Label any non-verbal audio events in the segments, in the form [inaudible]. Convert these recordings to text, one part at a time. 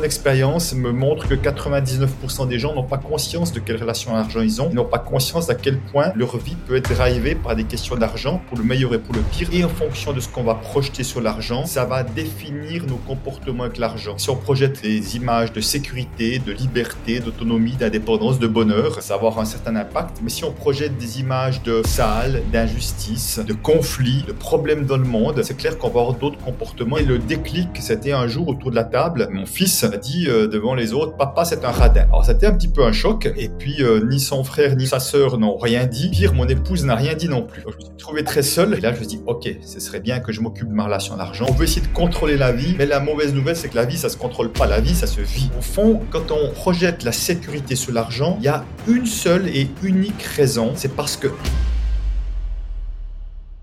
mon expérience me montre que 99% des gens n'ont pas conscience de quelle relation à l'argent ils ont. N'ont pas conscience à quel point leur vie peut être drivée par des questions d'argent, pour le meilleur et pour le pire. Et en fonction de ce qu'on va projeter sur l'argent, ça va définir nos comportements avec l'argent. Si on projette des images de sécurité, de liberté, d'autonomie, d'indépendance, de bonheur, ça va avoir un certain impact. Mais si on projette des images de sale, d'injustice, de conflit, de problèmes dans le monde, c'est clair qu'on va avoir d'autres comportements. Et le déclic, c'était un jour autour de la table, mon fils a dit euh, devant les autres, papa c'est un radin. Alors c'était un petit peu un choc. Et puis euh, ni son frère ni sa sœur n'ont rien dit. Pire, mon épouse n'a rien dit non plus. je me suis trouvé très seul. Et là je me dit, ok, ce serait bien que je m'occupe de ma relation à l'argent. On veut essayer de contrôler la vie, mais la mauvaise nouvelle c'est que la vie ça se contrôle pas. La vie ça se vit. Au fond, quand on projette la sécurité sur l'argent, il y a une seule et unique raison. C'est parce que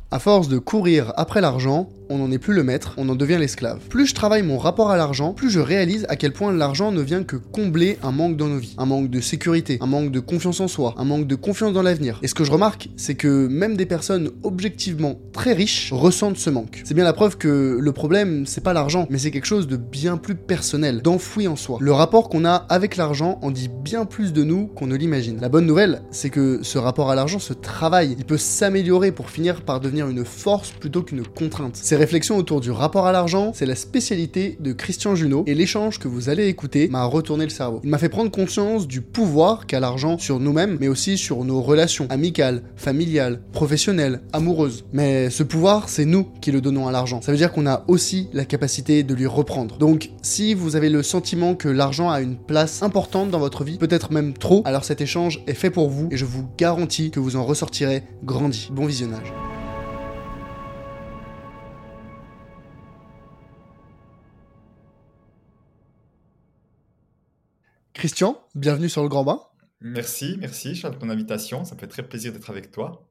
à force de courir après l'argent, on n'en est plus le maître, on en devient l'esclave. Plus je travaille mon rapport à l'argent, plus je réalise à quel point l'argent ne vient que combler un manque dans nos vies. Un manque de sécurité, un manque de confiance en soi, un manque de confiance dans l'avenir. Et ce que je remarque, c'est que même des personnes objectivement très riches ressentent ce manque. C'est bien la preuve que le problème, c'est pas l'argent, mais c'est quelque chose de bien plus personnel, d'enfoui en soi. Le rapport qu'on a avec l'argent en dit bien plus de nous qu'on ne l'imagine. La bonne nouvelle, c'est que ce rapport à l'argent se travaille, il peut s'améliorer pour finir par devenir une force plutôt qu'une contrainte réflexion autour du rapport à l'argent, c'est la spécialité de Christian Junot et l'échange que vous allez écouter m'a retourné le cerveau. Il m'a fait prendre conscience du pouvoir qu'a l'argent sur nous-mêmes, mais aussi sur nos relations amicales, familiales, professionnelles, amoureuses. Mais ce pouvoir, c'est nous qui le donnons à l'argent. Ça veut dire qu'on a aussi la capacité de lui reprendre. Donc, si vous avez le sentiment que l'argent a une place importante dans votre vie, peut-être même trop, alors cet échange est fait pour vous et je vous garantis que vous en ressortirez grandi. Bon visionnage. Christian, bienvenue sur le Grand Bain. Merci, merci Charles pour ton invitation. Ça me fait très plaisir d'être avec toi.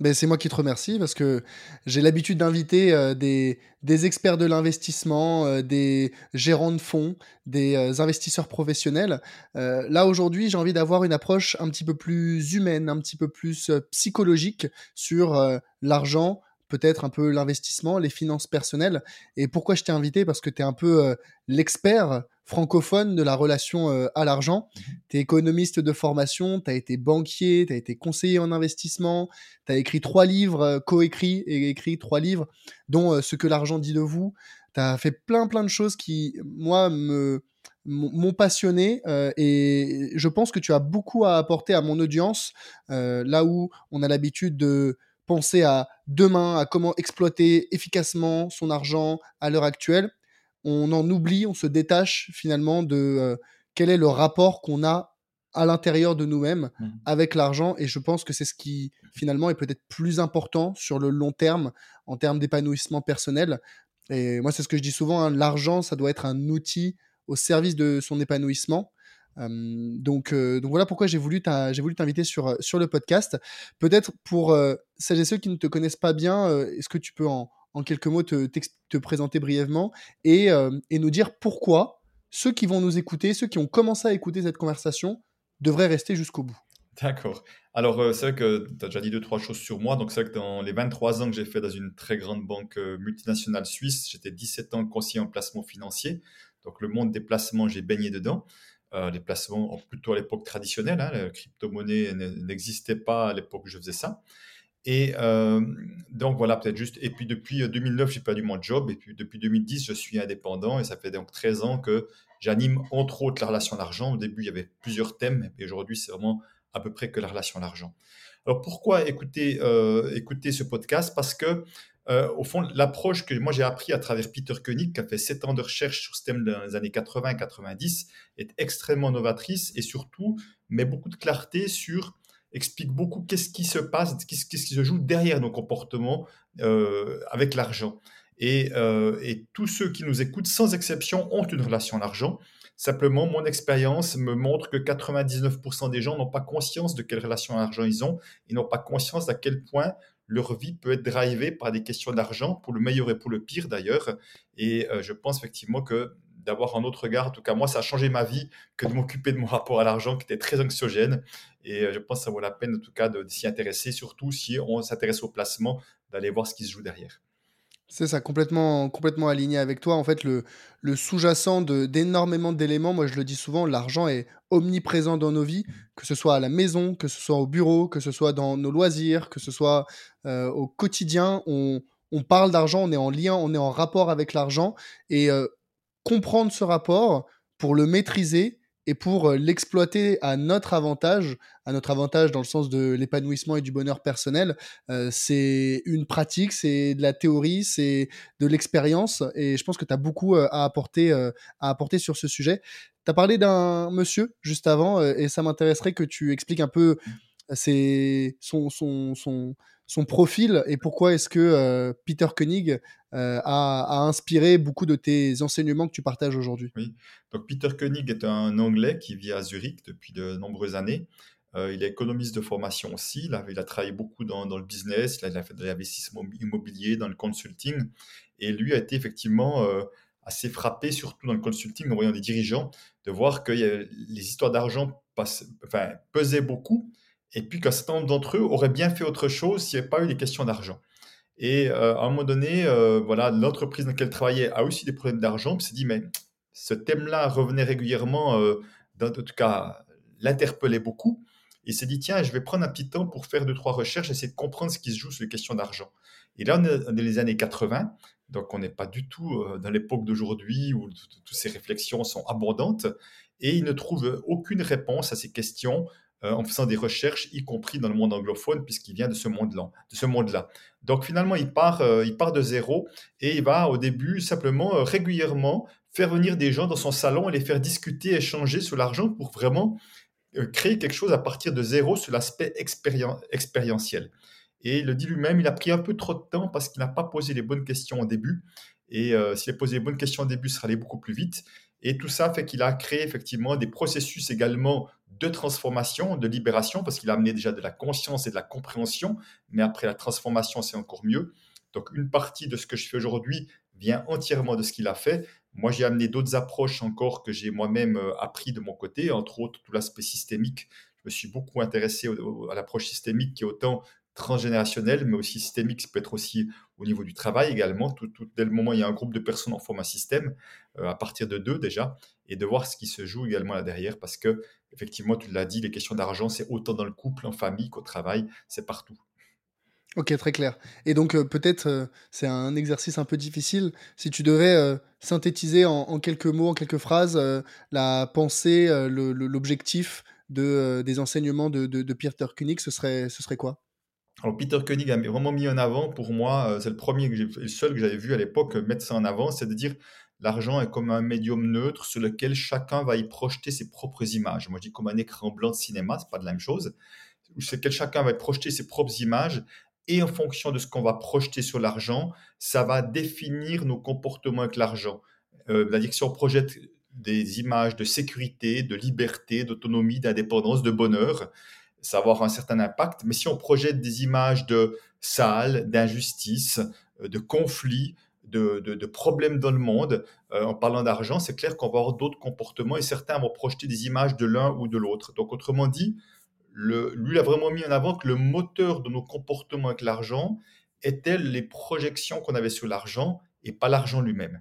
Ben, c'est moi qui te remercie parce que j'ai l'habitude d'inviter euh, des, experts de l'investissement, euh, des gérants de fonds, des euh, investisseurs professionnels. là, aujourd'hui, j'ai envie d'avoir une approche un petit peu plus humaine, un petit peu plus psychologique sur l'argent, peut-être un peu l'investissement, les finances personnelles. Et pourquoi je t'ai invité? Parce que tu es un peu l'expert francophone de la relation euh, à l'argent. Mmh tu es économiste de formation, tu as été banquier, tu as été conseiller en investissement, tu as écrit trois livres, euh, coécrit et écrit trois livres, dont euh, Ce que l'argent dit de vous. Tu as fait plein plein de choses qui, moi, me m'ont passionné et je pense que tu as beaucoup à apporter à mon audience, là où on a l'habitude de penser à demain, à comment exploiter efficacement son argent à l'heure actuelle on en oublie, on se détache finalement de euh, quel est le rapport qu'on a à l'intérieur de nous-mêmes mmh. avec l'argent. Et je pense que c'est ce qui finalement est peut-être plus important sur le long terme en termes d'épanouissement personnel. Et moi, c'est ce que je dis souvent, hein, l'argent, ça doit être un outil au service de son épanouissement. donc, euh, donc voilà pourquoi j'ai voulu t'inviter sur, sur le podcast. Peut-être pour euh, celles et ceux qui ne te connaissent pas bien, est-ce que tu peux en, en quelques mots, te, te présenter brièvement et, euh, et, nous dire pourquoi ceux qui vont nous écouter, ceux qui ont commencé à écouter cette conversation, devraient rester jusqu'au bout. D'accord. Alors, euh, c'est vrai que tu as déjà dit deux, trois choses sur moi. Donc, c'est vrai que dans les 23 ans que j'ai fait dans une très grande banque euh, multinationale suisse, j'étais 17 ans conseiller en placement financier. Donc, le monde des placements, j'ai baigné dedans. les placements, plutôt à l'époque traditionnelle, hein, la crypto-monnaie n'existait pas à l'époque où je faisais ça. Et euh, donc voilà, peut-être juste. Et puis depuis 2009, euh, j'ai perdu mon job. Et puis depuis 2010, je suis indépendant. Et ça fait donc 13 ans que j'anime entre autres la relation à l'argent. Au début, il y avait plusieurs thèmes. Et aujourd'hui, c'est vraiment à peu près que la relation à l'argent. Alors pourquoi écouter, euh, écouter ce podcast? Parce que au fond, l'approche que moi j'ai appris à travers Peter Koenig, qui a fait 7 ans de recherche sur ce thème dans les années 80-90, est extrêmement novatrice et surtout met beaucoup de clarté sur explique beaucoup qu'est-ce qui se passe, qu'est-ce qui se joue derrière nos comportements euh, avec l'argent. Euh, et, tous ceux qui nous écoutent, sans exception, ont une relation à l'argent. Simplement, mon expérience me montre que 99% des gens n'ont pas conscience de quelle relation à l'argent ils ont. Ils n'ont pas conscience à quel point leur vie peut être drivée par des questions d'argent, pour le meilleur et pour le pire d'ailleurs. Et euh, je pense effectivement que d'avoir un autre regard. En tout cas, moi, ça a changé ma vie que de m'occuper de mon rapport à l'argent qui était très anxiogène. Et euh, je pense que ça vaut la peine, en tout cas, de, s'y intéresser, surtout si on s'intéresse au placement, d'aller voir ce qui se joue derrière. C'est ça, complètement complètement aligné avec toi. En fait, le le sous-jacent d'énormément d'éléments, moi je le dis souvent, l'argent est omniprésent dans nos vies, que ce soit à la maison, que ce soit au bureau, que ce soit dans nos loisirs, que ce soit, heu, au quotidien. On on parle d'argent, on est en lien, on est en rapport avec l'argent et heu, comprendre ce rapport pour le maîtriser et pour, heu, l'exploiter à notre avantage, à notre avantage dans le sens de l'épanouissement et du bonheur personnel, heu, c'est une pratique, c'est de la théorie, c'est de l'expérience et je pense que tu as beaucoup, heu, à apporter, à apporter sur ce sujet. Tu as parlé d'un monsieur juste avant, et ça m'intéresserait que tu expliques un peu, son son son son profil et pourquoi est-ce que, heu, Peter Koenig, heu, a inspiré beaucoup de tes enseignements que tu partages aujourd'hui? Oui, donc Peter Koenig est un Anglais qui vit à Zurich depuis de nombreuses années. Heu, il est économiste de formation aussi. Il a il a travaillé beaucoup dans le business, il a fait de l'investissement immobilier, dans le consulting et lui a été effectivement, assez frappé, surtout dans le consulting, en voyant des dirigeants, de voir que les histoires d'argent pesaient beaucoup et puis qu'un certain nombre d'entre eux auraient bien fait autre chose s'il n'y avait pas eu des questions d'argent. Et heu, à un moment donné, heu, voilà, l'entreprise dans laquelle il travaillait a aussi des problèmes d'argent. Puis s'est dit: «Mais ce thème-là revenait régulièrement, dans en tout cas, l'interpellait beaucoup». Il s'est dit: «Tiens, je vais prendre un petit temps pour faire deux trois recherches, essayer de comprendre ce qui se joue sur les questions d'argent». Et là, on est dans les années 80, donc on n'est pas du tout, dans l'époque d'aujourd'hui où toutes ces réflexions sont abondantes et il ne trouve aucune réponse à ces questions euh, en faisant des recherches, y compris dans le monde anglophone, puisqu'il vient de ce monde-là. Donc finalement, il part, euh, il part de zéro et il va au début simplement euh, régulièrement faire venir des gens dans son salon et les faire discuter, échanger sur l'argent pour vraiment créer quelque chose à partir de zéro sur l'aspect expérientiel. Et il le dit lui-même, il a pris un peu trop de temps parce qu'il n'a pas posé les bonnes questions au début. Et s'il a posé les bonnes questions au début, ça allait beaucoup plus vite. Et tout ça fait qu'il a créé effectivement des processus également de transformation, de libération, parce qu'il a amené déjà de la conscience et de la compréhension, mais après la transformation, c'est encore mieux. Donc une partie de ce que je fais aujourd'hui vient entièrement de ce qu'il a fait. Moi, j'ai amené d'autres approches encore que j'ai moi-même euh, appris de mon côté, entre autres tout l'aspect systémique. Je me suis beaucoup intéressé à l'approche systémique qui est autant transgénérationnel, mais aussi systémique, ça peut être aussi au niveau du travail également. Tout, dès le moment où il y a un groupe de personnes, en forme un système, à partir de deux déjà, et de voir ce qui se joue également là derrière, parce que, effectivement, tu l'as dit, les questions d'argent, c'est autant dans le couple, en famille qu'au travail, c'est partout. Ok, très clair. Et donc, euh, peut-être, euh, c'est un exercice un peu difficile. Si tu devais synthétiser en, quelques mots, en quelques phrases, la pensée, l'objectif de, des enseignements de, de, de Peter Koenig, ce serait, ce serait quoi? Alors Peter Koenig a vraiment mis en avant, pour moi, euh, c'est le premier que le seul que j'avais vu à l'époque mettre ça en avant, c'est de dire l'argent est comme un médium neutre sur lequel chacun va y projeter ses propres images. Moi, je dis comme un écran blanc de cinéma, c'est pas de la même chose. Sur lequel chacun va y projeter ses propres images et en fonction de ce qu'on va projeter sur l'argent, ça va définir nos comportements avec l'argent. Euh, C'est-à-dire que si on projette des images de sécurité, de liberté, d'autonomie, d'indépendance, de bonheur, ça va avoir un certain impact. Mais si on projette des images de salles, d'injustice, euh, de problèmes dans le monde, euh, en parlant d'argent, c'est clair qu'on va avoir d'autres comportements et certains vont projeter des images de l'un ou de l'autre. Donc, autrement dit, le, lui a vraiment mis en avant que le moteur de nos comportements avec l'argent était les projections qu'on avait sur l'argent et pas l'argent lui-même.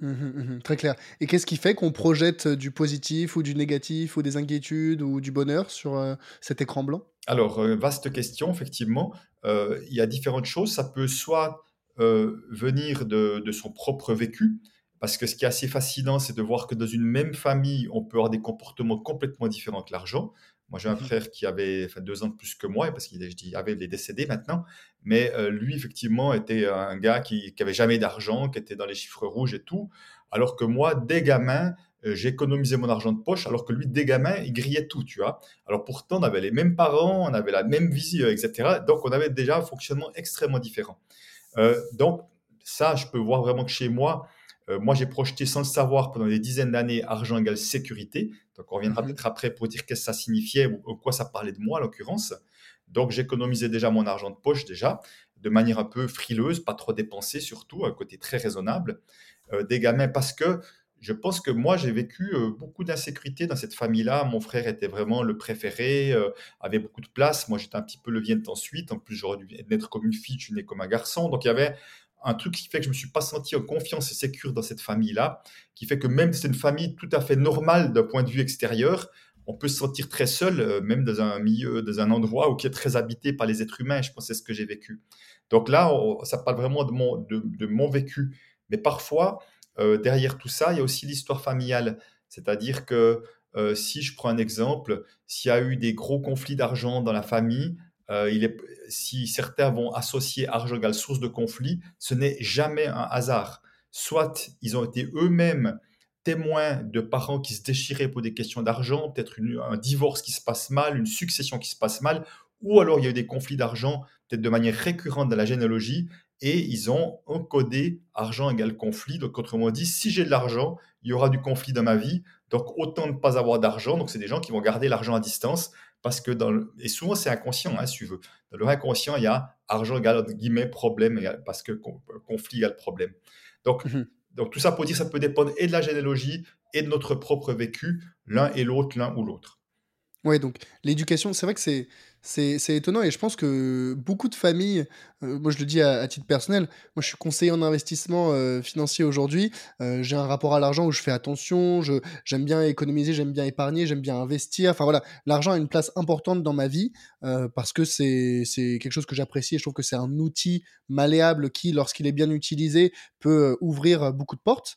Mmh mmh très clair. Et qu'est-ce qui fait qu'on projette, du positif ou du négatif ou des inquiétudes ou du bonheur sur, heu, cet écran blanc? Alors, euh, vaste question, effectivement. Euh, il y a différentes choses. Ça peut soit, heu, venir de de son propre vécu, parce que ce qui est assez fascinant, c'est de voir que dans une même famille, on peut avoir des comportements complètement différents que l'argent. Moi, j'ai un mmh frère qui avait enfin, 2 ans de plus que moi, parce qu'il je avait, il est décédé maintenant, mais heu, lui, effectivement, était un gars qui qui avait jamais d'argent, qui était dans les chiffres rouges et tout. Alors que moi, dès gamin, heu, j'économisais mon argent de poche, alors que lui, dès gamin, il grillait tout, tu vois? Alors pourtant, on avait les mêmes parents, on avait la même vision, et cetera. Donc on avait déjà un fonctionnement extrêmement différent. Heu, donc ça, je peux voir vraiment que chez moi, euh, moi, j'ai projeté sans le savoir pendant des dizaines d'années argent égale sécurité. Donc, on reviendra mmh peut-être après pour dire qu'est-ce que ça signifiait ou, quoi ça parlait de moi, en l'occurrence. Donc, j'économisais déjà mon argent de poche, déjà, de manière un peu frileuse, pas trop dépensée surtout, un côté très raisonnable euh, des gamins, parce que je pense que moi, j'ai vécu euh, beaucoup d'insécurité dans cette famille-là. Mon frère était vraiment le préféré, avait beaucoup de place. Moi, j'étais un petit peu le vient ensuite. En plus, j'aurais dû naître comme une fille, je suis comme un garçon. Donc, il y avait un truc qui fait que je me suis pas senti en confiance et sécure dans cette famille-là, qui fait que même si c'est une famille tout à fait normale d'un point de vue extérieur, on peut se sentir très seul, euh, même dans un milieu, dans un endroit où qui est très habité par les êtres humains. Je pense que c'est ce que j'ai vécu. Donc là, ça parle vraiment de mon, de, mon vécu. Mais parfois, euh, derrière tout ça, il y a aussi l'histoire familiale. C'est-à-dire que euh, si je prends un exemple, s'il y a eu des gros conflits d'argent dans la famille, il est, si certains vont associer argent égale source de conflit, ce n'est jamais un hasard. Soit ils ont été eux-mêmes témoins de parents qui se déchiraient pour des questions d'argent, peut-être un divorce qui se passe mal, une succession qui se passe mal, ou alors il y a eu des conflits d'argent, peut-être de manière récurrente dans la généalogie, et ils ont encodé argent égale conflit. Donc, autrement dit, si j'ai de l'argent, il y aura du conflit dans ma vie. Donc, autant ne pas avoir d'argent. Donc, c'est des gens qui vont garder l'argent à distance parce que dans le... et souvent c'est inconscient, hein, si tu veux. Dans le inconscient, il y a argent égale guillemets problème parce que conflit égale problème. Donc, mmh donc tout ça pour dire ça peut dépendre et de la généalogie et de notre propre vécu, l'un et l'autre, l'un ou l'autre. Oui, donc l'éducation, c'est vrai que c'est c'est étonnant et je pense que beaucoup de familles, euh, moi je le dis à, titre personnel, moi je suis conseiller en investissement euh, financier aujourd'hui, euh, j'ai un rapport à l'argent où je fais attention, j'aime bien économiser, j'aime bien épargner, j'aime bien investir, enfin voilà, l'argent a une place importante dans ma vie parce que c'est quelque chose que j'apprécie et je trouve que c'est un outil malléable qui, lorsqu'il est bien utilisé, peut ouvrir beaucoup de portes.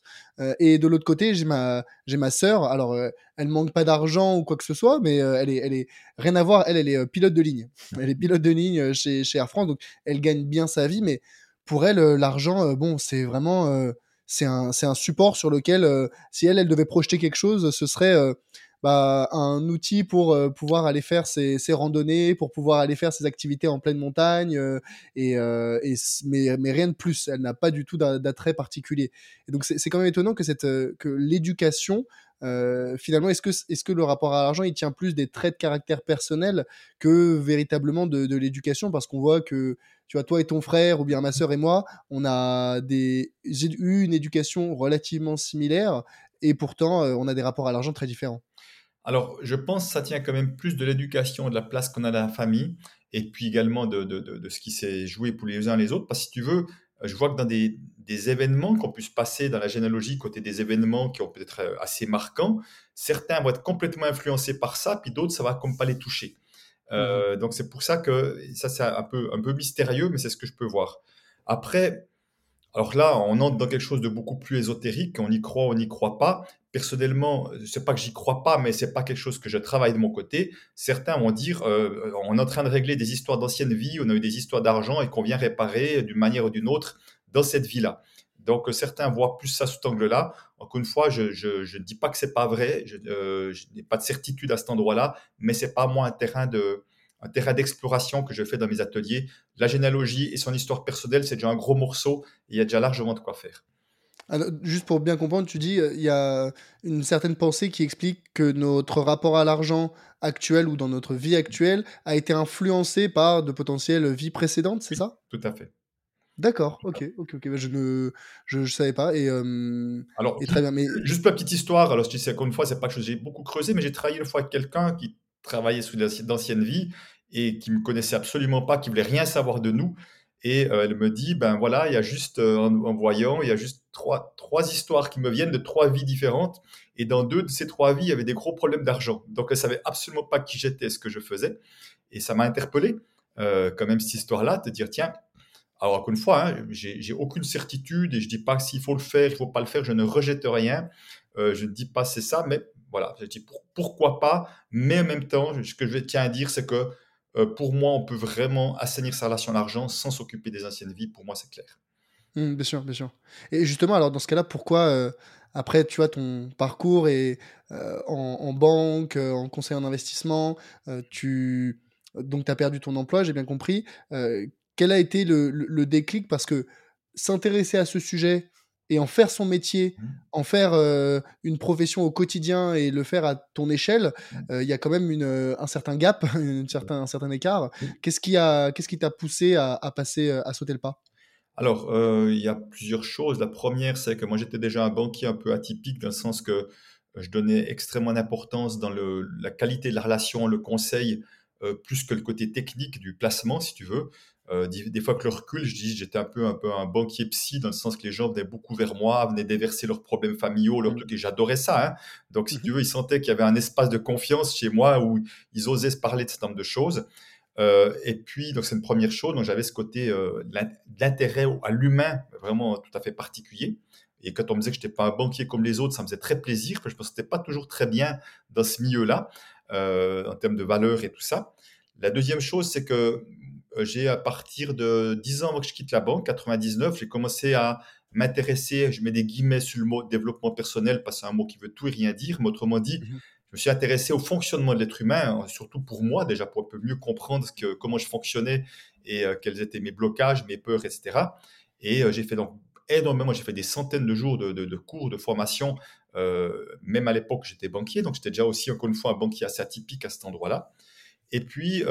Et de l'autre côté, j'ai ma, j'ai ma sœur, alors elle manque pas d'argent ou quoi que ce soit, mais elle, est, elle est rien à voir, elle, elle est pilote de ligne. Elle est pilote de ligne euh, chez, chez Air France, donc elle gagne bien sa vie, mais pour elle, euh, l'argent, euh, bon, c'est vraiment c'est un, un, support sur lequel, si elle, elle devait projeter quelque chose, ce serait bah, un outil pour pouvoir aller faire ses, randonnées, pour pouvoir aller faire ses activités en pleine montagne, et, et mais, mais, rien de plus. Elle n'a pas du tout d'attrait particulier. Et donc c'est quand même étonnant que, cette, que l'éducation euh, finalement, est-ce que, est que le rapport à l'argent, il tient plus des traits de caractère personnel que véritablement de, l'éducation? Parce qu'on voit que, tu vois, toi et ton frère, ou bien ma sœur et moi, on a des, eu une éducation relativement similaire, et pourtant, euh, on a des rapports à l'argent très différents. Alors, je pense que ça tient quand même plus de l'éducation, de la place qu'on a dans la famille, et puis également de, de, de ce qui s'est joué pour les uns les autres. Parce que si tu veux, je vois que dans des, des événements qu'on puisse passer dans la généalogie, côté des événements qui ont peut-être euh, assez marquants, certains vont être complètement influencés par ça, puis d'autres, ça va comme pas les toucher. Euh, mmh donc c'est pour ça que ça, c'est un peu, un peu mystérieux, mais c'est ce que je peux voir. Après, alors là, on entre dans quelque chose de beaucoup plus ésotérique, on y croit, on n'y croit pas. Personnellement, c'est pas que j'y crois pas, mais c'est pas quelque chose que je travaille de mon côté. Certains vont dire, euh, on est en train de régler des histoires d'anciennes vies, on a eu des histoires d'argent et qu'on vient réparer d'une manière ou d'une autre dans cette vie-là. Donc, certains voient plus ça sous cet angle-là. Encore une fois, je ne dis pas que c'est pas vrai. Euh, je, n'ai pas de certitude à cet endroit-là, mais c'est pas moi un terrain de un terrain d'exploration que je fais dans mes ateliers. La généalogie et son histoire personnelle, c'est déjà un gros morceau. il y a déjà largement de quoi faire. Juste pour bien comprendre, tu dis, euh, il y a une certaine pensée qui explique que notre rapport à l'argent actuel ou dans notre vie actuelle a été influencé par de potentielles vies précédentes, c'est ça? Tout à fait. D'accord, OK, OK, OK. Bah, je ne je je savais pas et Alors, très bien, mais [clears throat] juste la petite histoire, alors sais, encore une fois, c'est pas que j'ai beaucoup creusé, mais j'ai travaillé une fois avec quelqu'un qui travaillait sous d'anciennes vies et qui me connaissait absolument pas, qui voulait rien savoir de nous et euh, elle me dit: «Ben, voilà, il y a juste, euh, en voyant, il y a juste trois trois histoires qui me viennent de trois vies différentes et dans deux de ces trois vies, il y avait des gros problèmes d'argent». Donc elle savait absolument pas qui j'étais, ce que je faisais et ça m'a interpellé, euh, quand même cette histoire-là, de dire: «Tiens, alors, encore une fois, hein, j'ai aucune certitude et je dis pas s'il faut le faire, il faut pas le faire, je ne rejette rien. Euh, je ne dis pas c'est ça, mais voilà, je dis pourquoi pas? Mais en même temps, ce que je tiens à dire, c'est que euh, pour moi, on peut vraiment assainir sa relation à l'argent sans s'occuper des anciennes vies. Pour moi, c'est clair. Mmh, bien sûr, bien sûr. Et justement, alors dans ce cas-là, pourquoi euh, après, tu vois, ton parcours est en, banque, en conseil en investissement, tu donc as perdu ton emploi, j'ai bien compris quel a été le, déclic? Parce que s'intéresser à ce sujet et en faire son métier, mmh. en faire euh, une profession au quotidien et le faire à ton échelle, mmh. euh, il y a quand même une, euh, un certain gap, [laughs] un certain, un certain écart. Mmh. Qu'est-ce qui a, qu'est-ce qui t'a poussé à, passer, à sauter le pas? Alors, il y a plusieurs choses. La première, c'est que moi j'étais déjà un banquier un peu atypique dans le sens que je donnais extrêmement d'importance dans le, la qualité de la relation, le conseil, plus que le côté technique du placement, si tu veux. Euh, des, fois que le recul, je dis, j'étais un peu, un peu un banquier psy, dans le sens que les gens venaient beaucoup vers moi, venaient déverser leurs problèmes familiaux, leurs mmh. trucs, et j'adorais ça. Hein. Donc, si mmh tu veux, ils sentaient qu'il y avait un espace de confiance chez moi où ils osaient se parler de ce nombre de choses. Euh, et puis, donc c'est une première chose. Donc, j'avais ce côté euh, l'intérêt à l'humain vraiment tout à fait particulier. Et quand on me disait que je n'étais pas un banquier comme les autres, ça me faisait très plaisir, parce que je ne me sentais pas toujours très bien dans ce milieu-là, en termes de valeurs et tout ça. La deuxième chose, c'est que j'ai à partir de 10 ans avant que je quitte la banque, 99, j'ai commencé à m'intéresser, je mets des guillemets sur le mot développement personnel parce que c'est un mot qui veut tout et rien dire, mais autrement dit, mhm. je me suis intéressé au fonctionnement de l'être humain, hein, surtout pour moi déjà, pour un peu mieux comprendre que, comment je fonctionnais et euh, quels étaient mes blocages, mes peurs, etc. Et euh, j'ai fait donc énormément, j'ai fait des centaines de jours de, cours, de formation, même à l'époque j'étais banquier, donc j'étais déjà aussi encore une fois un banquier assez atypique à cet endroit-là. Et puis,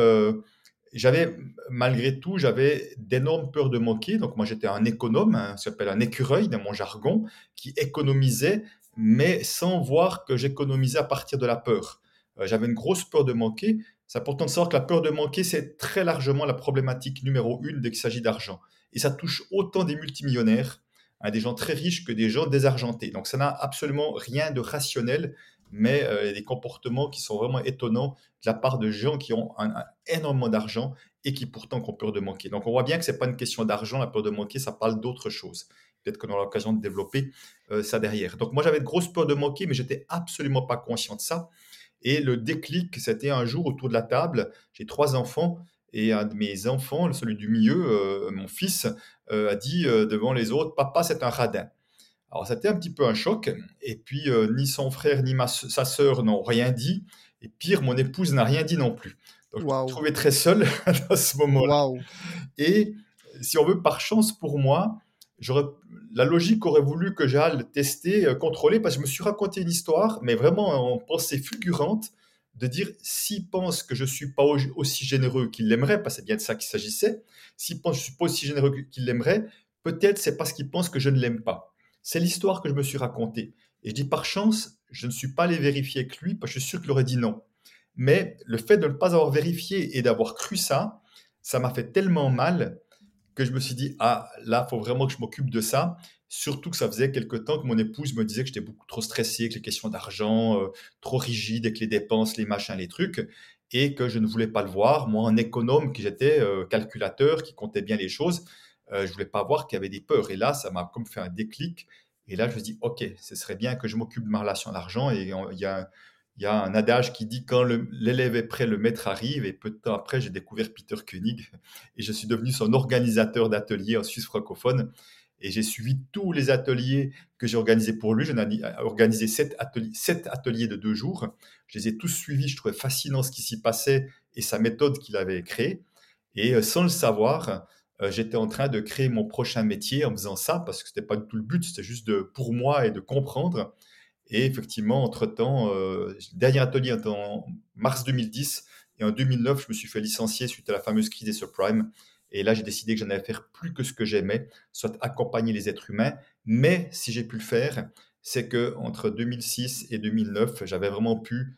j'avais, malgré tout, j'avais d'énormes peurs de manquer. Donc, moi, j'étais un économe, hein, ça s'appelle un écureuil dans mon jargon, qui économisait, mais sans voir que j'économisais à partir de la peur. Euh, j'avais une grosse peur de manquer. C'est important de savoir que la peur de manquer, c'est très largement la problématique numéro une dès qu'il s'agit d'argent. Et ça touche autant des multimillionnaires, hein, des gens très riches, que des gens désargentés. Donc, ça n'a absolument rien de rationnel mais euh, des comportements qui sont vraiment étonnants de la part de gens qui ont un, énormément d'argent et qui pourtant ont peur de manquer. Donc on voit bien que ce n'est pas une question d'argent, la peur de manquer, ça parle d'autre chose. Peut-être qu'on aura l'occasion de développer euh, ça derrière. Donc moi j'avais de grosses peurs de manquer, mais j'étais absolument pas conscient de ça. Et le déclic, c'était un jour autour de la table, j'ai trois enfants, et un de mes enfants, celui du milieu, euh, mon fils, a dit devant les autres, papa c'est un radin. Alors, c'était un petit peu un choc. Et puis, euh, ni son frère ni sa sœur n'ont rien dit. Et pire, mon épouse n'a rien dit non plus. Donc, je me trouvais très seul [laughs] à ce moment-là. Et si on veut, par chance pour moi, la logique aurait voulu que j'aille tester, euh, contrôler, parce que je me suis raconté une histoire, mais vraiment en pensée fulgurante, de dire s'il pense que je ne suis pas aussi généreux qu'il l'aimerait, parce que c'est bien de ça qu'il s'agissait, s'il pense que je ne suis pas aussi généreux qu'il l'aimerait, peut-être c'est parce qu'il pense que je ne l'aime pas. C'est l'histoire que je me suis racontée. Et je dis par chance, je ne suis pas allé vérifier avec lui parce que je suis sûr qu'il aurait dit non. Mais le fait de ne pas avoir vérifié et d'avoir cru ça, ça m'a fait tellement mal que je me suis dit, ah là, faut vraiment que je m'occupe de ça. Surtout que ça faisait quelque temps que mon épouse me disait que j'étais beaucoup trop stressé avec les questions d'argent, euh, trop rigide avec les dépenses, les machins, les trucs, et que je ne voulais pas le voir. Moi, un économe, qui j'étais euh, calculateur, qui comptait bien les choses, je voulais pas voir qu'il y avait des peurs. Et là, ça m'a comme fait un déclic. Et là, je me dis, OK, ce serait bien que je m'occupe de ma relation à l'argent. Et il y a, y a un adage qui dit quand l'élève est prêt, le maître arrive. Et peu de temps après, j'ai découvert Peter Koenig et je suis devenu son organisateur d'ateliers en Suisse francophone. Et j'ai suivi tous les ateliers que j'ai organisés pour lui. J'en ai organisé sept ateliers, sept ateliers de deux jours. Je les ai tous suivis. Je trouvais fascinant ce qui s'y passait et sa méthode qu'il avait créée. Et euh, sans le savoir, euh, j'étais en train de créer mon prochain métier en faisant ça, parce que ce n'était pas du tout le but, c'était juste de, pour moi et de comprendre. Et effectivement, entre-temps, euh, dernier atelier en mars 2010, et en 2009, je me suis fait licencier suite à la fameuse crise des subprimes. Et là, j'ai décidé que j'en allais faire plus que ce que j'aimais, soit accompagner les êtres humains. Mais si j'ai pu le faire, c'est que entre 2006 et 2009, j'avais vraiment pu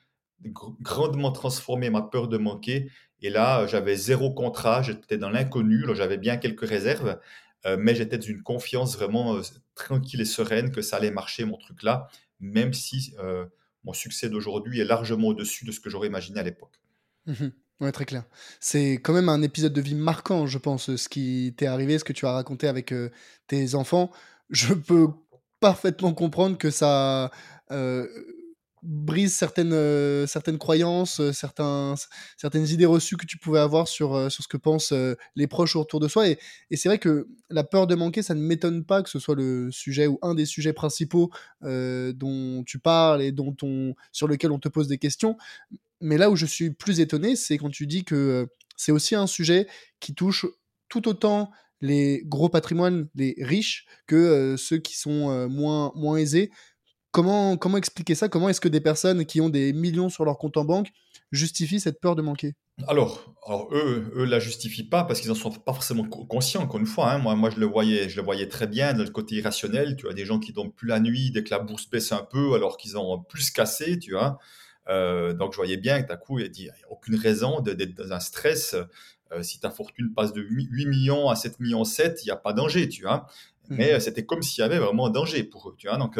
grandement transformer ma peur de manquer et là, j'avais zéro contrat, j'étais dans l'inconnu, j'avais bien quelques réserves, euh, mais j'étais dans une confiance vraiment euh, tranquille et sereine que ça allait marcher, mon truc là, même si euh, mon succès d'aujourd'hui est largement au-dessus de ce que j'aurais imaginé à l'époque. Mmh très clair. C'est quand même un épisode de vie marquant, je pense, ce qui t'est arrivé, ce que tu as raconté avec tes enfants. Je peux parfaitement comprendre que ça brise certaines, euh, certaines croyances, euh, certains, certaines idées reçues que tu pouvais avoir sur, euh, sur ce que pensent les proches autour de soi. Et, et c'est vrai que la peur de manquer, ça ne m'étonne pas que ce soit le sujet ou un des sujets principaux dont tu parles et dont on, sur lequel on te pose des questions. Mais là où je suis plus étonné, c'est quand tu dis que c'est aussi un sujet qui touche tout autant les gros patrimoines, les riches, que ceux qui sont moins, moins aisés. Comment, comment expliquer ça? Comment est-ce que des personnes qui ont des millions sur leur compte en banque justifient cette peur de manquer? Alors, alors, eux, eux la justifient pas parce qu'ils n'en sont pas forcément conscients. Encore une fois, hein. moi, moi, je le voyais, je le voyais très bien dans le côté irrationnel. Tu as des gens qui dorment plus la nuit dès que la bourse baisse un peu, alors qu'ils ont plus cassé, tu vois. Euh, donc, je voyais bien que d'un coup, il n'y a aucune raison d'être dans un stress si ta fortune passe de 8 millions à 7 millions 7, il n'y a pas danger, tu vois. Mais mmh. c'était comme s'il y avait vraiment un danger pour eux, tu vois. Donc,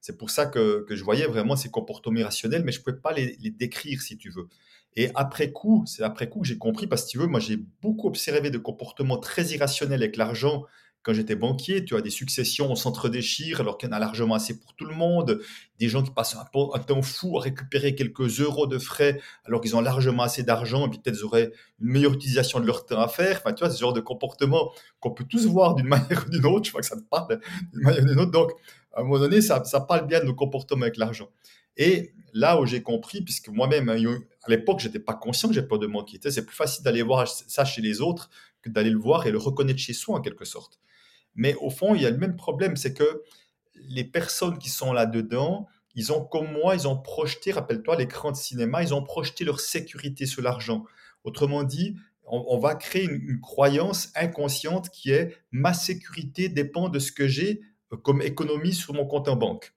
c'est pour ça que, je voyais vraiment ces comportements irrationnels, mais je ne pouvais pas les, décrire, si tu veux. Et après coup, c'est après coup que j'ai compris, parce que tu veux, moi j'ai beaucoup observé de comportements très irrationnels avec l'argent quand j'étais banquier, tu as des successions, on s'entre-déchire alors qu'il y en a largement assez pour tout le monde. Des gens qui passent un, temps fou à récupérer quelques euros de frais alors qu'ils ont largement assez d'argent et puis peut-être auraient une meilleure utilisation de leur temps à faire. Enfin, tu vois, ce genre de comportement qu'on peut tous voir d'une [laughs] manière ou d'une autre. Je crois que ça te parle d'une manière ou d'une autre. Donc, à un moment donné, ça, parle bien de nos comportements avec l'argent. Et là où j'ai compris, puisque moi-même, hein, à l'époque, j'étais pas conscient que j'ai peur de manquer. C'est plus facile d'aller voir ça chez les autres que d'aller le voir et le reconnaître chez soi en quelque sorte. Mais au fond, il y a le même problème, c'est que les personnes qui sont là-dedans, ils ont, comme moi, ils ont projeté, rappelle-toi, l'écran de cinéma, ils ont projeté leur sécurité sur l'argent. Autrement dit, on, va créer une, croyance inconsciente qui est ma sécurité dépend de ce que j'ai comme économie sur mon compte en banque.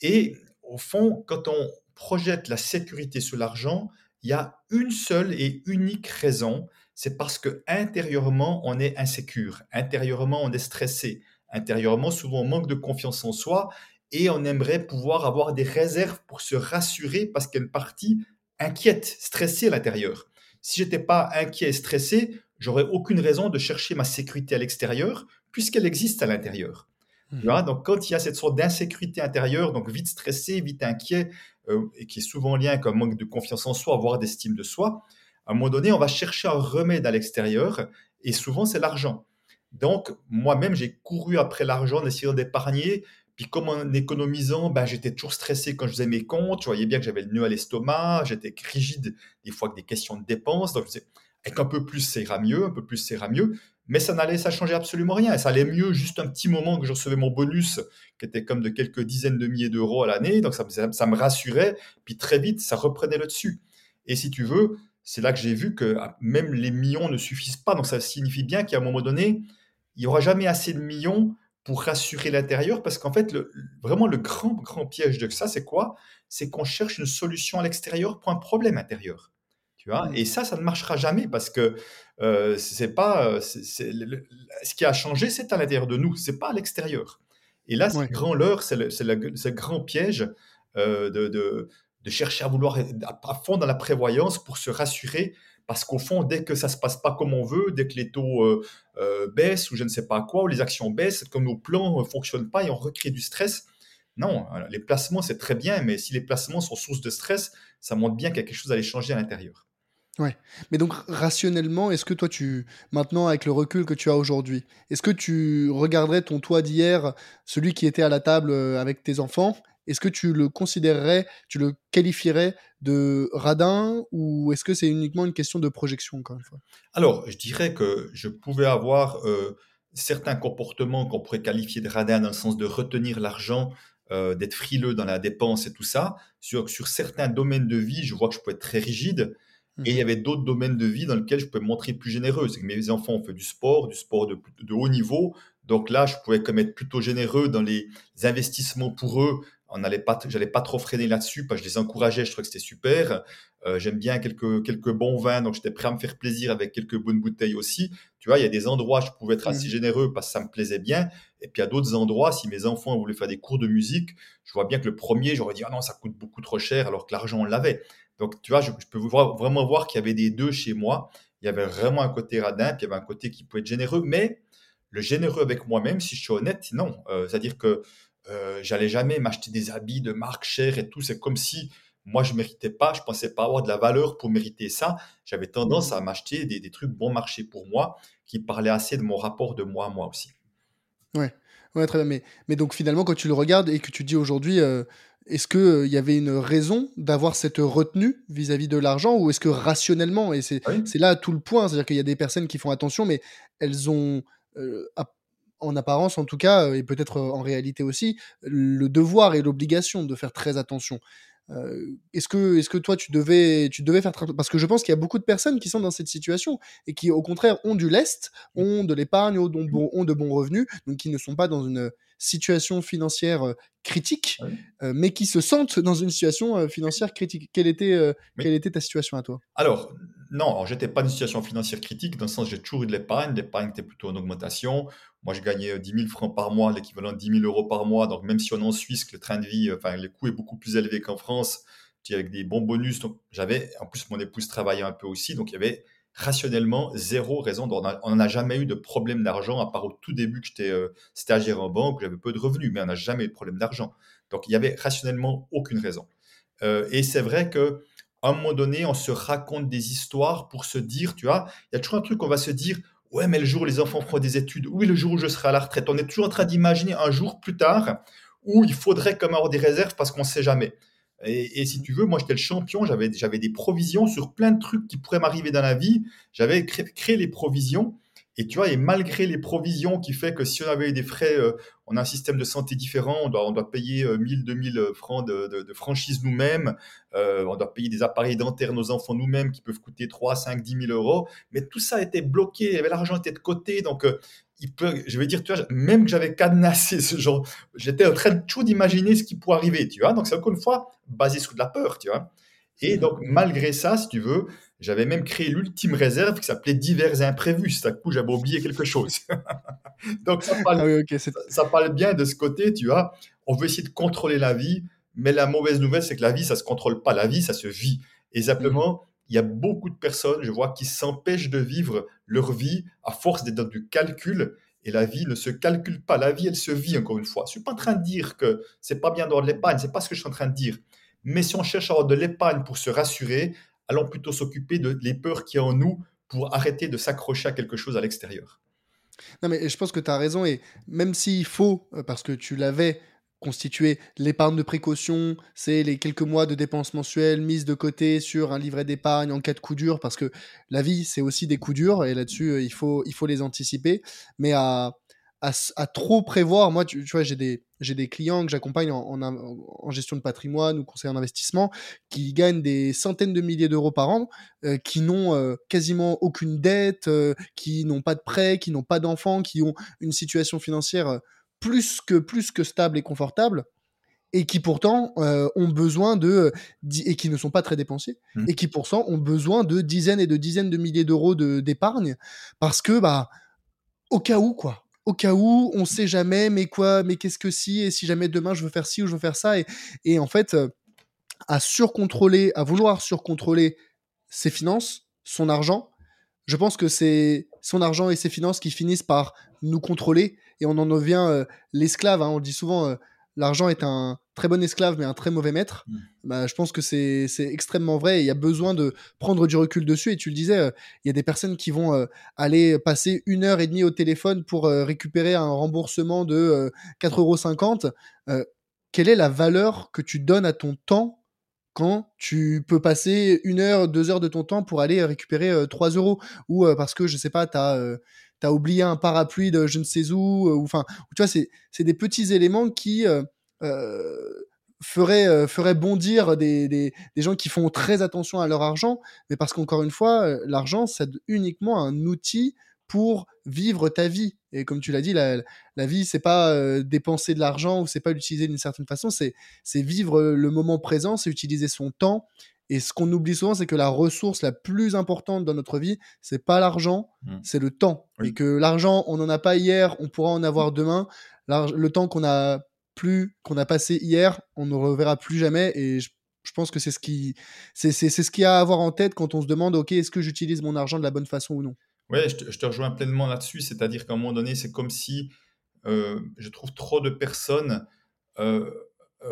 Et au fond, quand on projette la sécurité sur l'argent, il y a une seule et unique raison, c'est parce que intérieurement, on est insécure, intérieurement, on est stressé, intérieurement, souvent, on manque de confiance en soi et on aimerait pouvoir avoir des réserves pour se rassurer parce une partie inquiète, stressée à l'intérieur. Si j'étais pas inquiet et stressé, j'aurais aucune raison de chercher ma sécurité à l'extérieur puisqu'elle existe à l'intérieur. Mmh. Donc, quand il y a cette sorte d'insécurité intérieure, donc vite stressé, vite inquiet, euh, et qui est souvent lié avec un manque de confiance en soi, voire d'estime de soi, à un moment donné, on va chercher un remède à l'extérieur et souvent c'est l'argent. Donc, moi-même, j'ai couru après l'argent en essayant d'épargner. Puis, comme en économisant, ben, j'étais toujours stressé quand je faisais mes comptes. Je voyais bien que j'avais le nœud à l'estomac. J'étais rigide des fois avec des questions de dépenses. Donc, je disais, avec un peu plus, ça ira mieux. Un peu plus, ça ira mieux. Mais ça n'allait, ça changeait absolument rien. Ça allait mieux juste un petit moment que je recevais mon bonus, qui était comme de quelques dizaines de milliers d'euros à l'année. Donc, ça, ça me rassurait. Puis, très vite, ça reprenait le dessus. Et si tu veux, c'est là que j'ai vu que ah, même les millions ne suffisent pas. Donc ça signifie bien qu'à un moment donné, il n'y aura jamais assez de millions pour rassurer l'intérieur, parce qu'en fait, vraiment le grand, grand piège de ça, c'est quoi? C'est qu'on cherche une solution à l'extérieur pour un problème intérieur. Tu vois? Mmh. Et ça, ça ne marchera jamais parce que euh, c'est pas euh, ce qui a changé, c'est à l'intérieur de nous, c'est pas à l'extérieur. Et là, c'est grand leurre, c'est le, grand piège euh, de, de chercher à vouloir à fond dans la prévoyance pour se rassurer parce qu'au fond, dès que ça se passe pas comme on veut, dès que les taux euh, euh, baissent ou je ne sais pas quoi, ou les actions baissent, comme nos plans ne fonctionnent pas et on recrée du stress. Non, les placements, c'est très bien, mais si les placements sont source de stress, ça montre bien qu'il y a quelque chose à aller changer à l'intérieur. Ouais. Mais donc, rationnellement, est-ce que toi, tu, maintenant, avec le recul que tu as aujourd'hui, est-ce que tu regarderais ton toi d'hier, celui qui était à la table euh, avec tes enfants, est-ce que tu le considérerais, tu le qualifierais de radin ou est-ce que c'est uniquement une question de projection encore une fois? Alors, je dirais que je pouvais avoir euh, certains comportements qu'on pourrait qualifier de radin dans le sens de retenir l'argent, euh, d'être frileux dans la dépense et tout ça. Sur, sur certains domaines de vie, je vois que je peux être très rigide. Et il y mmh avait d'autres domaines de vie dans lesquels je peux me montrer plus généreux. C'est que mes enfants ont fait du sport, du sport de, de haut niveau. Donc là, je pouvais comme être plutôt généreux dans les investissements pour eux, on n'allait pas, j'allais pas trop freiner là-dessus, parce que je les encourageais, je trouvais que c'était super. Euh, j'aime bien quelques, quelques bons vins, donc j'étais prêt à me faire plaisir avec quelques bonnes bouteilles aussi. Tu vois, il y a des endroits où je pouvais être assez mmh. généreux parce que ça me plaisait bien. Et puis, il y a d'autres endroits, si mes enfants voulaient faire des cours de musique, je vois bien que le premier, j'aurais dit, ah non, ça coûte beaucoup trop cher, alors que l'argent, on l'avait. Donc, tu vois, je, peux vraiment voir qu'il y avait des deux chez moi. Il y avait vraiment un côté radin, puis il y avait un côté qui pouvait être généreux, mais le généreux avec moi-même, si je suis honnête, non. Euh, c'est-à-dire que euh, j'allais jamais m'acheter des habits de marque chère et tout. C'est comme si moi, je méritais pas, je pensais pas avoir de la valeur pour mériter ça. J'avais tendance mmh. à m'acheter des, trucs bon marché pour moi qui parlaient assez de mon rapport de moi à moi aussi. Ouais, ouais très bien. Mais, mais donc finalement, quand tu le regardes et que tu dis aujourd'hui, euh, est-ce qu'il euh, y avait une raison d'avoir cette retenue vis-à-vis de l'argent ou est-ce que rationnellement, et c'est là tout le point, c'est-à-dire qu'il y a des personnes qui font attention, mais elles ont en apparence en tout cas, euh, et peut-être euh, en réalité aussi, le devoir et l'obligation de faire très attention. Euh, est-ce que, est que toi, tu devais, tu devais faire parce que je pense qu'il y a beaucoup de personnes qui sont dans cette situation et qui, au contraire, ont du lest, mmh. ont de l'épargne, ont, ont, de bons revenus, donc qui ne sont pas dans une situation financière critique, mais qui se sentent dans une situation financière critique. Quelle était, quelle était ta situation à toi? Alors, non, j'étais pas dans une situation financière critique, dans le sens j'ai toujours eu de l'épargne. L'épargne était plutôt en augmentation. Moi, je gagnais 10 000 francs par mois, l'équivalent de 10 000 euros par mois. Donc, même si on est en Suisse, que le train de vie, enfin, le coût est beaucoup plus élevé qu'en France, avec des bons bonus. Donc, j'avais, en plus, mon épouse travaillait un peu aussi. Donc, il y avait rationnellement zéro raison. On n'a jamais eu de problème d'argent, à part au tout début que j'étais euh, stagiaire en banque, j'avais peu de revenus, mais on n'a jamais eu de problème d'argent. Donc, il y avait rationnellement aucune raison. Euh, et c'est vrai que à un moment donné, on se raconte des histoires pour se dire, tu vois, il y a toujours un truc, on va se dire, ouais, mais le jour où les enfants feront des études, oui, le jour où je serai à la retraite, on est toujours en train d'imaginer un jour plus tard où il faudrait comme avoir des réserves parce qu'on ne sait jamais. Et, si tu veux, moi, j'étais le champion, j'avais, des provisions sur plein de trucs qui pourraient m'arriver dans la vie. J'avais créé, les provisions. Et tu vois, et malgré les provisions qui fait que si on avait des frais, euh, on a un système de santé différent, on doit, payer 1000, 2000 francs de, franchise nous-mêmes, euh, on doit payer des appareils dentaires nos enfants nous-mêmes qui peuvent coûter 3, 5, 10 000 euros. Mais tout ça était bloqué, l'argent était de côté. Donc, je vais dire, tu vois, même que j'avais cadenassé ce genre, j'étais en train de tout d'imaginer ce qui pourrait arriver, tu vois. Donc, c'est encore une fois basé sur de la peur, tu vois. Et donc, malgré ça, si tu veux, j'avais même créé l'ultime réserve qui s'appelait divers et imprévus. C'est à coup, j'avais oublié quelque chose. [laughs] donc, ça parle, ah ça parle, bien de ce côté, tu vois. On veut essayer de contrôler la vie, mais la mauvaise nouvelle, c'est que la vie, ça se contrôle pas. La vie, ça se vit. Et simplement, il y a beaucoup de personnes, je vois, qui s'empêchent de vivre leur vie à force d'être dans du calcul. Et la vie ne se calcule pas. La vie, elle se vit, encore une fois. Je ne suis pas en train de dire que c'est pas bien d'avoir de l'épargne. C'est pas ce que je suis en train de dire. Mais si on cherche à avoir de l'épargne pour se rassurer, allons plutôt s'occuper de les peurs qui y en nous pour arrêter de s'accrocher à quelque chose à l'extérieur. Non, mais je pense que tu as raison. Et même s'il faut, euh, parce que tu l'avais constituer l'épargne de précaution, c'est les quelques mois de dépenses mensuelles mises de côté sur un livret d'épargne en cas de coup dur, parce que la vie, c'est aussi des coups durs, et là-dessus, euh, il faut, il faut les anticiper. Mais à, à, trop prévoir, moi, tu, vois, j'ai des, j'ai des clients que j'accompagne en, en, gestion de patrimoine ou conseil en investissement qui gagnent des centaines de milliers d'euros par an, euh, qui n'ont euh, quasiment aucune dette, qui n'ont pas de prêts, qui n'ont pas d'enfants, qui ont une situation financière plus que, plus que stable et confortable et qui pourtant euh, ont besoin de et qui ne sont pas très dépensiers mmh. et qui pourtant ont besoin de dizaines et de dizaines de milliers d'euros d'épargne parce que bah au cas où quoi au cas où on sait jamais mais quoi mais qu'est-ce que si et si jamais demain je veux faire ci ou je veux faire ça et, et en fait euh, à surcontrôler à vouloir surcontrôler ses finances son argent je pense que c'est son argent et ses finances qui finissent par nous contrôler et on en devient euh, l'esclave. Hein. On dit souvent euh, l'argent est un très bon esclave mais un très mauvais maître. Mmh. Bah, je pense que c'est extrêmement vrai il y a besoin de prendre du recul dessus. Et tu le disais, euh, il y a des personnes qui vont aller passer une heure et demie au téléphone pour récupérer un remboursement de 4,50 euros. quelle est la valeur que tu donnes à ton temps quand tu peux passer une heure, deux heures de ton temps pour aller récupérer 3 euros? Ou parce que je sais pas, tu as, oublié un parapluie de je ne sais où, ou enfin, tu vois, c'est des petits éléments qui feraient, feraient bondir des, des, des, gens qui font très attention à leur argent, mais parce qu'encore une fois, l'argent, c'est uniquement un outil pour vivre ta vie. Et comme tu l'as dit, la, la vie, c'est pas euh, dépenser de l'argent ou c'est pas l'utiliser d'une certaine façon, c'est vivre le moment présent, c'est utiliser son temps. Et ce qu'on oublie souvent, c'est que la ressource la plus importante dans notre vie, c'est pas l'argent, mmh. c'est le temps. Et que l'argent, on n'en a pas hier, on pourra en avoir demain. Le temps qu'on a plus, qu'on a passé hier, on ne reverra plus jamais. Et je, je pense que c'est ce qui, c'est ce qu'il y a à avoir en tête quand on se demande, ok, est-ce que j'utilise mon argent de la bonne façon ou non? Oui, je te, rejoins pleinement là-dessus. C'est-à-dire qu'à un moment donné, c'est comme si euh, je trouve trop de personnes euh,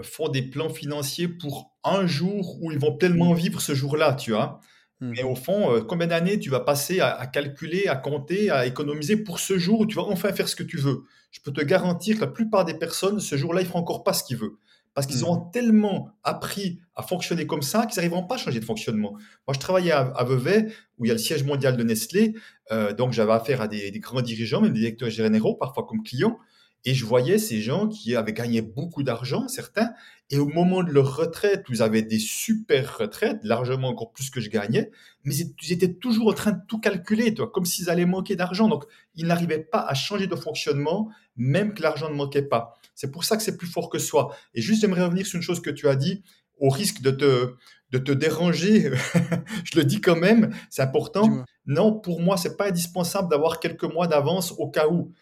font des plans financiers pour un jour où ils vont pleinement vivre ce jour-là, tu vois. Mmh. Mais au fond, combien d'années tu vas passer à, calculer, à compter, à économiser pour ce jour où tu vas enfin faire ce que tu veux? Je peux te garantir que la plupart des personnes, ce jour-là, ils ne feront encore pas ce qu'ils veulent parce qu'ils ont mmh. tellement appris à fonctionner comme ça qu'ils n'arriveront pas à changer de fonctionnement. Moi, je travaillais à, Vevey, où il y a le siège mondial de Nestlé, euh, donc j'avais affaire à des, grands dirigeants, même des directeurs généraux, parfois comme clients, et je voyais ces gens qui avaient gagné beaucoup d'argent, certains, et au moment de leur retraite, ils avaient des super retraites, largement encore plus que je gagnais, mais ils étaient toujours en train de tout calculer, toi, comme s'ils allaient manquer d'argent. Donc, ils n'arrivaient pas à changer de fonctionnement, même que l'argent ne manquait pas. C'est pour ça que c'est plus fort que soi. Et juste, j'aimerais revenir sur une chose que tu as dit. au risque de te, de te déranger, [laughs] je le dis quand même, c'est important. Non, pour moi, c'est pas indispensable d'avoir quelques mois d'avance au cas où.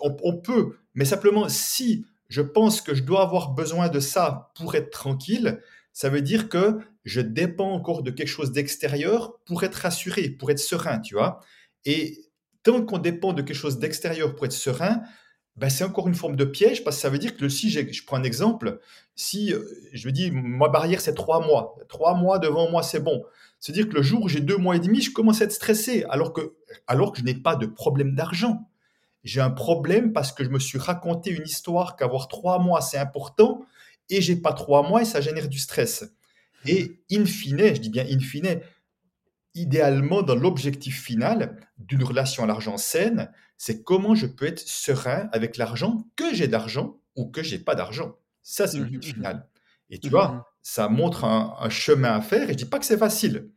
On, peut, mais simplement si je pense que je dois avoir besoin de ça pour être tranquille, ça veut dire que je dépends encore de quelque chose d'extérieur pour être rassuré, pour être serein, tu vois. Et tant qu'on dépend de quelque chose d'extérieur pour être serein, ben c'est encore une forme de piège parce que ça veut dire que si je prends un exemple, si euh, je me dis ma barrière c'est trois mois, trois mois devant moi c'est bon, c'est dire que le jour où j'ai deux mois et demi, je commence à être stressé alors que, alors que je n'ai pas de problème d'argent. J'ai un problème parce que je me suis raconté une histoire qu'avoir trois mois c'est important et j'ai pas trois mois et ça génère du stress. Et in fine, je dis bien in fine, idéalement dans l'objectif final d'une relation à l'argent saine, c'est comment je peux être serein avec l'argent, que j'ai d'argent ou que j'ai pas d'argent. Ça, c'est le but mmh final. Et tu mmh vois, ça montre un, chemin à faire. Et je dis pas que c'est facile.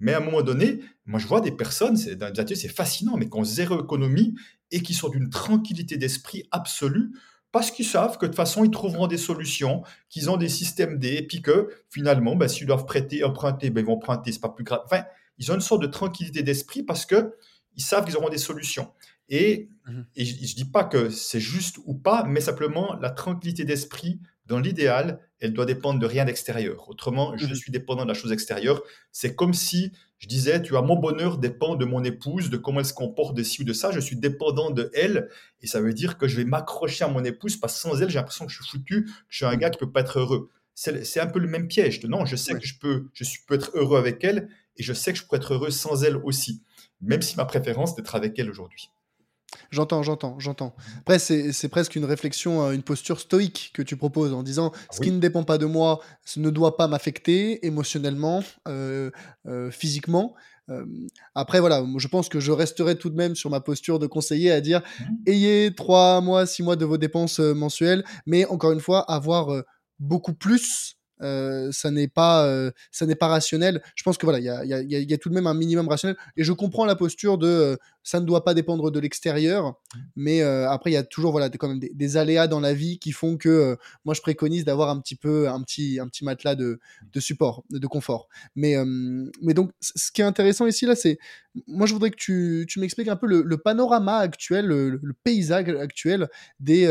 Mais à un moment donné, moi, je vois des personnes, c'est, dans les c'est fascinant, mais qui ont zéro économie et qui sont d'une tranquillité d'esprit absolue parce qu'ils savent que de toute façon, ils trouveront des solutions, qu'ils ont des systèmes D, et puis que finalement, ben, s'ils doivent prêter, emprunter, ben, ils vont emprunter, c'est pas plus grave. Enfin, ils ont une sorte de tranquillité d'esprit parce que ils savent qu'ils auront des solutions. Et, mmh je ne dis pas que c'est juste ou pas, mais simplement la tranquillité d'esprit, dans l'idéal, elle doit dépendre de rien d'extérieur. Autrement, je mmh suis dépendant de la chose extérieure. C'est comme si je disais, tu vois, mon bonheur dépend de mon épouse, de comment elle se comporte, de ci ou de ça. Je suis dépendant de elle. Et ça veut dire que je vais m'accrocher à mon épouse parce que sans elle, j'ai l'impression que je suis foutu, que je suis un gars qui ne peut pas être heureux. C'est un peu le même piège. Non, je sais que je peux, je suis, peux être heureux avec elle et je sais que je pourrais être heureux sans elle aussi, même si ma préférence est d'être avec elle aujourd'hui. J'entends, j'entends, j'entends. Après, c'est presque une réflexion, euh, une posture stoïque que tu proposes en disant ah ce qui ne dépend pas de moi ce ne doit pas m'affecter émotionnellement, euh, euh, physiquement. après, voilà, je pense que je resterai tout de même sur ma posture de conseiller à dire mmh. ayez trois mois, six mois de vos dépenses mensuelles, mais encore une fois, avoir beaucoup plus euh, ça n'est pas euh, ça n'est pas rationnel je pense que voilà il y a, y, a, y a, tout de même un minimum rationnel et je comprends la posture de euh, ça ne doit pas dépendre de l'extérieur mais après il y a toujours voilà quand même des, aléas dans la vie qui font que moi je préconise d'avoir un petit peu un petit un petit matelas de, de support de confort. Mais mais donc ce qui est intéressant ici là c'est moi je voudrais que tu, tu m'expliques un peu le, panorama actuel le, paysage actuel des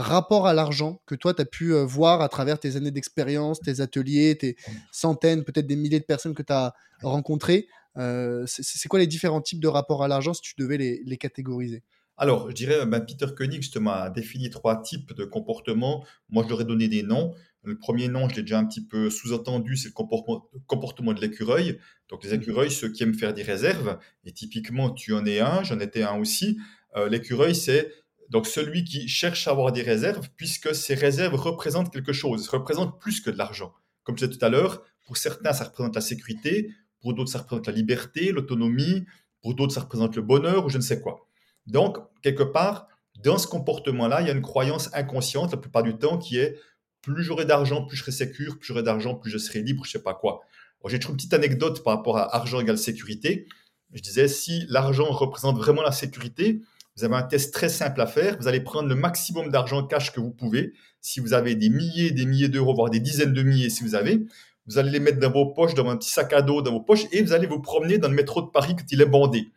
rapport à l'argent que toi, tu as pu euh, voir à travers tes années d'expérience, tes ateliers, tes centaines, peut-être des milliers de personnes que tu as rencontrées. euh, C'est quoi les différents types de rapports à l'argent si tu devais les, catégoriser? Alors, je dirais, ben, Peter Koenig justement a défini trois types de comportements. Moi, je leur ai donné des noms. Le premier nom, je l'ai déjà un petit peu sous-entendu, c'est le comportement, comportement de l'écureuil. Donc, les mmh. écureuils, ceux qui aiment faire des réserves, et typiquement, tu en es un, j'en étais un aussi. Euh, l'écureuil, c'est donc celui qui cherche à avoir des réserves, puisque ces réserves représentent quelque chose, représentent plus que de l'argent. Comme je disais tout à l'heure, pour certains, ça représente la sécurité, pour d'autres, ça représente la liberté, l'autonomie, pour d'autres, ça représente le bonheur ou je ne sais quoi. Donc, quelque part, dans ce comportement-là, il y a une croyance inconsciente la plupart du temps qui est plus j'aurai d'argent, plus je serai sécure, plus j'aurai d'argent, plus je serai libre, je ne sais pas quoi. J'ai toujours une petite anecdote par rapport à argent égale sécurité. Je disais, si l'argent représente vraiment la sécurité, vous avez un test très simple à faire. Vous allez prendre le maximum d'argent cash que vous pouvez. Si vous avez des milliers, des milliers d'euros, voire des dizaines de milliers, si vous avez, vous allez les mettre dans vos poches, dans un petit sac à dos, dans vos poches, et vous allez vous promener dans le métro de Paris quand il est bandé.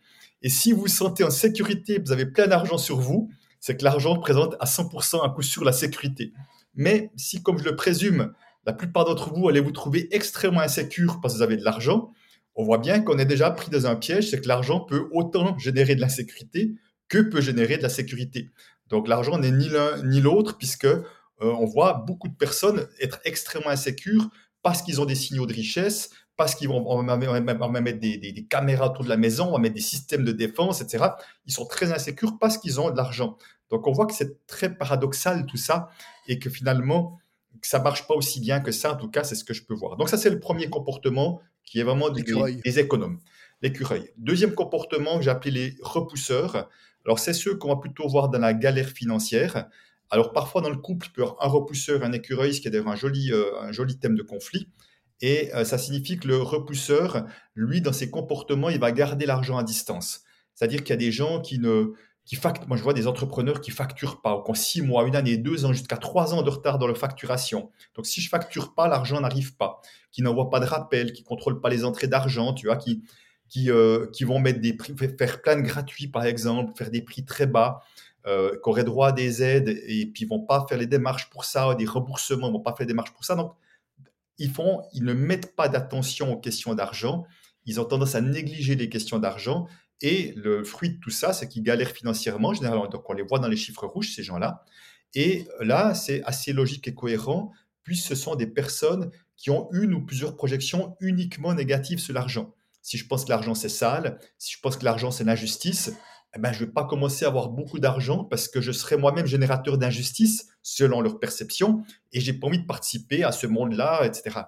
Et si vous vous sentez en sécurité, vous avez plein d'argent sur vous, c'est que l'argent représente à 100% un coup sur la sécurité. Mais si, comme je le présume, la plupart d'entre vous allez vous trouver extrêmement insécure parce que vous avez de l'argent, on voit bien qu'on est déjà pris dans un piège, c'est que l'argent peut autant générer de l'insécurité que peut générer de la sécurité. Donc l'argent n'est ni l'un ni l'autre, puisque euh, on voit beaucoup de personnes être extrêmement insécures parce qu'ils ont des signaux de richesse, parce qu'ils vont on va, mettre des, caméras autour de la maison, on va mettre des systèmes de défense, etc. Ils sont très insécures parce qu'ils ont de l'argent. Donc on voit que c'est très paradoxal tout ça et que finalement ça marche pas aussi bien que ça. En tout cas, c'est ce que je peux voir. Donc ça c'est le premier comportement qui est vraiment des, des économes, l'écureuil. Deuxième comportement que j'ai appelé les repousseurs. Alors, c'est ceux qu'on va plutôt voir dans la galère financière. Alors, parfois, dans le couple, il peut y avoir un repousseur, un écureuil, ce qui est d'ailleurs un joli, euh, un joli thème de conflit. Et euh, ça signifie que le repousseur, lui, dans ses comportements, il va garder l'argent à distance. C'est-à-dire qu'il y a des gens qui ne, qui facturent. Moi, je vois des entrepreneurs qui facturent pas, qui ont six mois, une année, deux ans, jusqu'à trois ans de retard dans leur facturation. Donc, si je facture pas, l'argent n'arrive pas. Qui n'envoient pas de rappel, qui contrôlent pas les entrées d'argent, tu vois, qui, qui, euh, qui vont mettre des prix, faire plein de gratuits, par exemple, faire des prix très bas, euh, qui auraient droit à des aides, et puis ils vont pas faire les démarches pour ça, des remboursements, ils vont pas faire des démarches pour ça. Donc, ils, font, ils ne mettent pas d'attention aux questions d'argent, ils ont tendance à négliger les questions d'argent, et le fruit de tout ça, c'est qu'ils galèrent financièrement, généralement. Donc, on les voit dans les chiffres rouges, ces gens-là. Et là, c'est assez logique et cohérent, puisque ce sont des personnes qui ont une ou plusieurs projections uniquement négatives sur l'argent. Si je pense que l'argent c'est sale, si je pense que l'argent c'est l'injustice, eh ben, je ne vais pas commencer à avoir beaucoup d'argent parce que je serai moi-même générateur d'injustice selon leur perception et j'ai pas envie de participer à ce monde-là, etc.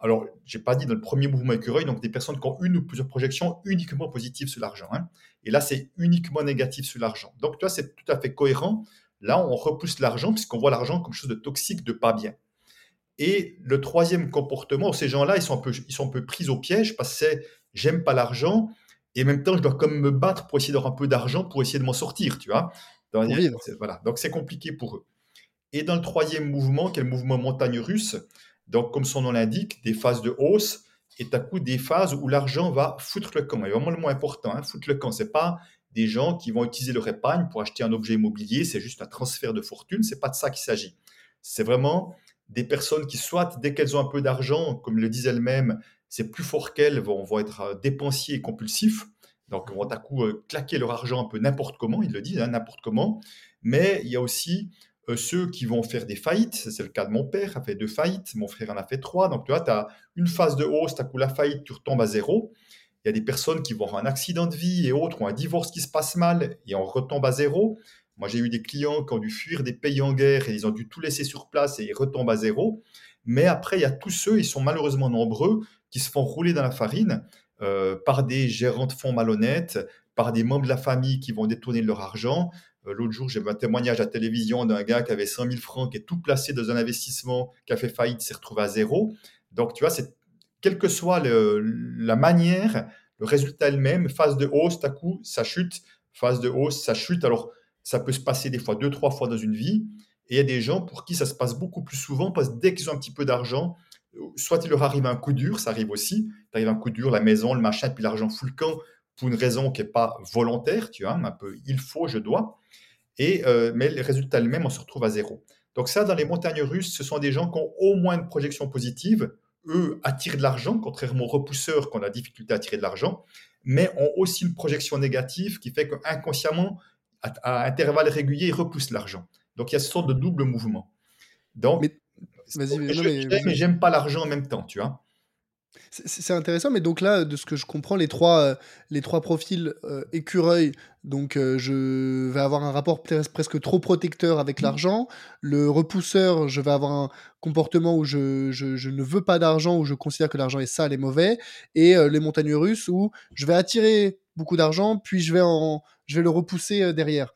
Alors, j'ai pas dit dans le premier mouvement écureuil, donc des personnes qui ont une ou plusieurs projections uniquement positives sur l'argent. Hein. Et là, c'est uniquement négatif sur l'argent. Donc, tu vois, c'est tout à fait cohérent. Là, on repousse l'argent puisqu'on voit l'argent comme chose de toxique, de pas bien. Et le troisième comportement, ces gens-là, ils sont un peu, peu pris au piège parce que c'est j'aime pas l'argent et en même temps, je dois comme me battre pour essayer d'avoir un peu d'argent pour essayer de m'en sortir, tu vois. voilà. Donc, c'est compliqué pour eux. Et dans le troisième mouvement, qui est le mouvement montagne russe, donc, comme son nom l'indique, des phases de hausse et à coup des phases où l'argent va foutre le camp. C'est vraiment le mot important, hein, foutre le camp. C'est pas des gens qui vont utiliser leur épargne pour acheter un objet immobilier, c'est juste un transfert de fortune, c'est pas de ça qu'il s'agit. C'est vraiment des personnes qui, soit dès qu'elles ont un peu d'argent, comme le disent elles-mêmes, c'est plus fort qu'elles, vont, vont être euh, dépensiers et compulsifs, donc vont à coup euh, claquer leur argent un peu n'importe comment, ils le disent, hein, n'importe comment. Mais il y a aussi euh, ceux qui vont faire des faillites, c'est le cas de mon père, a fait deux faillites, mon frère en a fait trois. Donc, tu vois, tu as une phase de hausse, tu as coup la faillite, tu retombes à zéro. Il y a des personnes qui vont avoir un accident de vie et autres, ou un divorce qui se passe mal, et on retombe à zéro. Moi, j'ai eu des clients qui ont dû fuir des pays en guerre et ils ont dû tout laisser sur place et ils retombent à zéro. Mais après, il y a tous ceux, ils sont malheureusement nombreux, qui se font rouler dans la farine euh, par des gérants de fonds malhonnêtes, par des membres de la famille qui vont détourner leur argent, euh, l'autre jour, j'ai vu un témoignage à la télévision d'un gars qui avait 100 000 francs, qui est tout placé dans un investissement, qui a fait faillite, s'est retrouvé à zéro. Donc, tu vois, quelle que soit la manière, le résultat est le même. Phase de hausse, à coup, ça chute. Phase de hausse, ça chute. Alors, ça peut se passer des fois deux, trois fois dans une vie. Et il y a des gens pour qui ça se passe beaucoup plus souvent parce que dès qu'ils ont un petit peu d'argent, soit il leur arrive un coup dur, ça arrive aussi. Tu arrive un coup dur, la maison, le machin, puis l'argent fout le camp pour une raison qui n'est pas volontaire, tu vois, un peu il faut, je dois. Et, euh, mais les résultats eux-mêmes, on se retrouve à zéro. Donc ça, dans les montagnes russes, ce sont des gens qui ont au moins une projection positive. Eux attirent de l'argent, contrairement aux repousseurs qui ont la difficulté à attirer de l'argent, mais ont aussi une projection négative qui fait qu'inconsciemment, à, à intervalles réguliers, ils repoussent l'argent. Donc il y a ce sorte de double mouvement. Donc, mais, mais j'aime pas l'argent en même temps, tu vois. C'est intéressant, mais donc là, de ce que je comprends, les trois, euh, les trois profils euh, écureuil, donc euh, je vais avoir un rapport presque trop protecteur avec mmh. l'argent. Le repousseur, je vais avoir un comportement où je, je, ne veux pas d'argent, où je considère que l'argent est sale et mauvais. Et les montagnes russes, où je vais attirer beaucoup d'argent, puis je vais, en, je vais le repousser derrière.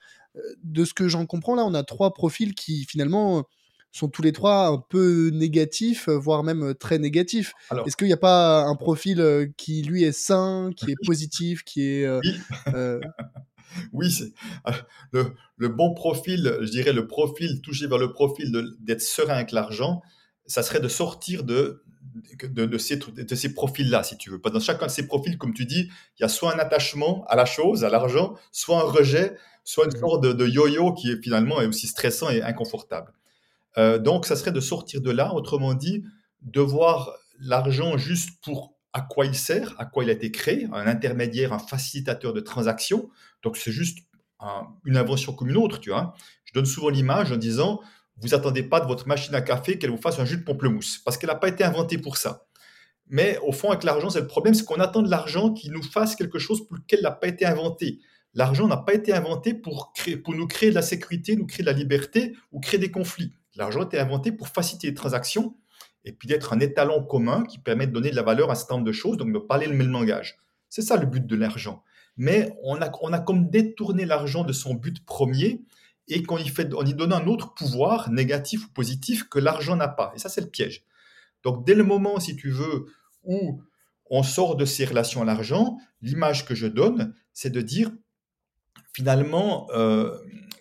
De ce que j'en comprends, là, on a trois profils qui finalement sont tous les trois un peu négatifs, euh, voire même euh, très négatifs. Est-ce qu'il n'y a pas un profil euh, qui, lui, est sain, qui est positif, qui est... [laughs] oui, c'est le, bon profil, je dirais le profil, touché vers le profil d'être serein avec l'argent, ça serait de sortir de, de, ces, de ces profils-là, si tu veux. Dans chacun de ces profils, comme tu dis, il y a soit un attachement à la chose, à l'argent, soit un rejet, soit une sorte de, de yo-yo qui est finalement est aussi stressant et inconfortable. Euh, donc, ça serait de sortir de là, autrement dit, de voir l'argent juste pour à quoi il sert, à quoi il a été créé, un intermédiaire, un facilitateur de transactions. Donc, c'est juste une invention comme une autre, tu vois. Je donne souvent l'image en disant, vous attendez pas de votre machine à café qu'elle vous fasse un jus de pamplemousse, parce qu'elle n'a pas été inventée pour ça. Mais au fond, avec l'argent, c'est le problème, c'est qu'on attend de l'argent qui nous fasse quelque chose pour lequel il n'a pas été inventé. L'argent n'a pas été inventé pour, pour nous créer de la sécurité, nous créer de la liberté ou créer des conflits. L'argent a été inventé pour faciliter les transactions et puis d'être un étalon commun qui permet de donner de la valeur à un certain nombre de choses, donc de parler le même langage. C'est ça le but de l'argent. Mais on a, on a comme détourné l'argent de son but premier et qu'on y, fait, on y donne un autre pouvoir, négatif ou positif, que l'argent n'a pas. Et ça, c'est le piège. Donc, dès le moment, si tu veux, où on sort de ces relations à l'argent, l'image que je donne, c'est de dire, finalement, euh,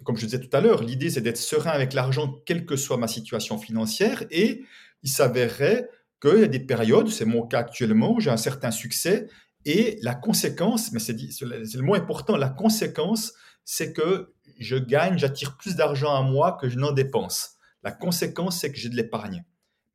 comme je disais tout à l'heure, l'idée c'est d'être serein avec l'argent, quelle que soit ma situation financière. Et il s'avérerait qu'il y a des périodes, c'est mon cas actuellement, où j'ai un certain succès. Et la conséquence, mais c'est le mot important, la conséquence, c'est que je gagne, j'attire plus d'argent à moi que je n'en dépense. La conséquence, c'est que j'ai de l'épargne.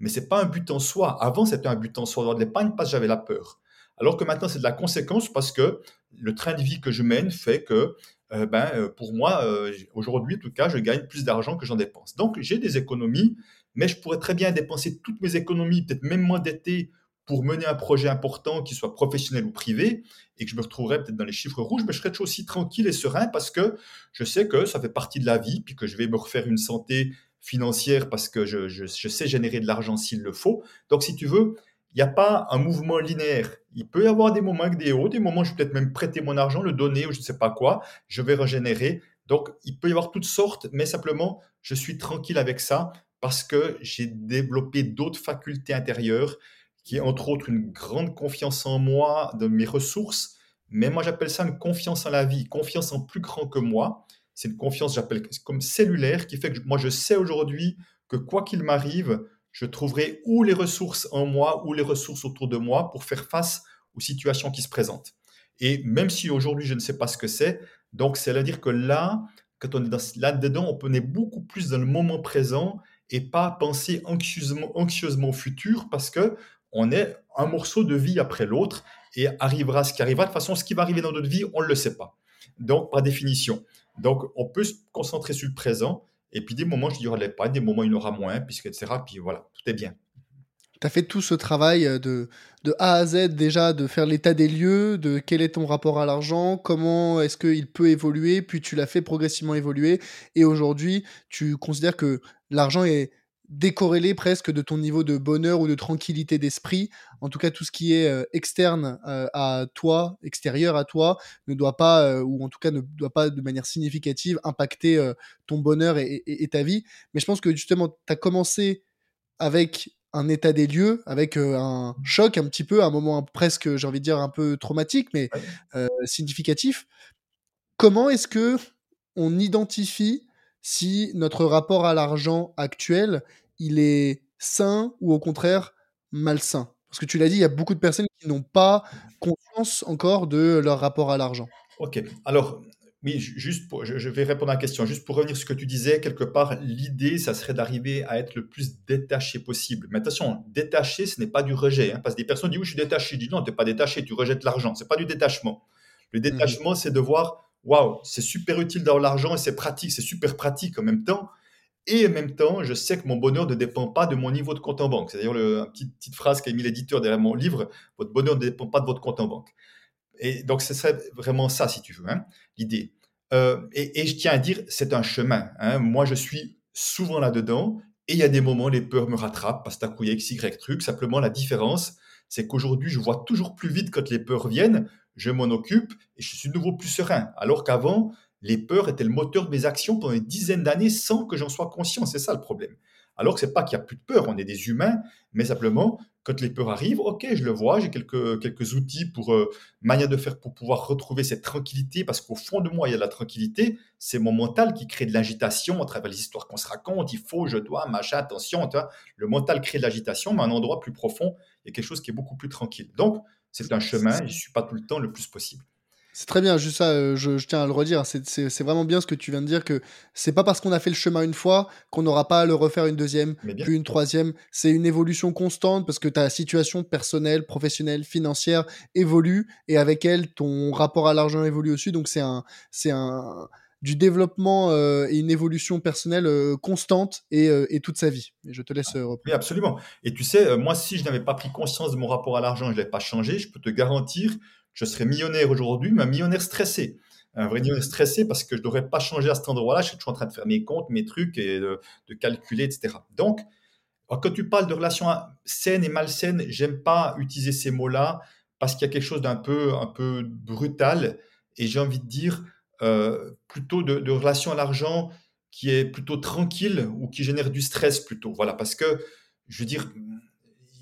Mais ce n'est pas un but en soi. Avant, c'était un but en soi d'avoir de l'épargne parce que j'avais la peur. Alors que maintenant, c'est de la conséquence parce que le train de vie que je mène fait que, euh, ben, euh, pour moi, euh, aujourd'hui, en tout cas, je gagne plus d'argent que j'en dépense. Donc, j'ai des économies, mais je pourrais très bien dépenser toutes mes économies, peut-être même m'endetter pour mener un projet important, qu'il soit professionnel ou privé, et que je me retrouverais peut-être dans les chiffres rouges, mais je serais aussi tranquille et serein parce que je sais que ça fait partie de la vie, puis que je vais me refaire une santé financière parce que je, je sais générer de l'argent s'il le faut. Donc, si tu veux, il n'y a pas un mouvement linéaire. Il peut y avoir des moments avec des hauts, des moments où je vais peut-être même prêter mon argent, le donner ou je ne sais pas quoi, je vais régénérer. Donc, il peut y avoir toutes sortes, mais simplement, je suis tranquille avec ça parce que j'ai développé d'autres facultés intérieures qui est entre autres une grande confiance en moi, de mes ressources, mais moi j'appelle ça une confiance en la vie, confiance en plus grand que moi. C'est une confiance, j'appelle comme cellulaire, qui fait que moi je sais aujourd'hui que quoi qu'il m'arrive, je trouverai ou les ressources en moi ou les ressources autour de moi pour faire face aux situations qui se présentent. Et même si aujourd'hui je ne sais pas ce que c'est, donc c'est à dire que là, quand on est là-dedans, on être beaucoup plus dans le moment présent et pas penser anxieusement, anxieusement au futur parce que on est un morceau de vie après l'autre et arrivera ce qui arrivera. De toute façon, ce qui va arriver dans notre vie, on ne le sait pas. Donc, par définition. Donc, on peut se concentrer sur le présent et puis des moments, je dirais pas, des moments, il aura moins, puisque, etc. Puis voilà, tout est bien. Tu as fait tout ce travail de, de A à Z déjà, de faire l'état des lieux, de quel est ton rapport à l'argent, comment est-ce qu'il peut évoluer, puis tu l'as fait progressivement évoluer. Et aujourd'hui, tu considères que l'argent est décorrélé presque de ton niveau de bonheur ou de tranquillité d'esprit. En tout cas, tout ce qui est euh, externe euh, à toi, extérieur à toi, ne doit pas, euh, ou en tout cas ne doit pas de manière significative impacter ton bonheur et, ta vie. Mais je pense que justement, tu as commencé avec un état des lieux, avec un choc un petit peu, un moment presque, j'ai envie de dire, un peu traumatique, mais significatif. Comment est-ce que on identifie si notre rapport à l'argent actuel il est sain ou au contraire malsain? Parce que tu l'as dit, il y a beaucoup de personnes qui n'ont pas conscience encore de leur rapport à l'argent. Ok, alors oui, juste pour, je, vais répondre à la question. Juste pour revenir sur ce que tu disais, quelque part, l'idée, ça serait d'arriver à être le plus détaché possible. Mais attention, détaché, ce n'est pas du rejet. Hein, parce que des personnes disent oui, je suis détaché. Je dis non, tu n'es pas détaché, tu rejettes l'argent. Ce n'est pas du détachement. Le mmh détachement, c'est de voir waouh, c'est super utile d'avoir l'argent et c'est pratique, c'est super pratique en même temps. Et en même temps, je sais que mon bonheur ne dépend pas de mon niveau de compte en banque. C'est d'ailleurs une petite, petite phrase qu'a mis l'éditeur derrière mon livre votre bonheur ne dépend pas de votre compte en banque. Et donc, ce serait vraiment ça, si tu veux, hein, l'idée. Euh, et, je tiens à dire, c'est un chemin. Hein. Moi, je suis souvent là-dedans. Et il y a des moments, les peurs me rattrapent parce que y a X, Y truc. Simplement, la différence, c'est qu'aujourd'hui, je vois toujours plus vite quand les peurs viennent. Je m'en occupe et je suis de nouveau plus serein. Alors qu'avant, les peurs étaient le moteur de mes actions pendant une dizaine d'années sans que j'en sois conscient. C'est ça le problème. Alors que c'est pas qu'il n'y a plus de peur, on est des humains, mais simplement, quand les peurs arrivent, ok, je le vois, j'ai quelques, quelques outils pour euh, manière de faire pour pouvoir retrouver cette tranquillité, parce qu'au fond de moi, il y a de la tranquillité. C'est mon mental qui crée de l'agitation à travers les histoires qu'on se raconte. Il faut, je dois, machin, attention. Le mental crée de l'agitation, mais à un endroit plus profond, il y a quelque chose qui est beaucoup plus tranquille. Donc, c'est un chemin, je ne suis pas tout le temps le plus possible. C'est très bien, juste ça, euh, je, tiens à le redire. C'est vraiment bien ce que tu viens de dire que c'est pas parce qu'on a fait le chemin une fois qu'on n'aura pas à le refaire une deuxième, puis une troisième. C'est une évolution constante parce que ta situation personnelle, professionnelle, financière évolue et avec elle, ton rapport à l'argent évolue aussi. Donc c'est un, c'est un, du développement euh, et une évolution personnelle euh, constante et, et, toute sa vie. Je te laisse reprendre. Oui, absolument. Et tu sais, moi, si je n'avais pas pris conscience de mon rapport à l'argent je ne l'avais pas changé, je peux te garantir je serais millionnaire aujourd'hui, mais un millionnaire stressé. Un vrai millionnaire stressé parce que je ne devrais pas changer à cet endroit-là. Je suis toujours en train de faire mes comptes, mes trucs et de, calculer, etc. Donc, quand tu parles de relations saines et malsaines, j'aime pas utiliser ces mots-là parce qu'il y a quelque chose d'un peu, un peu brutal et j'ai envie de dire euh, plutôt de, de relation à l'argent qui est plutôt tranquille ou qui génère du stress plutôt. Voilà, parce que je veux dire,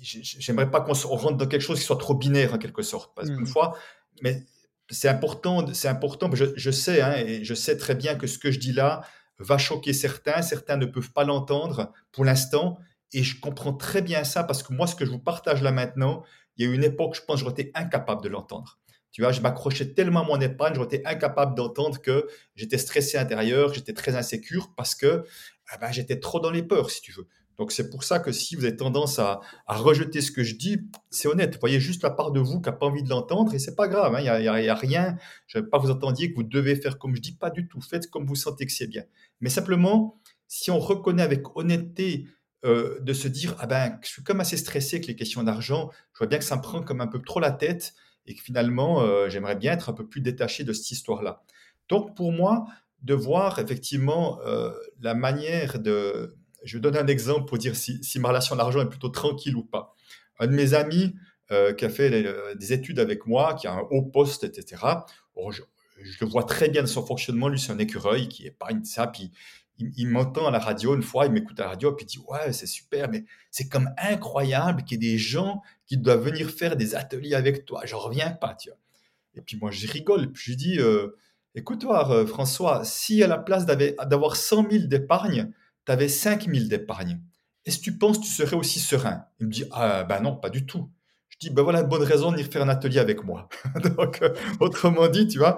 j'aimerais pas qu'on rentre dans quelque chose qui soit trop binaire en quelque sorte. Parce qu'une mmh. fois, mais c'est important, c'est important. Je, je sais, hein, et je sais très bien que ce que je dis là va choquer certains. Certains ne peuvent pas l'entendre pour l'instant, et je comprends très bien ça parce que moi, ce que je vous partage là maintenant, il y a eu une époque, je pense, j'aurais été incapable de l'entendre. Tu vois, je m'accrochais tellement à mon épargne, été incapable d'entendre que j'étais stressé intérieur, j'étais très insécure parce que ah ben, j'étais trop dans les peurs, si tu veux. Donc c'est pour ça que si vous avez tendance à, rejeter ce que je dis, c'est honnête. Voyez juste la part de vous qui n'a pas envie de l'entendre et c'est pas grave. Il hein. n'y a, rien. Je ne veux pas vous entendiez que vous devez faire comme je dis, pas du tout. Faites comme vous sentez que c'est bien. Mais simplement, si on reconnaît avec honnêteté euh, de se dire, ah ben, je suis comme assez stressé avec les questions d'argent, je vois bien que ça me prend comme un peu trop la tête et que finalement, euh, j'aimerais bien être un peu plus détaché de cette histoire-là. Donc pour moi, de voir effectivement euh, la manière de, je vais donner un exemple pour dire si, ma relation d'argent est plutôt tranquille ou pas. Un de mes amis euh, qui a fait des études avec moi, qui a un haut poste, etc., je, le vois très bien de son fonctionnement. Lui, c'est un écureuil qui épargne ça. Puis il, m'entend à la radio une fois, il m'écoute à la radio, puis il dit Ouais, c'est super, mais c'est comme incroyable qu'il y ait des gens doivent venir faire des ateliers avec toi. J'en reviens pas, tu vois. Et puis moi, je rigole, puis je dis euh, Écoute-toi, euh, François, si à la place d'avoir 100 000 d'épargne, tu avais 5 000 d'épargne, est-ce que tu penses que tu serais aussi serein? Il me dit Ah, ben non, pas du tout. Je dis Ben voilà bonne raison de faire un atelier avec moi. [laughs] donc, euh, autrement dit, tu vois.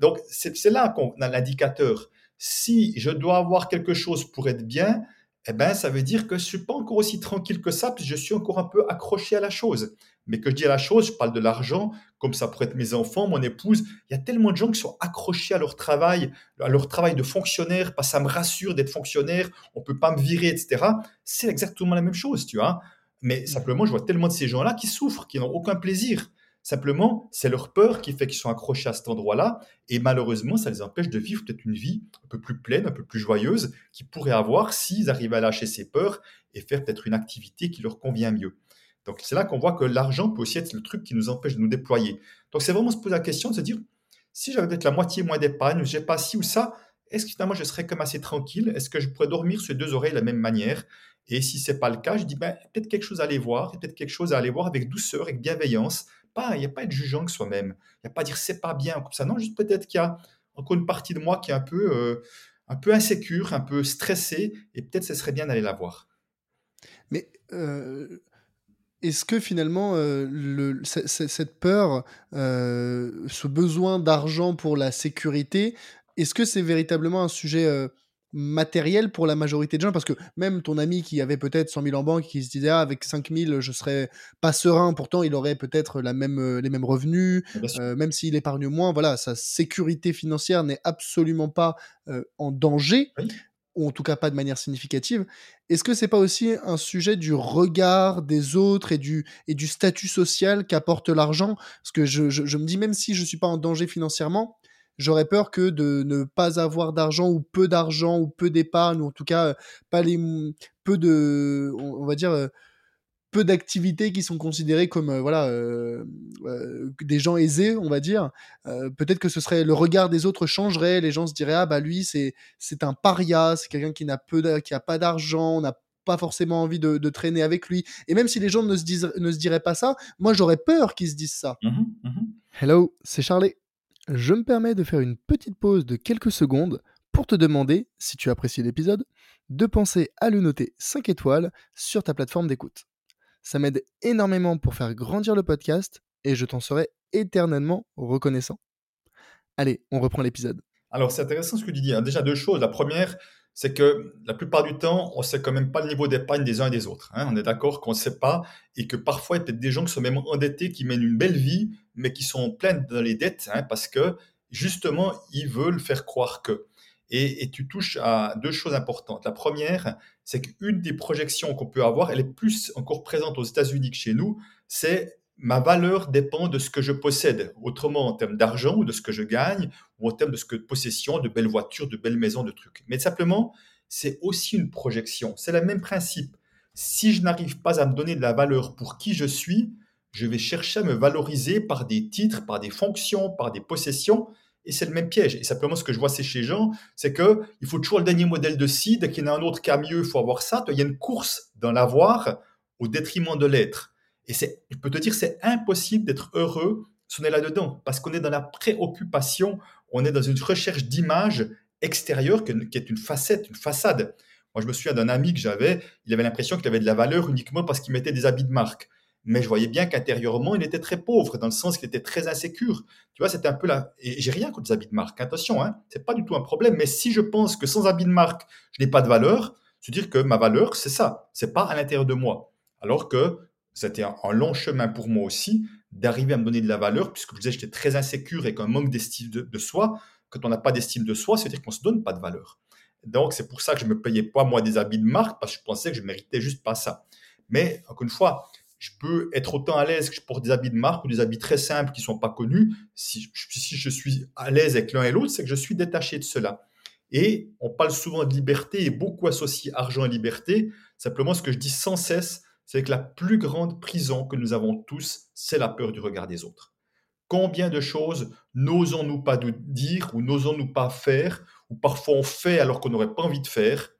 Donc, c'est là qu'on a l'indicateur. Si je dois avoir quelque chose pour être bien, eh ben, ça veut dire que je suis pas encore aussi tranquille que ça, puis je suis encore un peu accroché à la chose. Mais que je dis à la chose, je parle de l'argent, comme ça pourrait être mes enfants, mon épouse. Il y a tellement de gens qui sont accrochés à leur travail, à leur travail de fonctionnaire, parce que ça me rassure d'être fonctionnaire, on peut pas me virer, etc. C'est exactement la même chose, tu vois. Mais simplement, je vois tellement de ces gens-là qui souffrent, qui n'ont aucun plaisir. Simplement, c'est leur peur qui fait qu'ils sont accrochés à cet endroit-là, et malheureusement, ça les empêche de vivre peut-être une vie un peu plus pleine, un peu plus joyeuse, qu'ils pourraient avoir s'ils arrivaient à lâcher ces peurs et faire peut-être une activité qui leur convient mieux. Donc c'est là qu'on voit que l'argent peut aussi être le truc qui nous empêche de nous déployer. Donc c'est vraiment se poser la question de se dire, si j'avais peut-être la moitié moins d'épargne, j'ai pas ci ou ça, est-ce que finalement je serais comme assez tranquille? Est-ce que je pourrais dormir sur deux oreilles de la même manière? Et si c'est pas le cas, je dis ben, peut-être quelque chose à aller voir, peut-être quelque chose à aller voir avec douceur, avec bienveillance, pas, il n'y a pas à être jugeant que soi-même. Il n'y a pas à dire c'est pas bien comme ça. Non, juste peut-être qu'il y a encore une partie de moi qui est un peu, euh, un peu insécure, un peu stressée, et peut-être ce serait bien d'aller la voir. Mais euh, est-ce que finalement, euh, le, cette peur, ce besoin d'argent pour la sécurité, est-ce que c'est véritablement un sujet matériel pour la majorité de gens parce que même ton ami qui avait peut-être 100 000 en banque qui se disait ah, avec 5 000 je serais pas serein pourtant il aurait peut-être la même euh, les mêmes revenus euh, même s'il épargne moins voilà sa sécurité financière n'est absolument pas euh, en danger ou en tout cas pas de manière significative. Est-ce que c'est pas aussi un sujet du regard des autres et du et du statut social qu'apporte l'argent? Parce que je, je, je, me dis même si je suis pas en danger financièrement j'aurais peur que de ne pas avoir d'argent ou peu d'argent ou peu d'épargne ou en tout cas euh, pas les peu de on, va dire euh, peu d'activités qui sont considérées comme euh, voilà des gens aisés on va dire. Peut-être que ce serait le regard des autres changerait les gens se diraient ah bah lui c'est c'est un paria c'est quelqu'un qui n'a peu qui a pas d'argent on n'a pas forcément envie de, traîner avec lui et même si les gens ne se disent ne se diraient pas ça moi j'aurais peur qu'ils se disent ça. Mmh mmh Hello c'est Charlie je me permets de faire une petite pause de quelques secondes pour te demander, si tu apprécies l'épisode, de penser à le noter 5 étoiles sur ta plateforme d'écoute. Ça m'aide énormément pour faire grandir le podcast et je t'en serai éternellement reconnaissant. Allez, on reprend l'épisode. Alors c'est intéressant ce que tu dis. Hein. Déjà deux choses. La première, c'est que la plupart du temps, on sait quand même pas le niveau d'épargne des uns et des autres. Hein. On est d'accord qu'on ne sait pas et que parfois, il y a peut-être des gens qui sont même endettés, qui mènent une belle vie, mais qui sont pleins dans les dettes hein, parce que justement, ils veulent faire croire que. Et, tu touches à deux choses importantes. La première, c'est qu'une des projections qu'on peut avoir, elle est plus encore présente aux États-Unis que chez nous, c'est ma valeur dépend de ce que je possède, autrement en termes d'argent ou de ce que je gagne, ou en termes de ce que possession, de belles voitures, de belles maisons, de trucs. Mais simplement, c'est aussi une projection. C'est le même principe. Si je n'arrive pas à me donner de la valeur pour qui je suis, je vais chercher à me valoriser par des titres, par des fonctions, par des possessions. Et c'est le même piège. Et simplement, ce que je vois chez les gens, c'est que il faut toujours le dernier modèle de ci. Dès qu'il y en a un autre qui a mieux, il faut avoir ça. Il y a une course dans l'avoir au détriment de l'être. Et je peux te dire, c'est impossible d'être heureux si on est là-dedans, parce qu'on est dans la préoccupation, on est dans une recherche d'image extérieure qui est une facette, une façade. Moi, je me souviens d'un ami que j'avais, il avait l'impression qu'il avait de la valeur uniquement parce qu'il mettait des habits de marque. Mais je voyais bien qu'intérieurement, il était très pauvre, dans le sens qu'il était très insécure. Tu vois, c'était un peu là. Et j'ai rien contre les habits de marque. Attention, hein, c'est pas du tout un problème. Mais si je pense que sans habits de marque, je n'ai pas de valeur, se dire que ma valeur, c'est ça. C'est pas à l'intérieur de moi. Alors que c'était un, long chemin pour moi aussi d'arriver à me donner de la valeur, puisque je disais j'étais très insécure et qu'un manque d'estime de, soi, quand on n'a pas d'estime de soi, c'est-à-dire qu'on se donne pas de valeur. Donc c'est pour ça que je me payais pas moi des habits de marque parce que je pensais que je méritais juste pas ça. Mais encore une fois, je peux être autant à l'aise que je porte des habits de marque ou des habits très simples qui sont pas connus. Si, je suis à l'aise avec l'un et l'autre, c'est que je suis détaché de cela. Et on parle souvent de liberté et beaucoup associe argent et liberté. Simplement, ce que je dis sans cesse, c'est que la plus grande prison que nous avons tous, c'est la peur du regard des autres. Combien de choses n'osons-nous pas dire ou n'osons-nous pas faire, ou parfois on fait alors qu'on n'aurait pas envie de faire,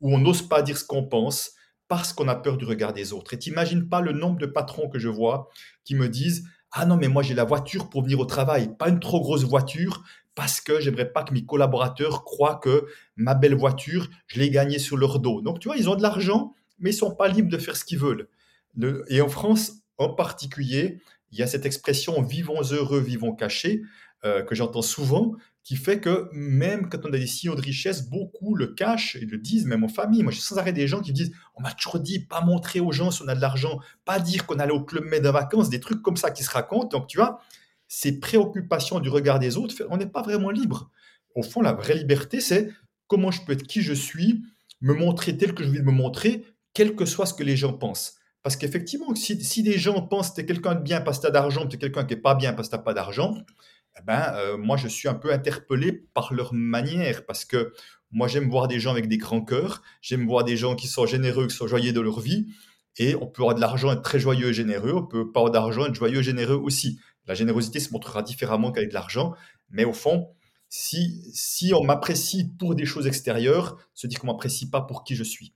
ou on n'ose pas dire ce qu'on pense parce qu'on a peur du regard des autres. Et t'imagines pas le nombre de patrons que je vois qui me disent ah non mais moi j'ai la voiture pour venir au travail, pas une trop grosse voiture parce que j'aimerais pas que mes collaborateurs croient que ma belle voiture, je l'ai gagnée sur leur dos. Donc tu vois, ils ont de l'argent, mais ils sont pas libres de faire ce qu'ils veulent. et en France, en particulier, il y a cette expression vivons heureux, vivons cachés euh, que j'entends souvent, qui fait que même quand on a des signaux de richesse, beaucoup le cachent et le disent, même en famille. Moi, j'ai sans arrêt des gens qui disent on m'a toujours dit pas montrer aux gens si on a de l'argent, pas dire qu'on allait au club med de vacances, des trucs comme ça qui se racontent. Donc, tu vois, ces préoccupations du regard des autres, on n'est pas vraiment libre. Au fond, la vraie liberté, c'est comment je peux être qui je suis, me montrer tel que je veux me montrer, quel que soit ce que les gens pensent. Parce qu'effectivement, si, si, des gens pensent que tu es quelqu'un de bien parce que tu as d'argent, tu es quelqu'un qui n'est pas bien parce que tu n'as pas d'argent, eh ben, euh, moi, je suis un peu interpellé par leur manière. Parce que moi, j'aime voir des gens avec des grands cœurs, j'aime voir des gens qui sont généreux, qui sont joyeux de leur vie. Et on peut avoir de l'argent, être très joyeux et généreux, on peut pas avoir d'argent, être joyeux et généreux aussi. La générosité se montrera différemment qu'avec de l'argent, mais au fond, si, si on m'apprécie pour des choses extérieures, se dire qu'on m'apprécie pas pour qui je suis.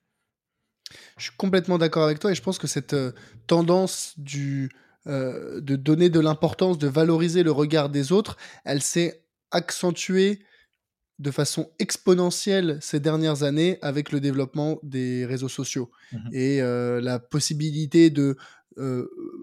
Je suis complètement d'accord avec toi et je pense que cette euh, tendance du, euh, de donner de l'importance, de valoriser le regard des autres, elle s'est accentuée de façon exponentielle ces dernières années avec le développement des réseaux sociaux. Mmh et euh, la possibilité de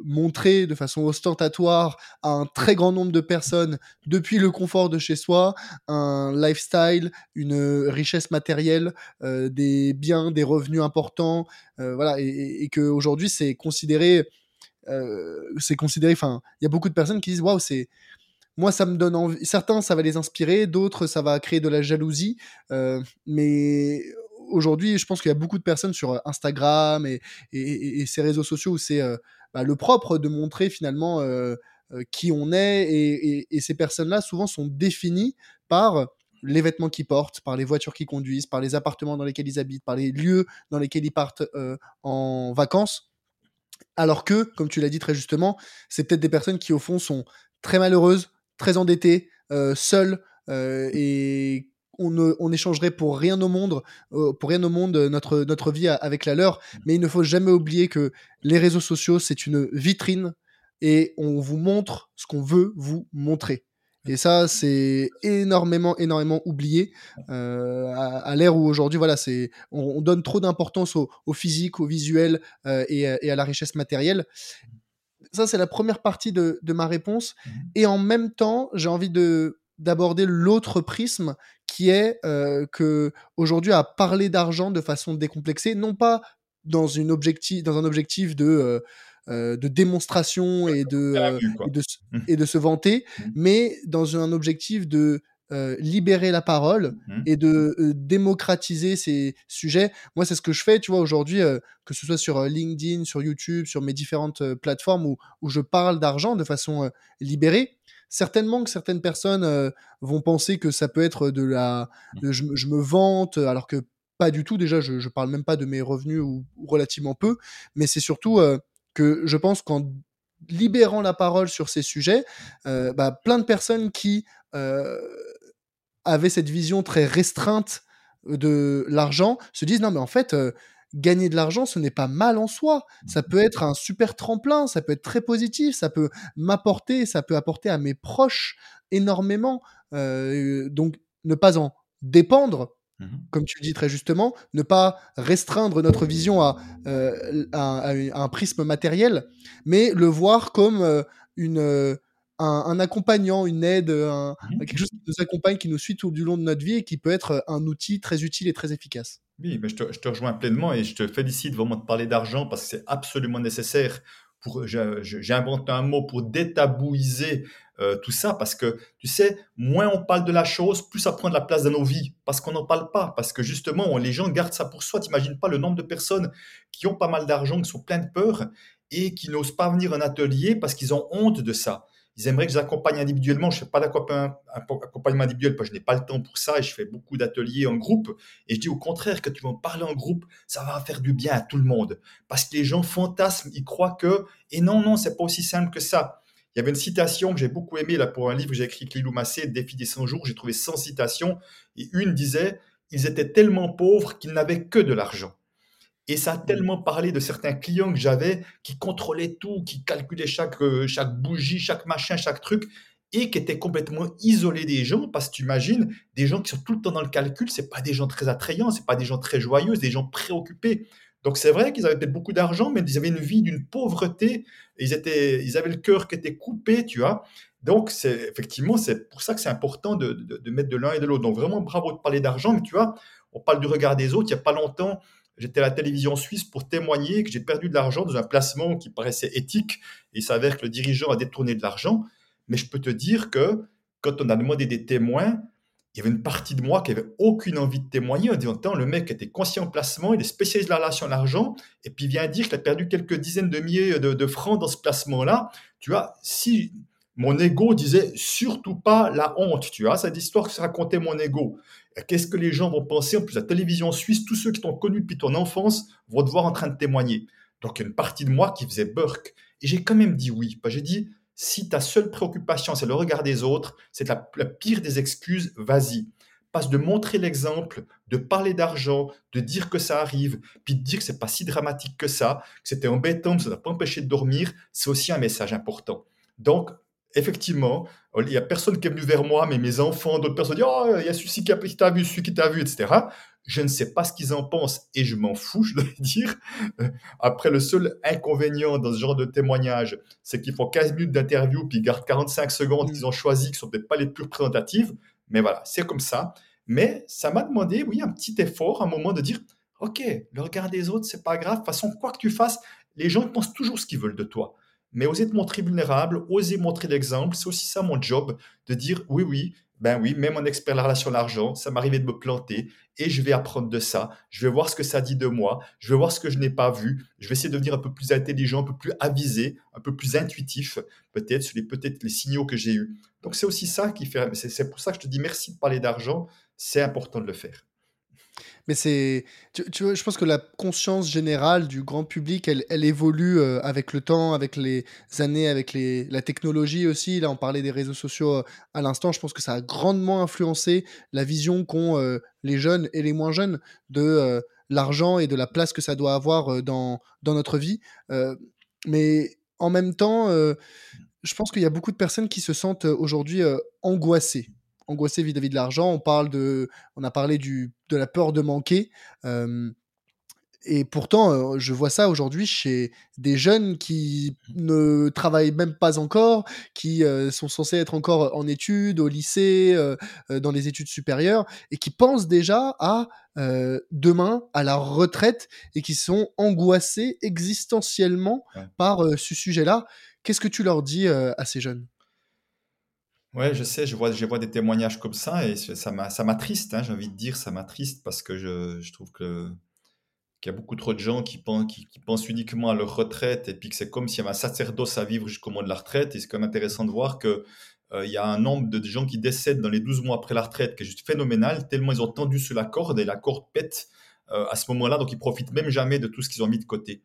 montrer de façon ostentatoire à un très grand nombre de personnes depuis le confort de chez soi un lifestyle, une richesse matérielle, des biens, des revenus importants, voilà, et, et, que aujourd'hui c'est considéré, c'est considéré, enfin, il y a beaucoup de personnes qui disent waouh, c'est moi, ça me donne envie. Certains, ça va les inspirer, d'autres, ça va créer de la jalousie. mais aujourd'hui, je pense qu'il y a beaucoup de personnes sur euh, Instagram et, ces réseaux sociaux où c'est euh, bah, le propre de montrer finalement euh, qui on est. Et, ces personnes-là, souvent, sont définies par les vêtements qu'ils portent, par les voitures qu'ils conduisent, par les appartements dans lesquels ils habitent, par les lieux dans lesquels ils partent en vacances. Alors que, comme tu l'as dit très justement, c'est peut-être des personnes qui, au fond, sont très malheureuses, très endettées, seules, et on, échangerait pour rien au monde, euh, pour rien au monde euh, notre, notre vie avec la leur. Mm. Mais il ne faut jamais oublier que les réseaux sociaux, c'est une vitrine et on vous montre ce qu'on veut vous montrer. Et ça, c'est énormément, énormément oublié euh, à, l'ère où aujourd'hui, voilà, c'est on, donne trop d'importance au, physique, au visuel et, à la richesse matérielle. Ça, c'est la première partie de, de ma réponse. Mm. Et en même temps, j'ai envie de d'aborder l'autre prisme qui est euh, que aujourd'hui à parler d'argent de façon décomplexée, non pas dans, une objectif, dans un objectif de, euh, euh, de démonstration et de, et de, mmh. et, de, se vanter, mmh. mais dans un objectif de libérer la parole mmh. et de démocratiser ces sujets. Moi, c'est ce que je fais, tu vois, aujourd'hui, que ce soit sur LinkedIn, sur YouTube, sur mes différentes plateformes où, où je parle d'argent de façon libérée certainement que certaines personnes euh, vont penser que ça peut être de la. Mmh. je, me vante, alors que pas du tout. Déjà, je, ne parle même pas de mes revenus ou, relativement peu, mais c'est surtout euh, que je pense qu'en libérant la parole sur ces sujets, euh, bah, plein de personnes qui avaient cette vision très restreinte de l'argent se disent non mais en fait gagner de l'argent, ce n'est pas mal en soi. Ça peut être un super tremplin, ça peut être très positif, ça peut m'apporter, ça peut apporter à mes proches énormément. Euh, donc, ne pas en dépendre, mmh comme tu dis très justement, ne pas restreindre notre vision à, euh, un prisme matériel, mais le voir comme euh, une, un, accompagnant, une aide, mmh quelque chose qui nous accompagne, qui nous suit tout du long de notre vie et qui peut être un outil très utile et très efficace. Oui, mais je te, rejoins pleinement et je te félicite vraiment de parler d'argent parce que c'est absolument nécessaire. Pour, j'ai inventé un mot pour détabouiser euh, tout ça parce que, tu sais, moins on parle de la chose, plus ça prend de la place dans nos vies parce qu'on n'en parle pas, parce que justement, les gens gardent ça pour soi. T'imagines pas le nombre de personnes qui ont pas mal d'argent, qui sont plein de peur et qui n'osent pas venir en atelier parce qu'ils ont honte de ça. Ils aimeraient que je les accompagne individuellement. Je ne fais pas d'accompagnement individuel parce que je n'ai pas le temps pour ça et je fais beaucoup d'ateliers en groupe. Et je dis au contraire que tu vas en parler en groupe, ça va faire du bien à tout le monde. Parce que les gens fantasment, ils croient que, et non, non, c'est pas aussi simple que ça. Il y avait une citation que j'ai beaucoup aimée là, pour un livre que j'ai écrit avec Massé, Défi des 100 jours. J'ai trouvé 100 citations et une disait Ils étaient tellement pauvres qu'ils n'avaient que de l'argent. Et ça a mmh. tellement parlé de certains clients que j'avais qui contrôlaient tout, qui calculaient chaque, euh, chaque bougie, chaque machin, chaque truc, et qui étaient complètement isolés des gens, parce que tu imagines, des gens qui sont tout le temps dans le calcul, c'est pas des gens très attrayants, c'est pas des gens très joyeux, c'est des gens préoccupés. Donc c'est vrai qu'ils avaient peut-être beaucoup d'argent, mais ils avaient une vie d'une pauvreté, ils, étaient, ils avaient le cœur qui était coupé, tu vois. Donc c'est effectivement, c'est pour ça que c'est important de, de, de mettre de l'un et de l'autre. Donc vraiment bravo de parler d'argent, mais tu vois, on parle du regard des autres, il n'y a pas longtemps, j'étais à la télévision suisse pour témoigner que j'ai perdu de l'argent dans un placement qui paraissait éthique et il s'avère que le dirigeant a détourné de l'argent. Mais je peux te dire que quand on a demandé des témoins, il y avait une partie de moi qui avait aucune envie de témoigner en disant le mec était conscient de placement, il est spécialiste de la relation à l'argent, et puis il vient dire qu'il a perdu quelques dizaines de milliers de, de francs dans ce placement-là. Tu vois, si mon ego disait surtout pas la honte, tu vois, cette histoire que se racontait mon ego. Qu'est-ce que les gens vont penser? En plus, la télévision suisse, tous ceux qui t'ont connu depuis ton enfance vont te voir en train de témoigner. Donc, il y a une partie de moi qui faisait burk. Et j'ai quand même dit oui. J'ai dit, si ta seule préoccupation, c'est le regard des autres, c'est la, pire des excuses, vas-y. Passe de montrer l'exemple, de parler d'argent, de dire que ça arrive, puis de dire que c'est pas si dramatique que ça, que c'était embêtant, que ça ne pas empêcher de dormir, c'est aussi un message important. Donc, effectivement, il n'y a personne qui est venu vers moi, mais mes enfants, d'autres personnes disent Oh, il y a celui qui t'a vu, celui qui t'a vu, etc. Je ne sais pas ce qu'ils en pensent et je m'en fous, [laughs] je dois dire. Après, le seul inconvénient dans ce genre de témoignage, c'est qu'ils font 15 minutes d'interview puis ils gardent 45 secondes mmh. qu'ils ont choisi, qui ne sont peut-être pas les plus représentatives. Mais voilà, c'est comme ça. Mais ça m'a demandé, oui, un petit effort, un moment de dire Ok, le regard des autres, c'est pas grave. De toute façon, quoi que tu fasses, les gens pensent toujours ce qu'ils veulent de toi mais oser te montrer vulnérable, oser montrer l'exemple, c'est aussi ça mon job, de dire oui, oui, ben oui, même en expert la relation à l'argent, ça m'arrivait de me planter et je vais apprendre de ça. Je vais voir ce que ça dit de moi. Je vais voir ce que je n'ai pas vu. Je vais essayer de devenir un peu plus intelligent, un peu plus avisé, un peu plus intuitif, peut-être sur les peut-être les signaux que j'ai eus. Donc c'est aussi ça qui fait. C'est pour ça que je te dis merci de parler d'argent. C'est important de le faire. Mais c'est, tu, vois, je pense que la conscience générale du grand public, elle, elle évolue euh, avec le temps, avec les années, avec les, la technologie aussi. Là, on parlait des réseaux sociaux euh, à l'instant. Je pense que ça a grandement influencé la vision qu'ont euh, les jeunes et les moins jeunes de l'argent et de la place que ça doit avoir dans, dans notre vie. mais en même temps, je pense qu'il y a beaucoup de personnes qui se sentent aujourd'hui angoissées angoissé vis-à-vis de l'argent. On parle de, on a parlé du, de la peur de manquer. et pourtant, je vois ça aujourd'hui chez des jeunes qui ne travaillent même pas encore, qui sont censés être encore en études, au lycée, dans les études supérieures, et qui pensent déjà à demain, à la retraite, et qui sont angoissés existentiellement par ce sujet-là. Qu'est-ce que tu leur dis à ces jeunes? Ouais, je sais, je vois, je vois des témoignages comme ça et ça m'attriste, hein, j'ai envie de dire, ça m'attriste parce que je, je trouve que qu'il y a beaucoup trop de gens qui pensent, qui, pensent uniquement à leur retraite et puis que c'est comme s'il y avait un sacerdoce à vivre jusqu'au moment de la retraite. Et c'est quand même intéressant de voir que euh, il y a un nombre de gens qui décèdent dans les 12 mois après la retraite qui est juste phénoménal, tellement ils ont tendu sur la corde et la corde pète euh, à ce moment-là, donc ils profitent même jamais de tout ce qu'ils ont mis de côté.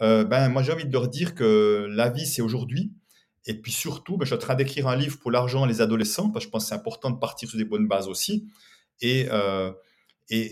Euh, ben, moi j'ai envie de leur dire que la vie c'est aujourd'hui et puis surtout, ben, je suis en train d'écrire un livre pour l'argent et les adolescents, parce que je pense que c'est important de partir sur des bonnes bases aussi. Et, euh, et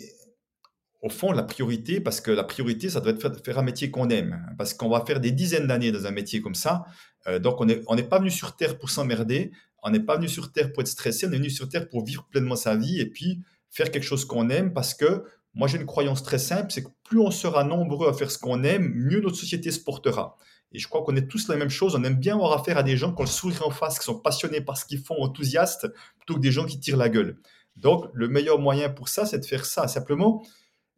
au fond, la priorité, parce que la priorité, ça doit être faire, faire un métier qu'on aime. Parce qu'on va faire des dizaines d'années dans un métier comme ça. Euh, donc, on n'est on n'est pas venu sur Terre pour s'emmerder. On n'est pas venu sur Terre pour être stressé. On est venu sur Terre pour vivre pleinement sa vie et puis faire quelque chose qu'on aime. Parce que moi, j'ai une croyance très simple c'est que plus on sera nombreux à faire ce qu'on aime, mieux notre société se portera. Et je crois qu'on est tous la même chose. On aime bien avoir affaire à des gens qui ont le sourire en face, qui sont passionnés par ce qu'ils font, enthousiastes, plutôt que des gens qui tirent la gueule. Donc, le meilleur moyen pour ça, c'est de faire ça. Simplement,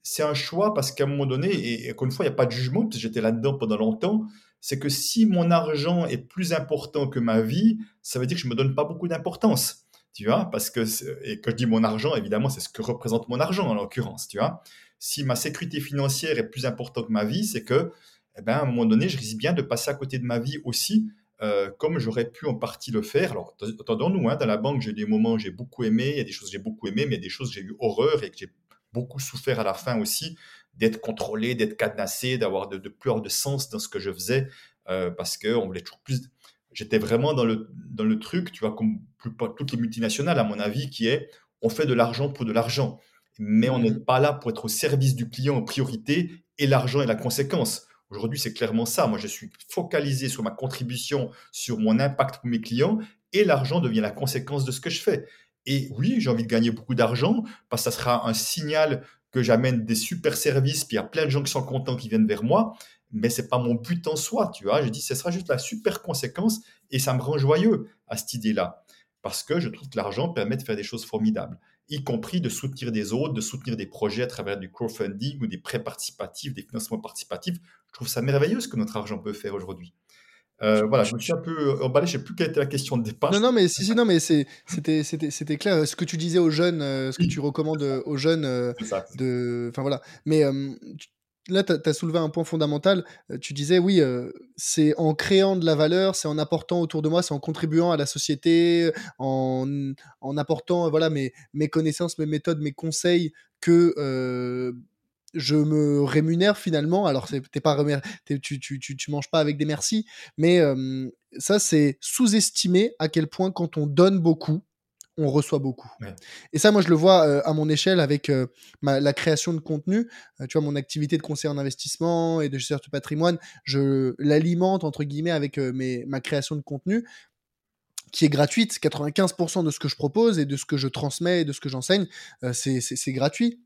c'est un choix parce qu'à un moment donné, et, encore une fois, il n'y a pas de jugement, parce j'étais là-dedans pendant longtemps, c'est que si mon argent est plus important que ma vie, ça veut dire que je ne me donne pas beaucoup d'importance. Tu vois, parce que, et quand je dis mon argent, évidemment, c'est ce que représente mon argent en l'occurrence, tu vois? Si ma sécurité financière est plus importante que ma vie, c'est que, eh ben, à un moment donné, je risque bien de passer à côté de ma vie aussi, euh, comme j'aurais pu en partie le faire. Alors, attendons-nous, hein, dans la banque, j'ai des moments où j'ai beaucoup aimé, il y a des choses que j'ai beaucoup aimé, mais il y a des choses que j'ai eu horreur et que j'ai beaucoup souffert à la fin aussi d'être contrôlé, d'être cadenassé, d'avoir de, de plus de sens dans ce que je faisais euh, parce qu'on voulait toujours plus. J'étais vraiment dans le, dans le truc, tu vois, comme toutes les multinationales, à mon avis, qui est on fait de l'argent pour de l'argent, mais on n'est mmh. pas là pour être au service du client en priorité et l'argent est la conséquence. Aujourd'hui, c'est clairement ça. Moi, je suis focalisé sur ma contribution, sur mon impact pour mes clients et l'argent devient la conséquence de ce que je fais. Et oui, j'ai envie de gagner beaucoup d'argent parce que ça sera un signal que j'amène des super services, puis il y a plein de gens qui sont contents qui viennent vers moi, mais c'est pas mon but en soi, tu vois. Je dis, ce sera juste la super conséquence et ça me rend joyeux à cette idée-là parce que je trouve que l'argent permet de faire des choses formidables, y compris de soutenir des autres, de soutenir des projets à travers du crowdfunding ou des prêts participatifs, des financements participatifs. Je trouve ça merveilleux ce que notre argent peut faire aujourd'hui. Euh, voilà, je me suis un peu emballé, je sais plus quelle était la question de départ. Non, non, mais si, si, non, mais c'était, c'était, clair. Ce que tu disais aux jeunes, euh, ce que tu recommandes euh, aux jeunes, de, enfin voilà. Mais là, tu as, soulevé un point fondamental. Tu disais, oui, c'est en créant de la valeur, c'est en apportant autour de moi, c'est en contribuant à la société, en, en apportant, voilà, mes, mes connaissances, mes méthodes, mes conseils que je me rémunère finalement. Alors, t'es pas tu, tu, tu, tu, manges pas avec des merci, mais ça, c'est sous-estimer à quel point quand on donne beaucoup, on reçoit beaucoup. Et ça, moi, je le vois à mon échelle avec la création de contenu. tu vois, mon activité de conseiller en investissement et de gestion de patrimoine, je l'alimente, entre guillemets, avec mes, ma création de contenu qui est gratuite. 95% de ce que je propose et de ce que je transmets et de ce que j'enseigne, c'est gratuit.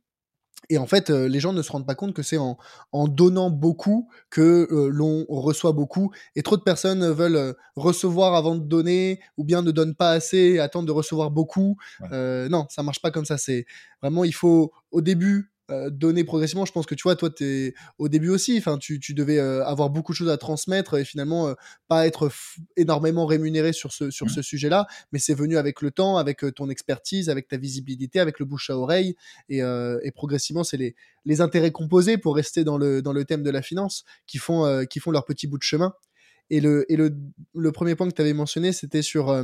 Et en fait, les gens ne se rendent pas compte que c'est en, en, donnant beaucoup que l'on reçoit beaucoup. Et trop de personnes veulent recevoir avant de donner, ou bien ne donnent pas assez et attendent de recevoir beaucoup. non, ça marche pas comme ça. C'est vraiment, il faut au début euh, donner progressivement. Je pense que tu vois, toi, es au début aussi, enfin, tu, tu devais euh, avoir beaucoup de choses à transmettre et finalement euh, pas être énormément rémunéré sur ce, sur mmh. ce sujet-là, mais c'est venu avec le temps, avec ton expertise, avec ta visibilité, avec le bouche à oreille et, et progressivement, c'est les, les intérêts composés pour rester dans le, dans le thème de la finance qui font, qui font leur petit bout de chemin. Et le, et le, le premier point que tu avais mentionné, c'était sur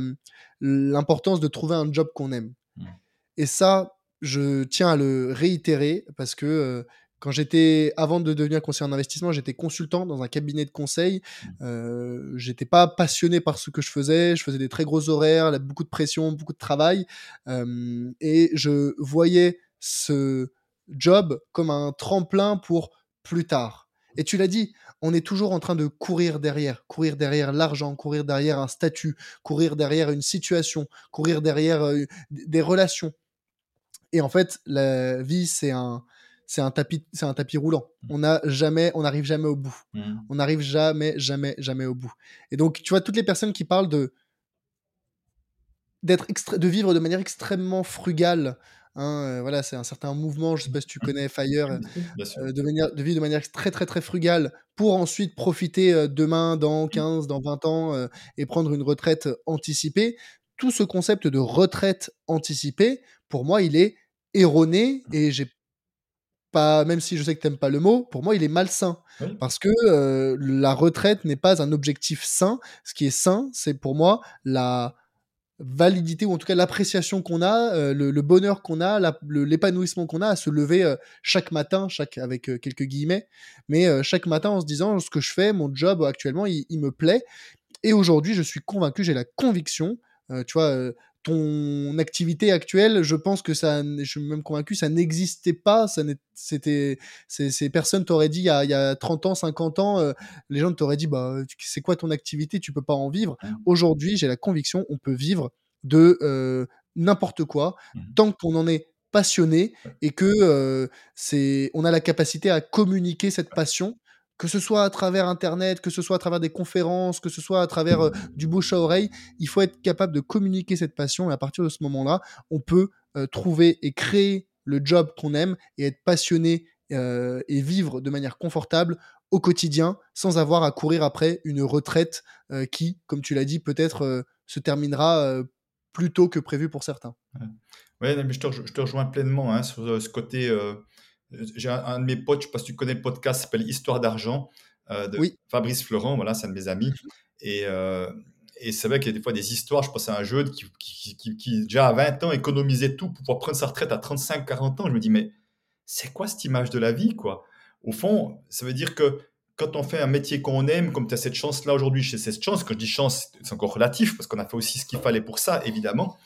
l'importance de trouver un job qu'on aime. Mmh. Et ça, je tiens à le réitérer parce que euh, quand j'étais, avant de devenir conseiller en investissement, j'étais consultant dans un cabinet de conseil. Euh, j'étais pas passionné par ce que je faisais. Je faisais des très gros horaires, beaucoup de pression, beaucoup de travail. Euh, et je voyais ce job comme un tremplin pour plus tard. Et tu l'as dit, on est toujours en train de courir derrière, courir derrière l'argent, courir derrière un statut, courir derrière une situation, courir derrière des relations. Et en fait, la vie, c'est un, c'est un tapis, c'est un tapis roulant. Mmh. On n'a jamais, on n'arrive jamais au bout. Mmh. On n'arrive jamais, jamais, jamais au bout. Et donc, tu vois, toutes les personnes qui parlent de d'être de vivre de manière extrêmement frugale. Hein, euh, voilà, c'est un certain mouvement, je sais pas si tu mmh. connais Fire, [laughs] euh, de, manière, de vivre de manière très très très frugale pour ensuite profiter euh, demain, dans 15, dans 20 ans et prendre une retraite anticipée. Tout ce concept de retraite anticipée, pour moi, il est erroné et j'ai pas, même si je sais que t'aimes pas le mot, pour moi, il est malsain. Parce que la retraite n'est pas un objectif sain. Ce qui est sain, c'est pour moi la validité ou en tout cas l'appréciation qu'on a, le, bonheur qu'on a, l'épanouissement qu'on a à se lever chaque matin, chaque avec quelques guillemets, mais chaque matin en se disant ce que je fais, mon job actuellement, il me plaît. Et aujourd'hui, je suis convaincu, j'ai la conviction euh, tu vois, euh, ton activité actuelle, je pense que ça, je suis même convaincu, ça n'existait pas. Ça c'était, ces, personnes t'auraient dit il y, a, il y, a, 30 ans, 50 ans, euh, les gens t'auraient dit bah, c'est quoi ton activité Tu peux pas en vivre. Mmh. Aujourd'hui, j'ai la conviction, on peut vivre de euh, n'importe quoi mmh. tant qu'on en est passionné et que euh, c'est, on a la capacité à communiquer cette passion que ce soit à travers Internet, que ce soit à travers des conférences, que ce soit à travers euh, du bouche à oreille, il faut être capable de communiquer cette passion et à partir de ce moment-là, on peut euh, trouver et créer le job qu'on aime et être passionné euh, et vivre de manière confortable au quotidien sans avoir à courir après une retraite qui, comme tu l'as dit, peut-être se terminera plus tôt que prévu pour certains. Oui, mais je, te, rejoins pleinement hein, sur ce côté j'ai un, de mes potes, je ne sais pas si tu connais le podcast, s'appelle Histoire d'argent, euh, de Fabrice Florent, voilà, c'est un de mes amis. Mhm. Et, euh, et c'est vrai qu'il y a des fois des histoires, je pense à un jeune qui, qui, qui, déjà à 20 ans économisait tout pour pouvoir prendre sa retraite à 35-40 ans. Je me dis, mais c'est quoi cette image de la vie, quoi? Au fond, ça veut dire que quand on fait un métier qu'on aime, comme tu as cette chance-là aujourd'hui chez cette chance, quand je dis chance, c'est encore relatif, parce qu'on a fait aussi ce qu'il fallait pour ça, évidemment.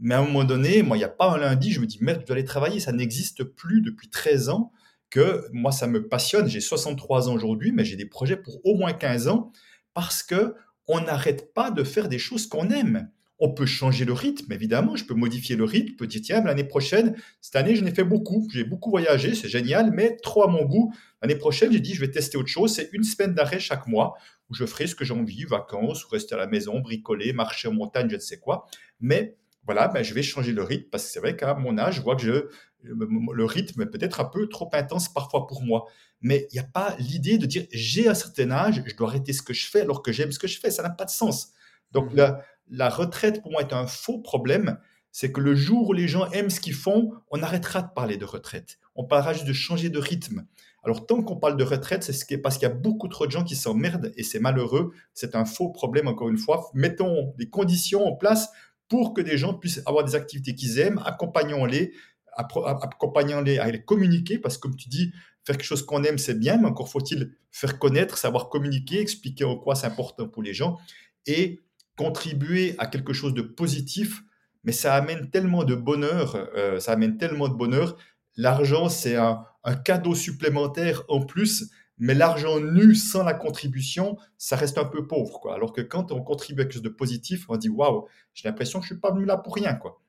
Mais à un moment donné, moi, il n'y a pas un lundi, je me dis, merde, je dois aller travailler. Ça n'existe plus depuis 13 ans que moi, ça me passionne. J'ai 63 ans aujourd'hui, mais j'ai des projets pour au moins 15 ans parce que on n'arrête pas de faire des choses qu'on aime. On peut changer le rythme, évidemment. Je peux modifier le rythme. Je peux dire, tiens, l'année prochaine, cette année, je n'ai fait beaucoup. J'ai beaucoup voyagé, c'est génial, mais trop à mon goût. L'année prochaine, j'ai dit, je vais tester autre chose. C'est une semaine d'arrêt chaque mois où je ferai ce que j'ai envie, vacances, rester à la maison, bricoler, marcher en montagne, je ne sais quoi. Mais voilà, ben, je vais changer le rythme parce que c'est vrai qu'à mon âge, je vois que je, le rythme est peut-être un peu trop intense parfois pour moi. Mais il n'y a pas l'idée de dire j'ai un certain âge, je dois arrêter ce que je fais alors que j'aime ce que je fais. Ça n'a pas de sens. Donc mmh la, retraite pour moi est un faux problème. C'est que le jour où les gens aiment ce qu'ils font, on arrêtera de parler de retraite. On parlera juste de changer de rythme. Alors tant qu'on parle de retraite, c'est parce qu'il y a beaucoup trop de gens qui s'emmerdent et c'est malheureux. C'est un faux problème encore une fois. Mettons des conditions en place pour que des gens puissent avoir des activités qu'ils aiment, accompagnons-les, accompagnons-les à les communiquer, parce que comme tu dis, faire quelque chose qu'on aime, c'est bien, mais encore faut-il faire connaître, savoir communiquer, expliquer en quoi c'est important pour les gens, et contribuer à quelque chose de positif, mais ça amène tellement de bonheur, euh, ça amène tellement de bonheur. L'argent, c'est un, un cadeau supplémentaire en plus mais l'argent nu sans la contribution, ça reste un peu pauvre. Quoi. Alors que quand on contribue à quelque chose de positif, on dit waouh, j'ai l'impression que je suis pas venu là pour rien. Quoi.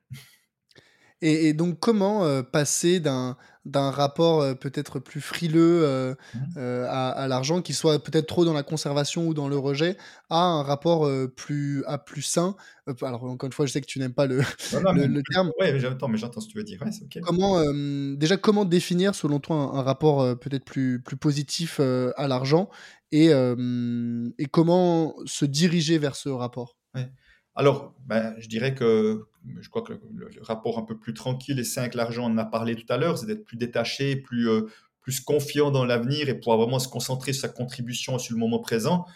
Et, donc, comment euh, passer d'un d'un rapport euh, peut-être plus frileux euh, mmh. à, l'argent, qui soit peut-être trop dans la conservation ou dans le rejet, à un rapport plus, à plus sain? Alors, encore une fois, je sais que tu n'aimes pas le, le, terme. Oui, j'entends, mais j'entends ce que tu veux dire. comment, déjà, comment définir, selon toi, un, rapport peut-être plus, plus positif à l'argent? Et, et comment se diriger vers ce rapport? Alors, ben, je dirais que je crois que le, rapport un peu plus tranquille et sain avec l'argent, on en a parlé tout à l'heure, c'est d'être plus détaché, plus, euh, plus confiant dans l'avenir et pouvoir vraiment se concentrer sur sa contribution sur le moment présent.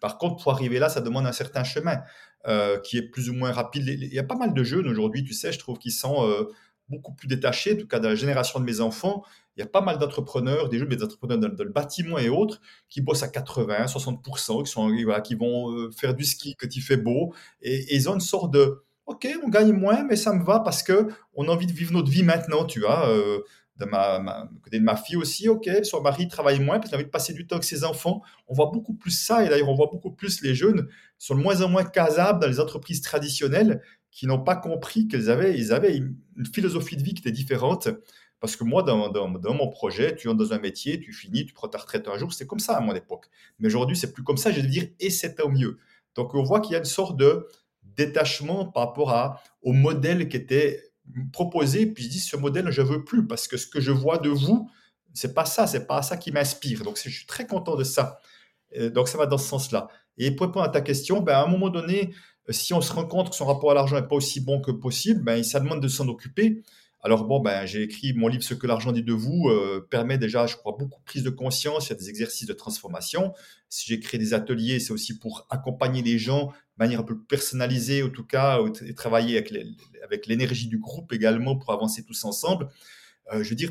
Par contre, pour arriver là, ça demande un certain chemin euh, qui est plus ou moins rapide. Il y a pas mal de jeunes aujourd'hui, tu sais, je trouve, qui sont euh, beaucoup plus détachés, en tout cas de la génération de mes enfants, il y a pas mal d'entrepreneurs, des jeunes des entrepreneurs dans, le bâtiment et autres, qui bossent à 80, 60%, qui, sont, qui vont euh, faire du ski quand il fait beau, et, ils ont une sorte de, ok, on gagne moins, mais ça me va parce que on a envie de vivre notre vie maintenant, tu vois. Euh, de ma, côté de ma fille aussi, ok, son mari travaille moins parce qu'il a envie de passer du temps avec ses enfants. On voit beaucoup plus ça, et d'ailleurs on voit beaucoup plus les jeunes sont de moins en moins casables dans les entreprises traditionnelles qui n'ont pas compris qu'ils avaient, ils avaient une philosophie de vie qui était différente. Parce que moi, dans, mon projet, tu entres dans un métier, tu finis, tu prends ta retraite un jour, c'était comme ça à mon époque. Mais aujourd'hui, c'est plus comme ça, je vais dire, et c'est au mieux. Donc, on voit qu'il y a une sorte de détachement par rapport au modèle qui était proposé. Puis je dis, ce modèle, je veux plus parce que ce que je vois de vous, c'est pas ça, c'est pas ça qui m'inspire. Donc, je suis très content de ça. Donc, ça va dans ce sens-là. Et pour répondre à ta question, ben, à un moment donné, si on se rend compte que son rapport à l'argent n'est pas aussi bon que possible, ben, ça demande de s'en occuper. Alors bon, ben, j'ai écrit mon livre Ce que l'argent dit de vous, euh, permet déjà, je crois, beaucoup de prise de conscience, il y a des exercices de transformation. Si j'ai créé des ateliers, c'est aussi pour accompagner les gens de manière un peu personnalisée, en tout cas, et travailler avec l'énergie du groupe également pour avancer tous ensemble. Euh, je veux dire,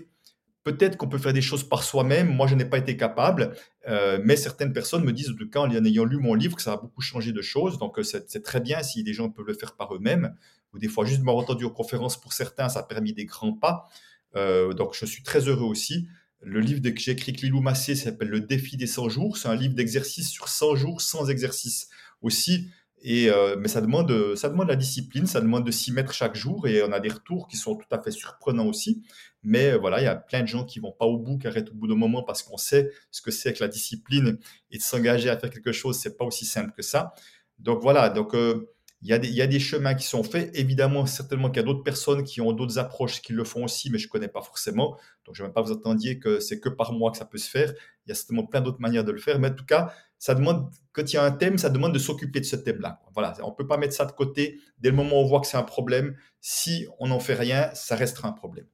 Peut-être qu'on peut faire des choses par soi-même. Moi, je n'ai pas été capable, euh, mais certaines personnes me disent, en tout cas, en ayant lu mon livre, que ça a beaucoup changé de choses. Donc, euh, c'est très bien si des gens peuvent le faire par eux-mêmes. Ou des fois, juste m'avoir entendu aux conférences pour certains, ça a permis des grands pas. Euh, donc, je suis très heureux aussi. Le livre que j'ai écrit avec Lilou Massé s'appelle Le défi des 100 jours. C'est un livre d'exercice sur 100 jours sans exercice aussi. Et, mais ça demande, ça demande la discipline, ça demande de s'y mettre chaque jour et on a des retours qui sont tout à fait surprenants aussi. Mais euh, voilà, il y a plein de gens qui vont pas au bout, qui arrêtent au bout d'un moment parce qu'on sait ce que c'est que la discipline et de s'engager à faire quelque chose, c'est pas aussi simple que ça. Donc voilà, donc euh, il y, a des, il y, a des chemins qui sont faits. Évidemment, certainement qu'il y a d'autres personnes qui ont d'autres approches qui le font aussi, mais je connais pas forcément. Donc, je ne vais pas vous attendiez que c'est que par moi que ça peut se faire. Il y a certainement plein d'autres manières de le faire. Mais en tout cas, ça demande, quand il y a un thème, ça demande de s'occuper de ce thème-là. Voilà, on ne peut pas mettre ça de côté. Dès le moment où on voit que c'est un problème, si on n'en fait rien, ça restera un problème.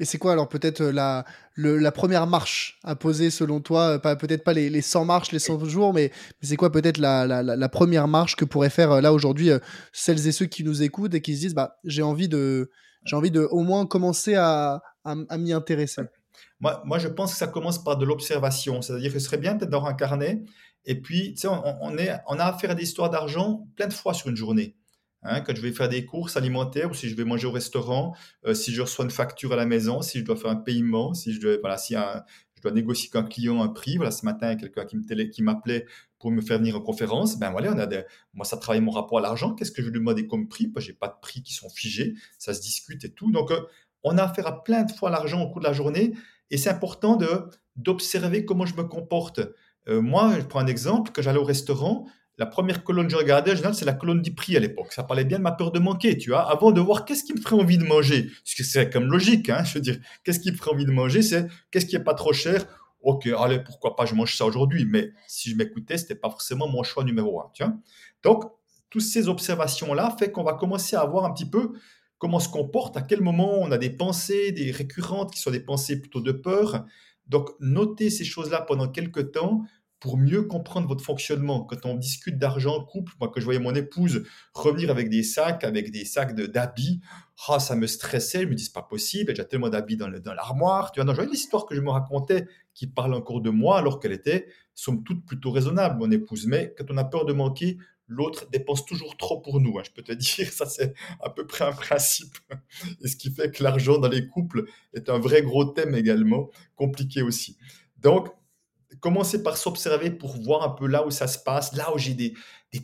Et c'est quoi alors peut-être euh, la, la première marche à poser selon toi pas, Peut-être pas les, les 100 marches, les 100 jours, mais, c'est quoi peut-être la, la, la, première marche que pourraient faire euh, là aujourd'hui euh, celles et ceux qui nous écoutent et qui se disent bah, j'ai envie de j'ai envie de au moins commencer à, à, m'y intéresser? Moi, moi, je pense que ça commence par de l'observation. C'est-à-dire que ce serait bien peut-être d'avoir un carnet. Et puis, on, a affaire à des histoires d'argent plein de fois sur une journée. Hein, quand je vais faire des courses alimentaires ou si je vais manger au restaurant, euh, si je reçois une facture à la maison, si je dois faire un paiement, si je dois, négocier avec un client un prix. Voilà, ce matin, quelqu'un qui m'appelait pour me faire venir en conférence. Ben voilà, moi, ça travaille mon rapport à l'argent. Qu'est-ce que je lui demander comme prix? Je n'ai pas de prix qui sont figés. Ça se discute et tout. Donc, euh, on a affaire à plein de fois l'argent au cours de la journée. Et c'est important d'observer comment je me comporte. Euh, moi, je prends un exemple. Quand j'allais au restaurant, la première colonne que je regardais, en général, c'est la colonne du prix à l'époque. Ça parlait bien de ma peur de manquer, tu vois, avant de voir qu'est-ce qui me ferait envie de manger. Parce que c'est comme logique, hein, je veux dire, qu'est-ce qui me ferait envie de manger, c'est qu'est-ce qui est pas trop cher. Ok, allez, pourquoi pas, je mange ça aujourd'hui. Mais si je m'écoutais, c'était pas forcément mon choix numéro un, tu vois. Donc, toutes ces observations-là fait qu'on va commencer à voir un petit peu comment se comporte, à quel moment on a des pensées, des récurrentes qui sont des pensées plutôt de peur. Donc, notez ces choses-là pendant quelques temps pour mieux comprendre votre fonctionnement. Quand on discute d'argent couple, moi que je voyais mon épouse revenir avec des sacs, avec des sacs d'habits, oh, ça me stressait. Je me dis pas possible, j'ai tellement d'habits dans l'armoire. Tu vois, j'avais l'histoire que je me racontais qui parle encore de moi alors qu'elle était somme toute plutôt raisonnable, mon épouse. Mais quand on a peur de manquer, l'autre dépense toujours trop pour nous. Hein, je peux te [laughs] dire, ça c'est à peu près un principe. Et ce qui fait que l'argent dans les couples est un vrai gros thème également, compliqué aussi. Donc, commencer par s'observer pour voir un peu là où ça se passe, là où j'ai des,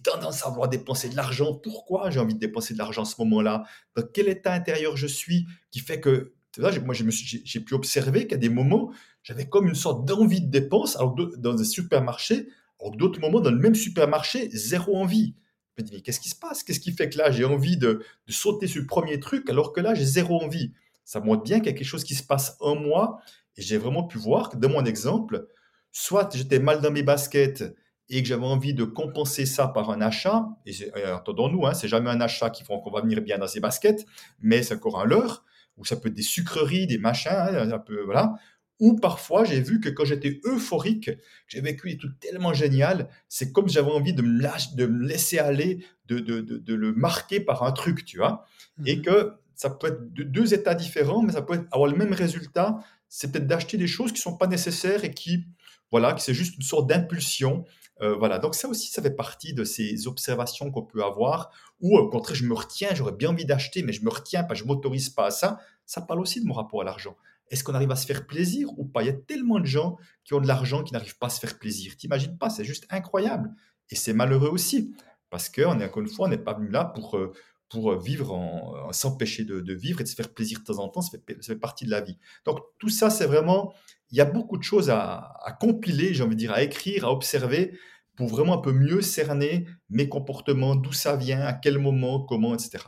tendances à vouloir dépenser de l'argent. Pourquoi j'ai envie de dépenser de l'argent à ce moment-là? Dans quel état intérieur je suis qui fait que moi, j'ai pu observer qu'à des moments, j'avais comme une sorte d'envie de dépense alors dans un supermarché, alors d'autres moments, dans le même supermarché, zéro envie. Je me dis, mais qu'est-ce qui se passe? Qu'est-ce qui fait que là, j'ai envie de, de, sauter sur le premier truc alors que là, j'ai zéro envie? Ça montre bien qu'il y a quelque chose qui se passe en moi et j'ai vraiment pu voir que dans mon exemple, soit j'étais mal dans mes baskets et que j'avais envie de compenser ça par un achat, et entendons-nous, hein, c'est jamais un achat qui font qu'on va venir bien dans ses baskets, mais c'est encore un leurre, ou ça peut être des sucreries, des machins, hein, un peu, voilà. Ou parfois, j'ai vu que quand j'étais euphorique, j'ai vécu des trucs tellement génial, c'est comme j'avais envie de me, lâcher, de me laisser aller, de, de, de, le marquer par un truc, tu vois. Et mmh que ça peut être deux états différents, mais ça peut avoir le même résultat. C'est peut-être d'acheter des choses qui ne sont pas nécessaires et qui, voilà, que c'est juste une sorte d'impulsion. Euh, voilà, donc ça aussi, ça fait partie de ces observations qu'on peut avoir, ou au contraire, je me retiens, j'aurais bien envie d'acheter, mais je me retiens pas, je m'autorise pas à ça. Ça parle aussi de mon rapport à l'argent. Est-ce qu'on arrive à se faire plaisir ou pas? Il y a tellement de gens qui ont de l'argent qui n'arrivent pas à se faire plaisir. T'imagines pas, c'est juste incroyable. Et c'est malheureux aussi, parce est encore une fois, on n'est pas venu là pour, euh, pour vivre en, s'empêcher de, vivre et de se faire plaisir de temps en temps, ça fait, ça fait partie de la vie. Donc tout ça, c'est vraiment il y a beaucoup de choses à, compiler, j'ai envie de dire, à écrire, à observer, pour vraiment un peu mieux cerner mes comportements, d'où ça vient, à quel moment, comment, etc.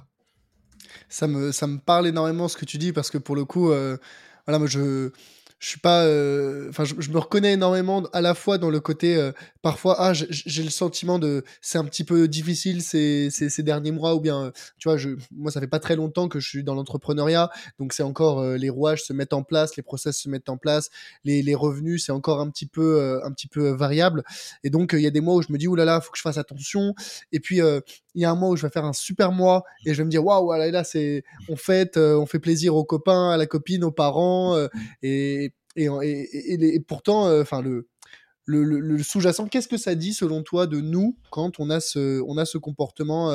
Ça me, ça me parle énormément ce que tu dis, parce que pour le coup, euh, voilà, moi je je suis pas euh, enfin je, me reconnais énormément à la fois dans le côté euh, parfois ah j'ai le sentiment de c'est un petit peu difficile ces, ces, ces, derniers mois ou bien tu vois je moi ça fait pas très longtemps que je suis dans l'entrepreneuriat donc c'est encore euh, les rouages se mettent en place les process se mettent en place les, les revenus c'est encore un petit peu un petit peu variable. Et donc il y a des mois où je me dis oulala là là, faut que je fasse attention. Et puis il y a un mois où je vais faire un super mois et je vais me dire waouh, là, là c'est on fête, euh, on fait plaisir aux copains, à la copine, aux parents euh, [laughs] et, et, et, pourtant, euh, enfin le le, le, sous-jacent, qu'est-ce que ça dit selon toi de nous quand on a ce, on a ce comportement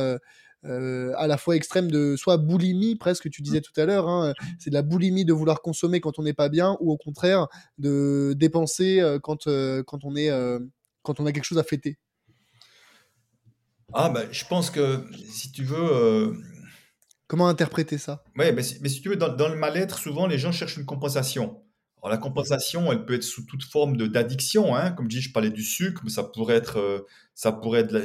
euh, à la fois extrême de soit boulimie presque tu disais tout à l'heure hein, c'est de la boulimie de vouloir consommer quand on n'est pas bien ou au contraire de dépenser euh, quand euh, quand on est quand on a quelque chose à fêter? Ah ben je pense que si tu veux comment interpréter ça? Ouais mais si, mais si tu veux dans, dans le mal-être souvent les gens cherchent une compensation alors, la compensation, elle peut être sous toute forme d'addiction. Hein. Comme je dis, je parlais du sucre, mais ça pourrait être, euh, ça pourrait être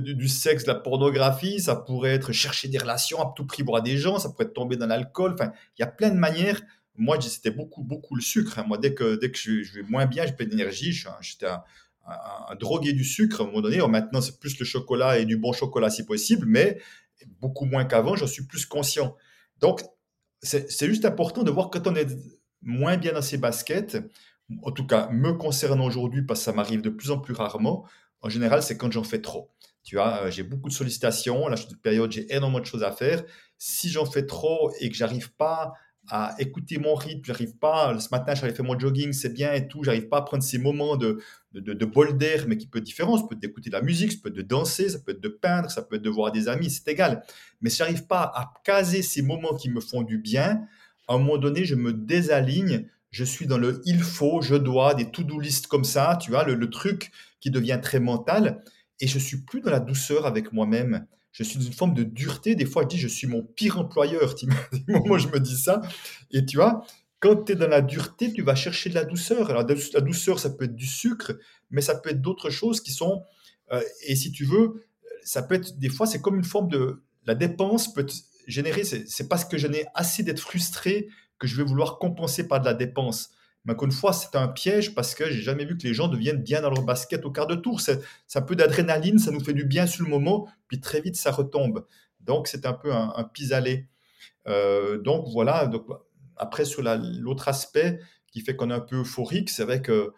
du sexe, de la pornographie, ça pourrait être chercher des relations à tout prix, boire des gens, ça pourrait être tomber dans l'alcool. Enfin, il y a plein de manières. Moi, c'était beaucoup, beaucoup le sucre. Hein. Moi, dès que, dès que je, je, vais moins bien, j'ai pas d'énergie, j'étais un, un, drogué du sucre à un moment donné. maintenant, c'est plus le chocolat et du bon chocolat si possible, mais beaucoup moins qu'avant, j'en suis plus conscient. Donc, c'est juste important de voir quand on est moins bien dans ses baskets, en tout cas me concernant aujourd'hui, parce que ça m'arrive de plus en plus rarement, en général, c'est quand j'en fais trop. Tu vois, euh, j'ai beaucoup de sollicitations, là, une période, j'ai énormément de choses à faire. Si j'en fais trop et que j'arrive pas à écouter mon rythme, j'arrive pas, ce matin, j'avais fait mon jogging, c'est bien et tout, j'arrive pas à prendre ces moments de, de, bol d'air, mais qui peut être différent. Ça peut être d'écouter de la musique, ça peut être de danser, ça peut être de peindre, ça peut être de voir des amis, c'est égal. Mais si j'arrive pas à caser ces moments qui me font du bien, à un moment donné, je me désaligne, je suis dans le il faut, je dois, des to-do list comme ça, tu vois, le, truc qui devient très mental, et je suis plus dans la douceur avec moi-même. Je suis dans une forme de dureté. Des fois, je dis, je suis mon pire employeur. [laughs] Moi, je me dis ça. Et tu vois, quand tu es dans la dureté, tu vas chercher de la douceur. Alors, la douceur, ça peut être du sucre, mais ça peut être d'autres choses qui sont. Euh, et si tu veux, ça peut être. Des fois, c'est comme une forme de. La dépense peut générer, c'est parce que je n'ai assez d'être frustré que je vais vouloir compenser par de la dépense. Mais encore une fois, c'est un piège parce que j'ai jamais vu que les gens deviennent bien dans leur basket au quart de tour. C'est un peu d'adrénaline, ça nous fait du bien sur le moment, puis très vite ça retombe. Donc c'est un peu un, pis-aller. Euh, donc voilà. Donc, après, sur l'autre aspect qui fait qu'on est un peu euphorique, c'est vrai que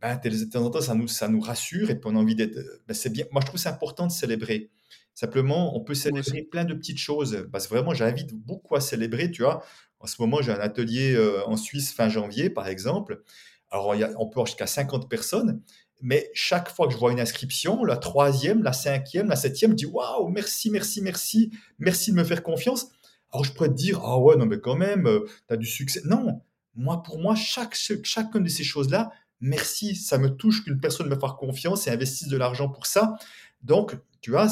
ben, de temps en temps, ça nous, ça nous rassure et puis on a envie d'être. Ben, c'est bien. Moi, je trouve c'est important de célébrer. Simplement, on peut célébrer plein de petites choses. Parce que vraiment, j'invite beaucoup à célébrer. Tu vois, en ce moment, j'ai un atelier euh, en Suisse fin janvier, par exemple. Alors, on peut avoir jusqu'à 50 personnes. Mais chaque fois que je vois une inscription, la troisième, la cinquième, la septième, je dis waouh, merci, merci, merci, merci de me faire confiance. Alors, je pourrais te dire, ah ouais, non, mais quand même, euh, tu as du succès. Non, moi, pour moi, chaque, chacune de ces choses-là, merci, ça me touche qu'une personne me fasse confiance et investisse de l'argent pour ça. Donc, tu vois,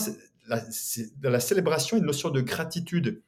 la, dans la célébration, une notion de gratitude.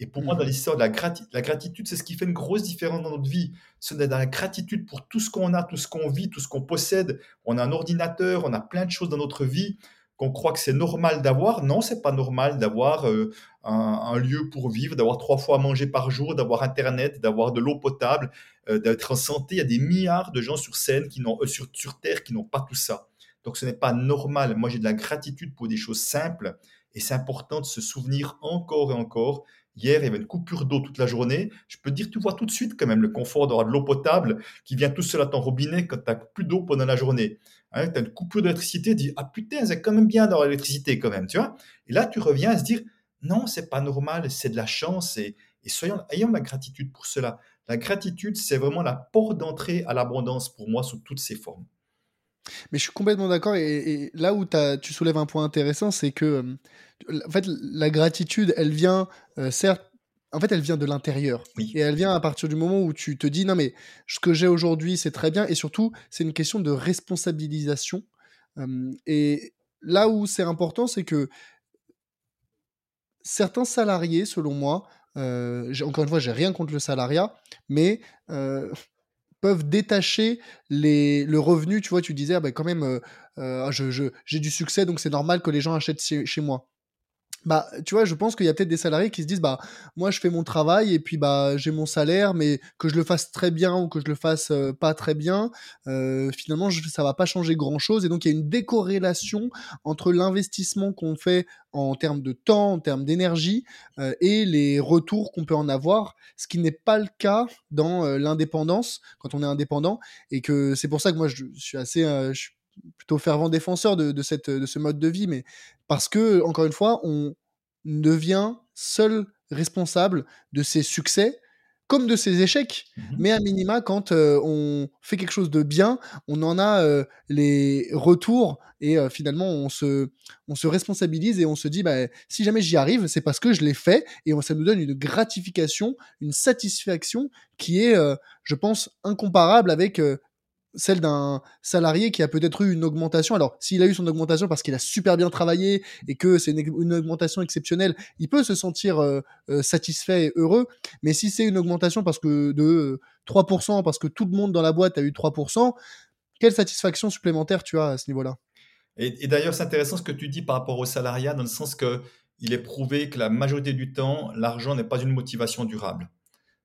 Et pour moi, dans mmh. l'histoire de la, la gratitude, c'est ce qui fait une grosse différence dans notre vie. C'est dans la gratitude pour tout ce qu'on a, tout ce qu'on vit, tout ce qu'on possède. On a un ordinateur, on a plein de choses dans notre vie qu'on croit que c'est normal d'avoir. Non, c'est pas normal d'avoir euh, un, lieu pour vivre, d'avoir trois fois à manger par jour, d'avoir Internet, d'avoir de l'eau potable, euh, d'être en santé. Il y a des milliards de gens sur scène qui n'ont, euh, sur, sur Terre qui n'ont pas tout ça. Donc ce n'est pas normal. Moi, j'ai de la gratitude pour des choses simples et c'est important de se souvenir encore et encore. Hier, il y avait une coupure d'eau toute la journée. Je peux dire, tu vois tout de suite quand même le confort d'avoir de l'eau potable qui vient tout seul à ton robinet quand tu n'as plus d'eau pendant la journée. Hein, tu as une coupure d'électricité, tu dis, ah putain, c'est quand même bien d'avoir l'électricité quand même, tu vois. Et là, tu reviens à se dire, non, c'est pas normal, c'est de la chance et, et soyons, ayons la gratitude pour cela. La gratitude, c'est vraiment la porte d'entrée à l'abondance pour moi sous toutes ses formes. Mais je suis complètement d'accord. Et, là où tu soulèves un point intéressant, c'est que euh, en fait, la gratitude, elle vient, euh, certes, en fait, elle vient de l'intérieur. Et elle vient à partir du moment où tu te dis, non, mais ce que j'ai aujourd'hui, c'est très bien. Et surtout, c'est une question de responsabilisation. et là où c'est important, c'est que certains salariés, selon moi, euh, encore une fois, j'ai rien contre le salariat, mais peuvent détacher les, le revenu. Tu vois, tu disais, ah ben quand même, euh, euh, je, j'ai du succès, donc c'est normal que les gens achètent chez moi bah, tu vois, je pense qu'il y a peut-être des salariés qui se disent, bah, moi, je fais mon travail et puis, bah, j'ai mon salaire, mais que je le fasse très bien ou que je le fasse euh, pas très bien, euh, finalement, je, ça va pas changer grand-chose. Et donc, il y a une décorrélation entre l'investissement qu'on fait en termes de temps, en termes d'énergie euh, et les retours qu'on peut en avoir, ce qui n'est pas le cas dans l'indépendance quand on est indépendant. Et que c'est pour ça que moi, je, suis assez, plutôt fervent défenseur de, de, cette, de ce mode de vie, mais parce que, encore une fois, on devient seul responsable de ses succès comme de ses échecs. Mmh Mais à minima, quand euh, on fait quelque chose de bien, on en a euh, les retours et euh, finalement on se, on se responsabilise et on se dit bah, si jamais j'y arrive, c'est parce que je l'ai fait et ça nous donne une gratification, une satisfaction qui est, je pense, incomparable avec celle d'un salarié qui a peut-être eu une augmentation. Alors, s'il a eu son augmentation parce qu'il a super bien travaillé et que c'est une, augmentation exceptionnelle, il peut se sentir euh, euh, satisfait et heureux. Mais si c'est une augmentation parce que de 3%, parce que tout le monde dans la boîte a eu 3%, quelle satisfaction supplémentaire tu as à ce niveau-là? Et, d'ailleurs, c'est intéressant ce que tu dis par rapport au salariat, dans le sens que il est prouvé que la majorité du temps, l'argent n'est pas une motivation durable. Mmh.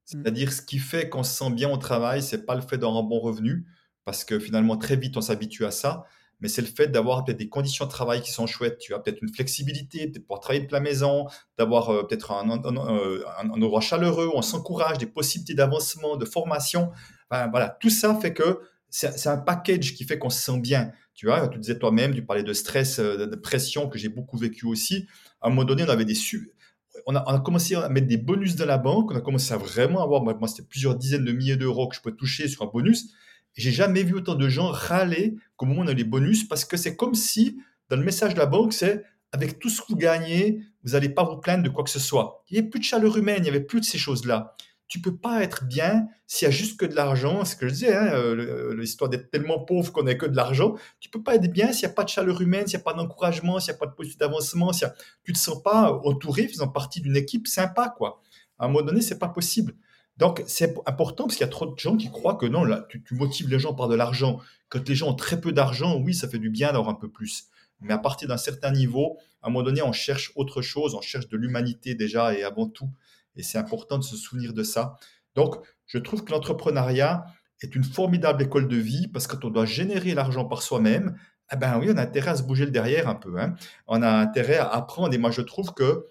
C'est-à-dire, ce qui fait qu'on se sent bien au travail, c'est pas le fait d'avoir un bon revenu, parce que finalement, très vite, on s'habitue à ça. Mais c'est le fait d'avoir peut-être des conditions de travail qui sont chouettes. Tu as peut-être une flexibilité, peut-être pouvoir travailler de la maison, d'avoir euh, peut-être un, endroit chaleureux, on s'encourage, des possibilités d'avancement, de formation. voilà, tout ça fait que c'est un package qui fait qu'on se sent bien. Tu vois, tu disais toi-même, tu parlais de stress, euh, de pression que j'ai beaucoup vécu aussi. À un moment donné, on avait des a, on a, commencé à mettre des bonus dans la banque. On a commencé à vraiment avoir, moi, c'était plusieurs dizaines de milliers d'euros que je pouvais toucher sur un bonus. J'ai jamais vu autant de gens râler qu'au moment où on a les bonus parce que c'est comme si, dans le message de la banque, c'est avec tout ce que vous gagnez, vous n'allez pas vous plaindre de quoi que ce soit. Il n'y avait plus de chaleur humaine, il n'y avait plus de ces choses-là. Tu peux pas être bien s'il y a juste que de l'argent. C'est ce que je disais, hein, euh, l'histoire d'être tellement pauvre qu'on n'a que de l'argent. Tu peux pas être bien s'il n'y a pas de chaleur humaine, s'il n'y a pas d'encouragement, s'il n'y a pas de possibilité d'avancement, si tu ne te sens pas entouré, faisant partie d'une équipe sympa. quoi. À un moment donné, c'est pas possible. Donc, c'est important parce qu'il y a trop de gens qui croient que non, là, tu, motives les gens par de l'argent. Quand les gens ont très peu d'argent, oui, ça fait du bien d'avoir un peu plus. Mais à partir d'un certain niveau, à un moment donné, on cherche autre chose, on cherche de l'humanité déjà et avant tout. Et c'est important de se souvenir de ça. Donc, je trouve que l'entrepreneuriat est une formidable école de vie parce que quand on doit générer l'argent par soi-même, eh ben oui, on a intérêt à se bouger le derrière un peu. Hein. On a intérêt à apprendre. Et moi, je trouve que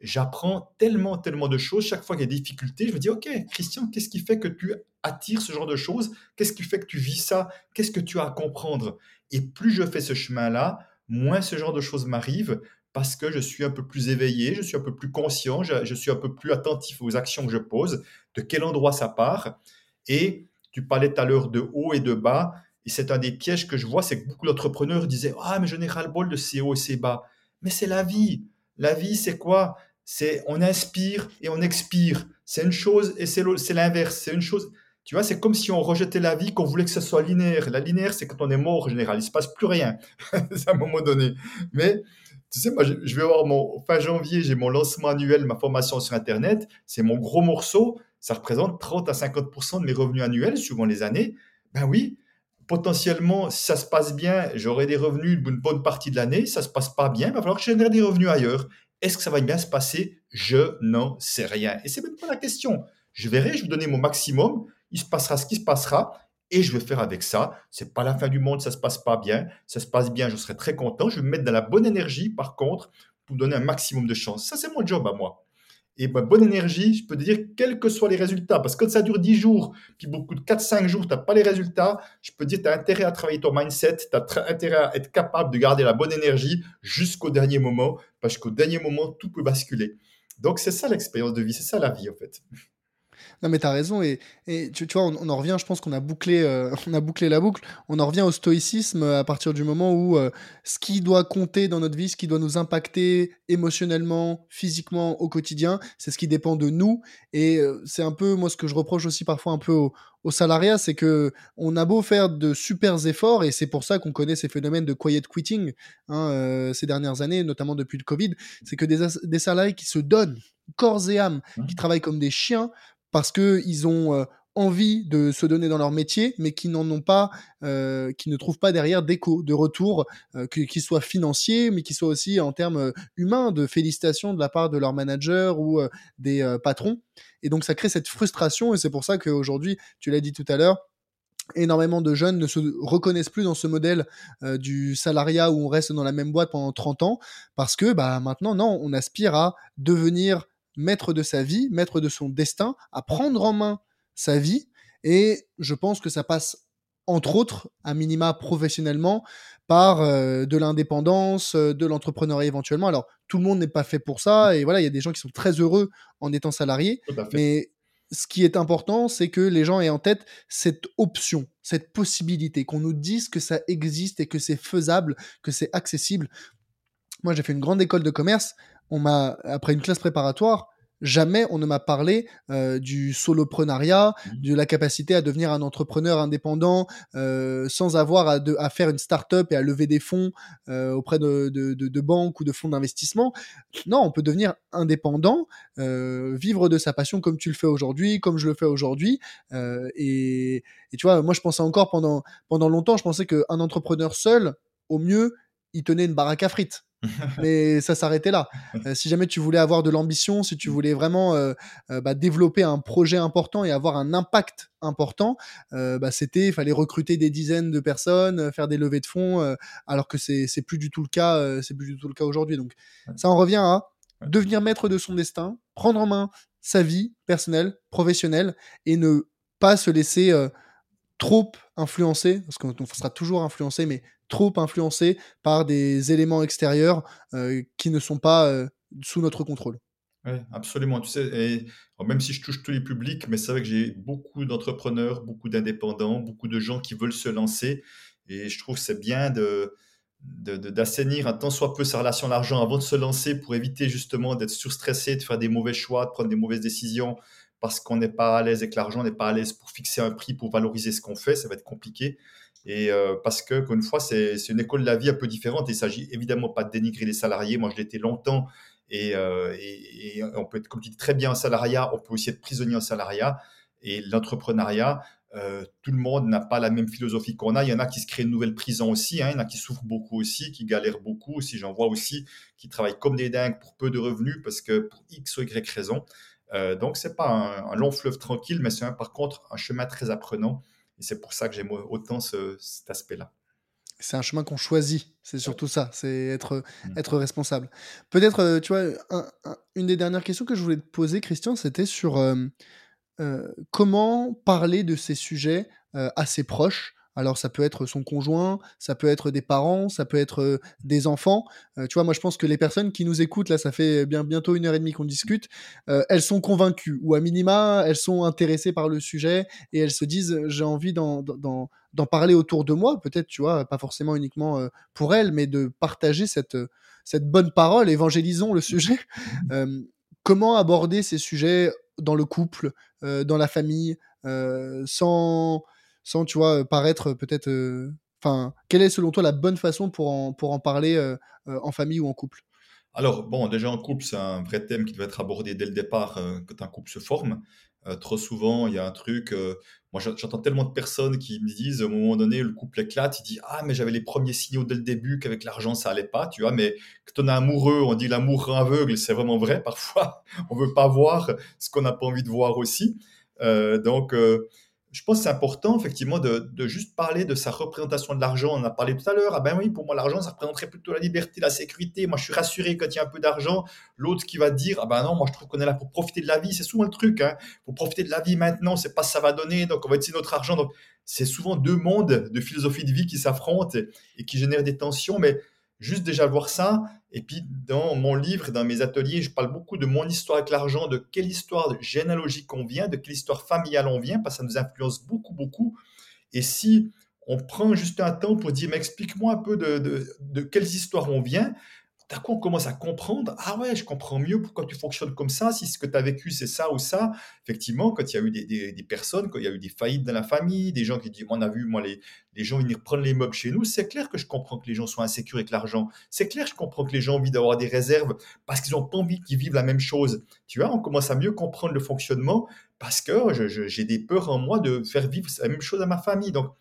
j'apprends tellement, tellement de choses. Chaque fois qu'il y a des difficultés, je me dis, OK, Christian, qu'est-ce qui fait que tu attires ce genre de choses? Qu'est-ce qui fait que tu vis ça? Qu'est-ce que tu as à comprendre? Et plus je fais ce chemin-là, moins ce genre de choses m'arrivent parce que je suis un peu plus éveillé, je suis un peu plus conscient, je, suis un peu plus attentif aux actions que je pose, de quel endroit ça part. Et tu parlais tout à l'heure de haut et de bas. Et c'est un des pièges que je vois, c'est que beaucoup d'entrepreneurs disaient Ah, mais je n'ai ras le bol de ces hauts et ces bas. Mais c'est la vie. La vie, c'est quoi? C'est on inspire et on expire. C'est une chose et c'est l'inverse. C'est une chose. Tu vois, c'est comme si on rejetait la vie, qu'on voulait que ce soit linéaire. La linéaire, c'est quand on est mort en général. Il se passe plus rien [laughs] à un moment donné. Mais tu sais, moi, je, vais avoir mon fin janvier, j'ai mon lancement annuel, ma formation sur Internet. C'est mon gros morceau. Ça représente 30 à 50 de mes revenus annuels, suivant les années. Ben oui, potentiellement, si ça se passe bien, j'aurai des revenus une bonne partie de l'année. Si ça se passe pas bien, il va falloir que je génère des revenus ailleurs. Est-ce que ça va bien se passer? Je n'en sais rien. Et c'est même pas la question. Je verrai, je vais donner mon maximum. Il se passera ce qui se passera et je vais faire avec ça. C'est pas la fin du monde, ça se passe pas bien. Ça se passe bien, je serai très content. Je vais me mettre dans la bonne énergie, par contre, pour donner un maximum de chance. Ça, c'est mon job à moi et ma bonne énergie, je peux te dire, quels que soient les résultats, parce que quand ça dure 10 jours, puis beaucoup de 4-5 jours, tu n'as pas les résultats, je peux te dire, tu as intérêt à travailler ton mindset, tu as intérêt à être capable de garder la bonne énergie jusqu'au dernier moment, parce qu'au dernier moment, tout peut basculer. Donc, c'est ça l'expérience de vie, c'est ça la vie, en fait. Non, mais tu as raison. Et, et tu, vois, on, en revient, je pense qu'on a, bouclé, euh, [laughs] on a bouclé la boucle. On en revient au stoïcisme à partir du moment où euh, ce qui doit compter dans notre vie, ce qui doit nous impacter émotionnellement, physiquement au quotidien, c'est ce qui dépend de nous. Et euh, c'est un peu, moi, ce que je reproche aussi parfois un peu au, au salariat, c'est que on a beau faire de super efforts, et c'est pour ça qu'on connaît ces phénomènes de quiet quitting hein, ces dernières années, notamment depuis le Covid, c'est que des, des salariés qui se donnent corps et âme, qui mmh. travaillent comme des chiens parce qu'ils ont euh, envie de se donner dans leur métier, mais qui n'en ont pas, euh, qui ne trouvent pas derrière d'écho, de retour, euh, qui soit financier, mais qui soit aussi en termes humains, de félicitations de la part de leur manager ou des patrons. Et donc ça crée cette frustration, et c'est pour ça qu'aujourd'hui, tu l'as dit tout à l'heure, énormément de jeunes ne se reconnaissent plus dans ce modèle du salariat où on reste dans la même boîte pendant 30 ans, parce que bah, maintenant, non, on aspire à devenir maître de sa vie, maître de son destin, à prendre en main sa vie. Et je pense que ça passe entre autres, à minima professionnellement, par euh, de l'indépendance, euh, de l'entrepreneuriat éventuellement. Alors, tout le monde n'est pas fait pour ça, et voilà, il y a des gens qui sont très heureux en étant salariés, mais ce qui est important, c'est que les gens aient en tête cette option, cette possibilité, qu'on nous dise que ça existe et que c'est faisable, que c'est accessible. Moi, j'ai fait une grande école de commerce. On m'a, après une classe préparatoire, jamais on ne m'a parlé euh, du soloprenariat, mmh. de la capacité à devenir un entrepreneur indépendant euh, sans avoir à, à, faire une start-up et à lever des fonds euh, auprès de, de, de, banques ou de fonds d'investissement. Non, on peut devenir indépendant, vivre de sa passion comme tu le fais aujourd'hui, comme je le fais aujourd'hui. Et, et, tu vois, moi je pensais encore pendant, pendant longtemps, je pensais qu'un entrepreneur seul, au mieux, il tenait une baraque à frites. [laughs] mais ça s'arrêtait là. Euh, si jamais tu voulais avoir de l'ambition, si tu voulais vraiment euh, euh, bah, développer un projet important et avoir un impact important, bah, c'était, il fallait recruter des dizaines de personnes, faire des levées de fonds, alors que c'est c'est plus du tout le cas, c'est plus du tout le cas aujourd'hui. Donc ça en revient à devenir maître de son destin, prendre en main sa vie personnelle, professionnelle, et ne pas se laisser trop influencer, parce qu'on sera toujours influencé, mais trop influencé par des éléments extérieurs euh, qui ne sont pas euh, sous notre contrôle. Oui, absolument. Tu sais, et, même si je touche tous les publics, mais c'est vrai que j'ai beaucoup d'entrepreneurs, beaucoup d'indépendants, beaucoup de gens qui veulent se lancer. Et je trouve que c'est bien de, d'assainir un tant soit peu sa relation à l'argent avant de se lancer pour éviter justement d'être surstressé, de faire des mauvais choix, de prendre des mauvaises décisions parce qu'on n'est pas à l'aise que l'argent n'est pas à l'aise pour fixer un prix, pour valoriser ce qu'on fait, ça va être compliqué. Et euh, parce que, une fois, c'est une école de la vie un peu différente. Il s'agit évidemment pas de dénigrer les salariés. Moi, je l'étais longtemps. Et, euh, et, on peut être, comme tu dis, très bien en salariat. On peut aussi être prisonnier en salariat. Et l'entrepreneuriat, euh, tout le monde n'a pas la même philosophie qu'on a. Il y en a qui se créent une nouvelle prison aussi. Hein. Il y en a qui souffrent beaucoup aussi, qui galèrent beaucoup. Si j'en vois aussi, qui travaillent comme des dingues pour peu de revenus parce que pour X ou Y raison. Euh, donc, c'est pas un, long fleuve tranquille, mais c'est par contre un chemin très apprenant. Et c'est pour ça que j'aime autant cet aspect-là. C'est un chemin qu'on choisit, c'est surtout ça, c'est être, être responsable. Peut-être, euh, tu vois, une des dernières questions que je voulais te poser, Christian, c'était sur euh, euh, comment parler de ces sujets à ses proches, alors ça peut être son conjoint, ça peut être des parents, ça peut être euh, des enfants. Euh, tu vois, moi je pense que les personnes qui nous écoutent, là ça fait bien bientôt une heure et demie qu'on discute, euh, elles sont convaincues ou à minima elles sont intéressées par le sujet et elles se disent j'ai envie d'en parler autour de moi, peut-être tu vois, pas forcément uniquement pour elles, mais de partager cette cette bonne parole, évangélisons le sujet. [laughs] comment aborder ces sujets dans le couple, dans la famille, sans sans, tu vois, paraître peut-être. Enfin, quelle est selon toi la bonne façon pour en, pour en parler en famille ou en couple? Alors, bon, déjà en couple, c'est un vrai thème qui doit être abordé dès le départ quand un couple se forme. trop souvent, il y a un truc. moi, j'entends tellement de personnes qui me disent, au moment donné, le couple éclate, il dit Ah, mais j'avais les premiers signaux dès le début qu'avec l'argent, ça allait pas, tu vois. Mais quand on est amoureux, on dit l'amour aveugle, c'est vraiment vrai. [laughs] Parfois, on veut pas voir ce qu'on n'a pas envie de voir aussi. donc, je pense que c'est important, effectivement, de, juste parler de sa représentation de l'argent. On en a parlé tout à l'heure. Ah ben oui, pour moi, l'argent, ça représenterait plutôt la liberté, la sécurité. Moi, je suis rassuré quand il y a un peu d'argent. L'autre qui va dire, ah ben non, moi, je trouve qu'on est là pour profiter de la vie. C'est souvent le truc. Hein. Pour profiter de la vie maintenant, c'est pas ça va donner. Donc, on va utiliser notre argent. Donc, c'est souvent deux mondes de philosophie de vie qui s'affrontent et qui génèrent des tensions. Mais juste déjà voir ça. Et puis, dans mon livre, dans mes ateliers, je parle beaucoup de mon histoire avec l'argent, de quelle histoire généalogique on vient, de quelle histoire familiale on vient, parce que ça nous influence beaucoup, beaucoup. Et si on prend juste un temps pour dire, mais explique-moi un peu de, de, de quelles histoires on vient, d'un coup, on commence à comprendre, ah ouais, je comprends mieux pourquoi tu fonctionnes comme ça, si ce que tu as vécu, c'est ça ou ça. Effectivement, quand il y a eu des, personnes, quand il y a eu des faillites dans la famille, des gens qui disent, on a vu, moi, les, les gens venir prendre les meubles chez nous, c'est clair que je comprends que les gens sont insécures avec l'argent. C'est clair, je comprends que les gens ont envie d'avoir des réserves parce qu'ils n'ont pas envie qu'ils vivent la même chose. Tu vois, on commence à mieux comprendre le fonctionnement parce que j'ai des peurs en moi de faire vivre la même chose à ma famille. Donc,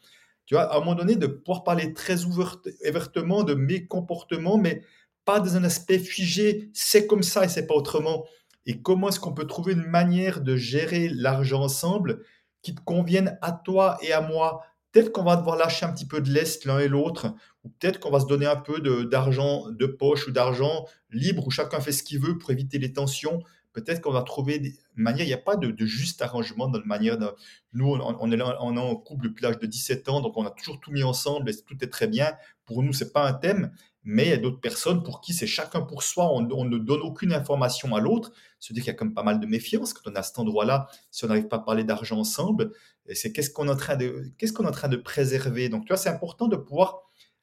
tu vois, à un moment donné, de pouvoir parler très ouvertement de mes comportements, mais pas dans un aspect figé, c'est comme ça et c'est pas autrement. Et comment est-ce qu'on peut trouver une manière de gérer l'argent ensemble qui te convienne à toi et à moi? Peut-être qu'on va devoir lâcher un petit peu de l'est l'un et l'autre, ou peut-être qu'on va se donner un peu d'argent de, poche ou d'argent libre où chacun fait ce qu'il veut pour éviter les tensions. peut-être qu'on va trouver des manières, il n'y a pas de, juste arrangement dans la manière. De, nous, on, est en couple depuis l'âge de 17 ans, donc on a toujours tout mis ensemble et tout est très bien. Pour nous, c'est pas un thème, mais il y a d'autres personnes pour qui c'est chacun pour soi, on, ne donne aucune information à l'autre. Se dire qu'il y a comme pas mal de méfiance quand on a cet endroit-là, si on n'arrive pas à parler d'argent ensemble, c'est qu'est-ce qu'on est en train de, est en train de préserver? Donc, tu vois, c'est important de pouvoir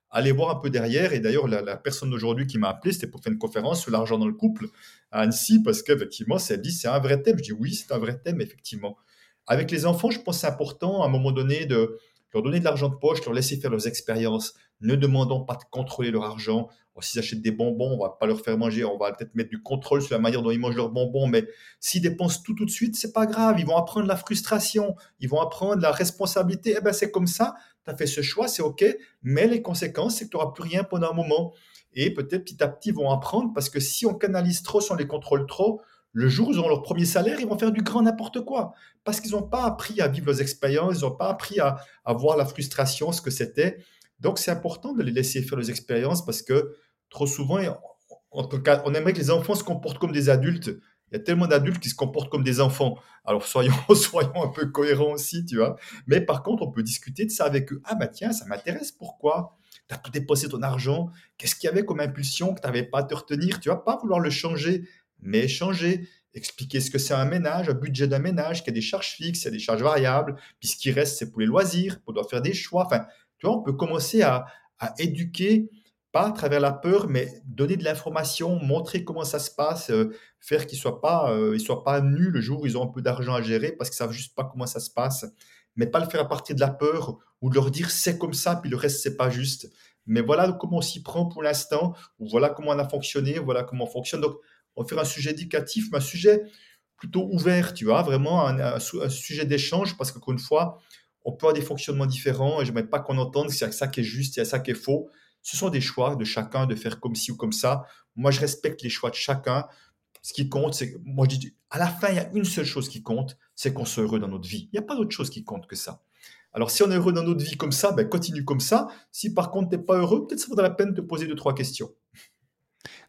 aller voir un peu derrière. Et d'ailleurs, la, personne d'aujourd'hui qui m'a appelé, c'était pour faire une conférence sur l'argent dans le couple à Annecy, parce qu'effectivement, elle dit c'est un vrai thème. Je dis oui, c'est un vrai thème, effectivement. Avec les enfants, je pense que c'est important à un moment donné de leur donner de l'argent de poche, leur laisser faire leurs expériences. Ne demandons pas de contrôler leur argent. S'ils achètent des bonbons, on va pas leur faire manger, on va peut-être mettre du contrôle sur la manière dont ils mangent leurs bonbons, mais s'ils dépensent tout tout de suite, c'est pas grave. Ils vont apprendre la frustration, ils vont apprendre la responsabilité. Eh ben c'est comme ça, tu as fait ce choix, c'est OK, mais les conséquences, c'est que tu n'auras plus rien pendant un moment. Et peut-être petit à petit, ils vont apprendre parce que si on canalise trop, si on les contrôle trop, le jour où ils auront leur premier salaire, ils vont faire du grand n'importe quoi. Parce qu'ils n'ont pas appris à vivre leurs expériences, ils n'ont pas appris à, à, voir la frustration, ce que c'était. Donc, c'est important de les laisser faire leurs expériences parce que trop souvent, en tout cas, on aimerait que les enfants se comportent comme des adultes. Il y a tellement d'adultes qui se comportent comme des enfants. Alors soyons, [laughs] soyons un peu cohérents aussi, tu vois. Mais par contre, on peut discuter de ça avec eux. Ah bah tiens, ça m'intéresse. Pourquoi? Tu as tout dépensé ton argent. Qu'est-ce qu'il y avait comme impulsion que tu n'avais pas à te retenir? Tu vas pas vouloir le changer, mais changer. Expliquer ce que c'est un ménage, un budget d'un ménage, qu'il y a des charges fixes, il y a des charges variables. Puis ce qui reste, c'est pour les loisirs. On doit faire des choix. Enfin, on peut commencer à, éduquer pas à travers la peur, mais donner de l'information, montrer comment ça se passe, euh, faire qu'ils ne soient, pas, euh, pas nus le jour où ils ont un peu d'argent à gérer parce qu'ils ne savent juste pas comment ça se passe. Mais pas le faire à partir de la peur ou de leur dire c'est comme ça, puis le reste, c'est pas juste. Mais voilà comment on s'y prend pour l'instant, voilà comment on a fonctionné, voilà comment on fonctionne. Donc, on va faire un sujet éducatif, mais un sujet plutôt ouvert, tu vois, vraiment un, sujet d'échange, parce qu'encore une fois, on peut avoir des fonctionnements différents et je n'aimerais pas qu'on entende qu'il y a ça qui est juste, il y a ça qui est faux. Ce sont des choix de chacun de faire comme ci ou comme ça. Moi, je respecte les choix de chacun. Ce qui compte, c'est moi, je dis, à la fin, il y a une seule chose qui compte, c'est qu'on soit heureux dans notre vie. Il n'y a pas d'autre chose qui compte que ça. Alors, si on est heureux dans notre vie comme ça, ben, continue comme ça. Si par contre, tu n'es pas heureux, peut-être ça vaudra la peine de poser deux, trois questions.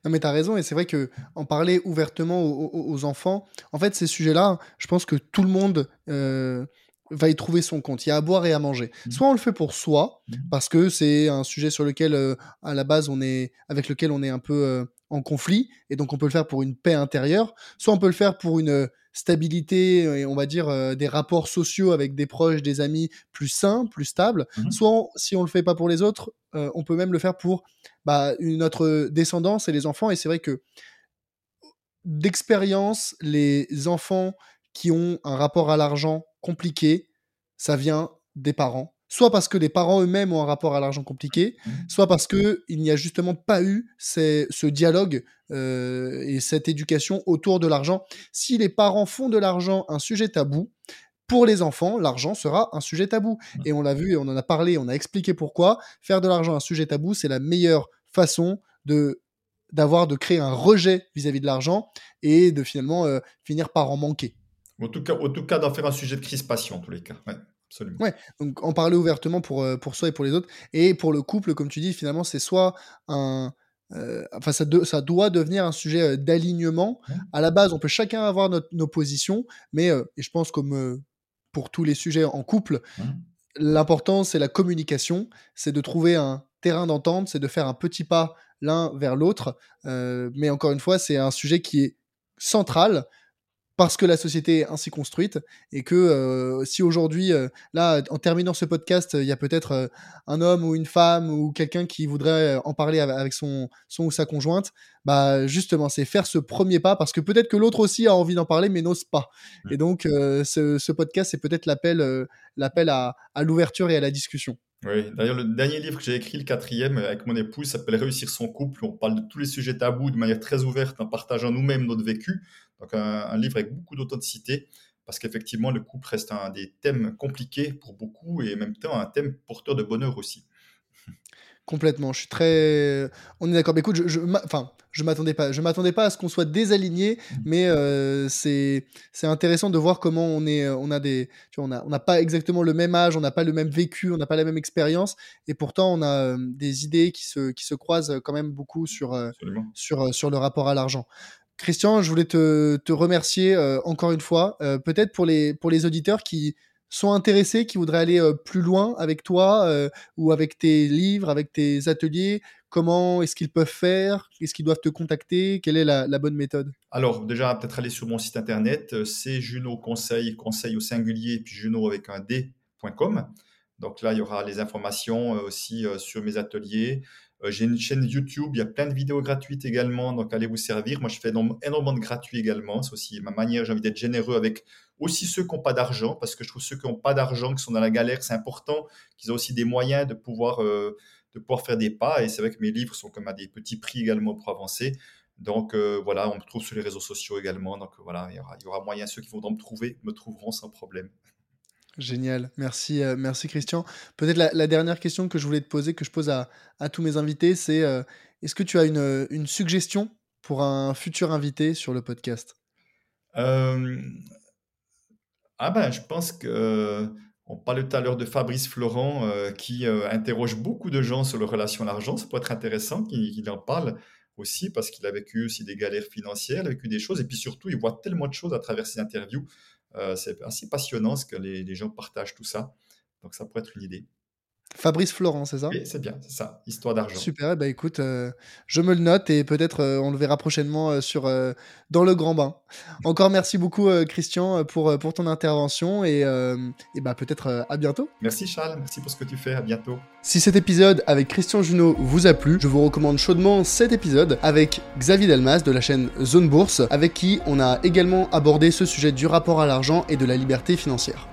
Non, mais tu as raison, et c'est vrai que en parler ouvertement aux, enfants, en fait, ces sujets-là, je pense que tout le monde. Euh, va y trouver son compte. Il y a à boire et à manger. Mmh. Soit on le fait pour soi, mmh. parce que c'est un sujet sur lequel, euh, à la base, on est, avec lequel on est un peu euh, en conflit, et donc on peut le faire pour une paix intérieure. Soit on peut le faire pour une euh, stabilité et on va dire des rapports sociaux avec des proches, des amis plus sains, plus stables. Mmh. Soit si on le fait pas pour les autres, on peut même le faire pour bah, notre descendance et les enfants. Et c'est vrai que d'expérience, les enfants qui ont un rapport à l'argent compliqué, ça vient des parents. Soit parce que les parents eux-mêmes ont un rapport à l'argent compliqué, mmh. soit parce qu'il n'y a justement pas eu ce dialogue euh, et cette éducation autour de l'argent. Si les parents font de l'argent un sujet tabou, pour les enfants, l'argent sera un sujet tabou. Et on l'a vu et on en a parlé, on a expliqué pourquoi. Faire de l'argent un sujet tabou, c'est la meilleure façon de d'avoir de créer un rejet vis-à-vis de l'argent et de finalement euh, finir par en manquer. En tout cas, en tout cas d'en faire un sujet de crispation, en tous les cas. Ouais, absolument. Ouais, donc en parler ouvertement pour, euh, pour soi et pour les autres. Et pour le couple, comme tu dis, finalement, c'est soit un. Euh, enfin, ça, ça, doit devenir un sujet euh, d'alignement. À la base, on peut chacun avoir notre, nos positions, mais, et je pense comme pour tous les sujets en couple, l'important, c'est la communication, c'est de trouver un terrain d'entente, c'est de faire un petit pas l'un vers l'autre. mais encore une fois, c'est un sujet qui est central parce que la société est ainsi construite et que euh, si aujourd'hui, euh, là, en terminant ce podcast, il y a peut-être euh, un homme ou une femme ou quelqu'un qui voudrait en parler avec son, son ou sa conjointe, bah justement, c'est faire ce premier pas parce que peut-être que l'autre aussi a envie d'en parler mais n'ose pas. Et donc, ce, ce, podcast, c'est peut-être l'appel, l'appel à, à l'ouverture et à la discussion. Oui, d'ailleurs, le dernier livre que j'ai écrit, le quatrième, avec mon épouse, s'appelle Réussir son couple. On parle de tous les sujets tabous de manière très ouverte en partageant nous-mêmes notre vécu. Donc un, livre avec beaucoup d'authenticité, parce qu'effectivement, le couple reste un des thèmes compliqués pour beaucoup et en même temps un thème porteur de bonheur aussi. Complètement, je suis très. On est d'accord. Mais écoute, je, je enfin, je m'attendais pas. Je m'attendais pas à ce qu'on soit désaligné, mmh. mais euh, c'est c'est intéressant de voir comment on est. On a des. Tu vois, on a on n'a pas exactement le même âge, on n'a pas le même vécu, on n'a pas la même expérience, et pourtant on a euh, des idées qui se qui se croisent quand même beaucoup sur euh, sur sur le rapport à l'argent. Christian, je voulais te, remercier encore une fois. Peut-être pour les, pour les auditeurs qui sont intéressés, qui voudraient aller plus loin avec toi ou avec tes livres, avec tes ateliers, comment est-ce qu'ils peuvent faire? Est-ce qu'ils doivent te contacter? Quelle est la, bonne méthode? Alors, déjà, peut-être aller sur mon site internet, c'est Juno Conseil, conseil au singulier, puis Juno avec un D.com. Donc là, il y aura les informations aussi sur mes ateliers. J'ai une chaîne YouTube, il y a plein de vidéos gratuites également, donc allez vous servir. Moi, je fais énormément de gratuits également. C'est aussi ma manière, j'ai envie d'être généreux avec aussi ceux qui n'ont pas d'argent, parce que je trouve ceux qui n'ont pas d'argent, qui sont dans la galère, c'est important qu'ils aient aussi des moyens de pouvoir, euh, de pouvoir faire des pas. Et c'est vrai que mes livres sont comme à des petits prix également pour avancer. Donc euh, voilà, on me trouve sur les réseaux sociaux également. Donc voilà, il y aura, il y aura moyen, ceux qui voudront me trouver, me trouveront sans problème. Génial, merci, euh, merci Christian. Peut-être la, dernière question que je voulais te poser, que je pose à, tous mes invités, c'est est-ce que tu as une, une, suggestion pour un futur invité sur le podcast? Ah ben, je pense que euh, on parlait tout à l'heure de Fabrice Florent euh, qui euh, interroge beaucoup de gens sur leur relation à l'argent. Ça peut être intéressant qu'il en parle aussi parce qu'il a vécu aussi des galères financières, il a vécu des choses et puis surtout il voit tellement de choses à travers ses interviews. C'est assez passionnant ce que les, les gens partagent tout ça. Donc ça pourrait être une idée. Fabrice Florent, c'est ça? Oui, c'est bien, c'est ça, Histoire d'argent. Super, bah écoute, euh, je me le note et peut-être euh, on le verra prochainement euh, sur, dans le grand bain. Encore merci beaucoup Christian pour, pour ton intervention et, et bah, peut-être à bientôt. Merci Charles, merci pour ce que tu fais, à bientôt. Si cet épisode avec Christian Junot vous a plu, je vous recommande chaudement cet épisode avec Xavier Delmas de la chaîne Zone Bourse, avec qui on a également abordé ce sujet du rapport à l'argent et de la liberté financière.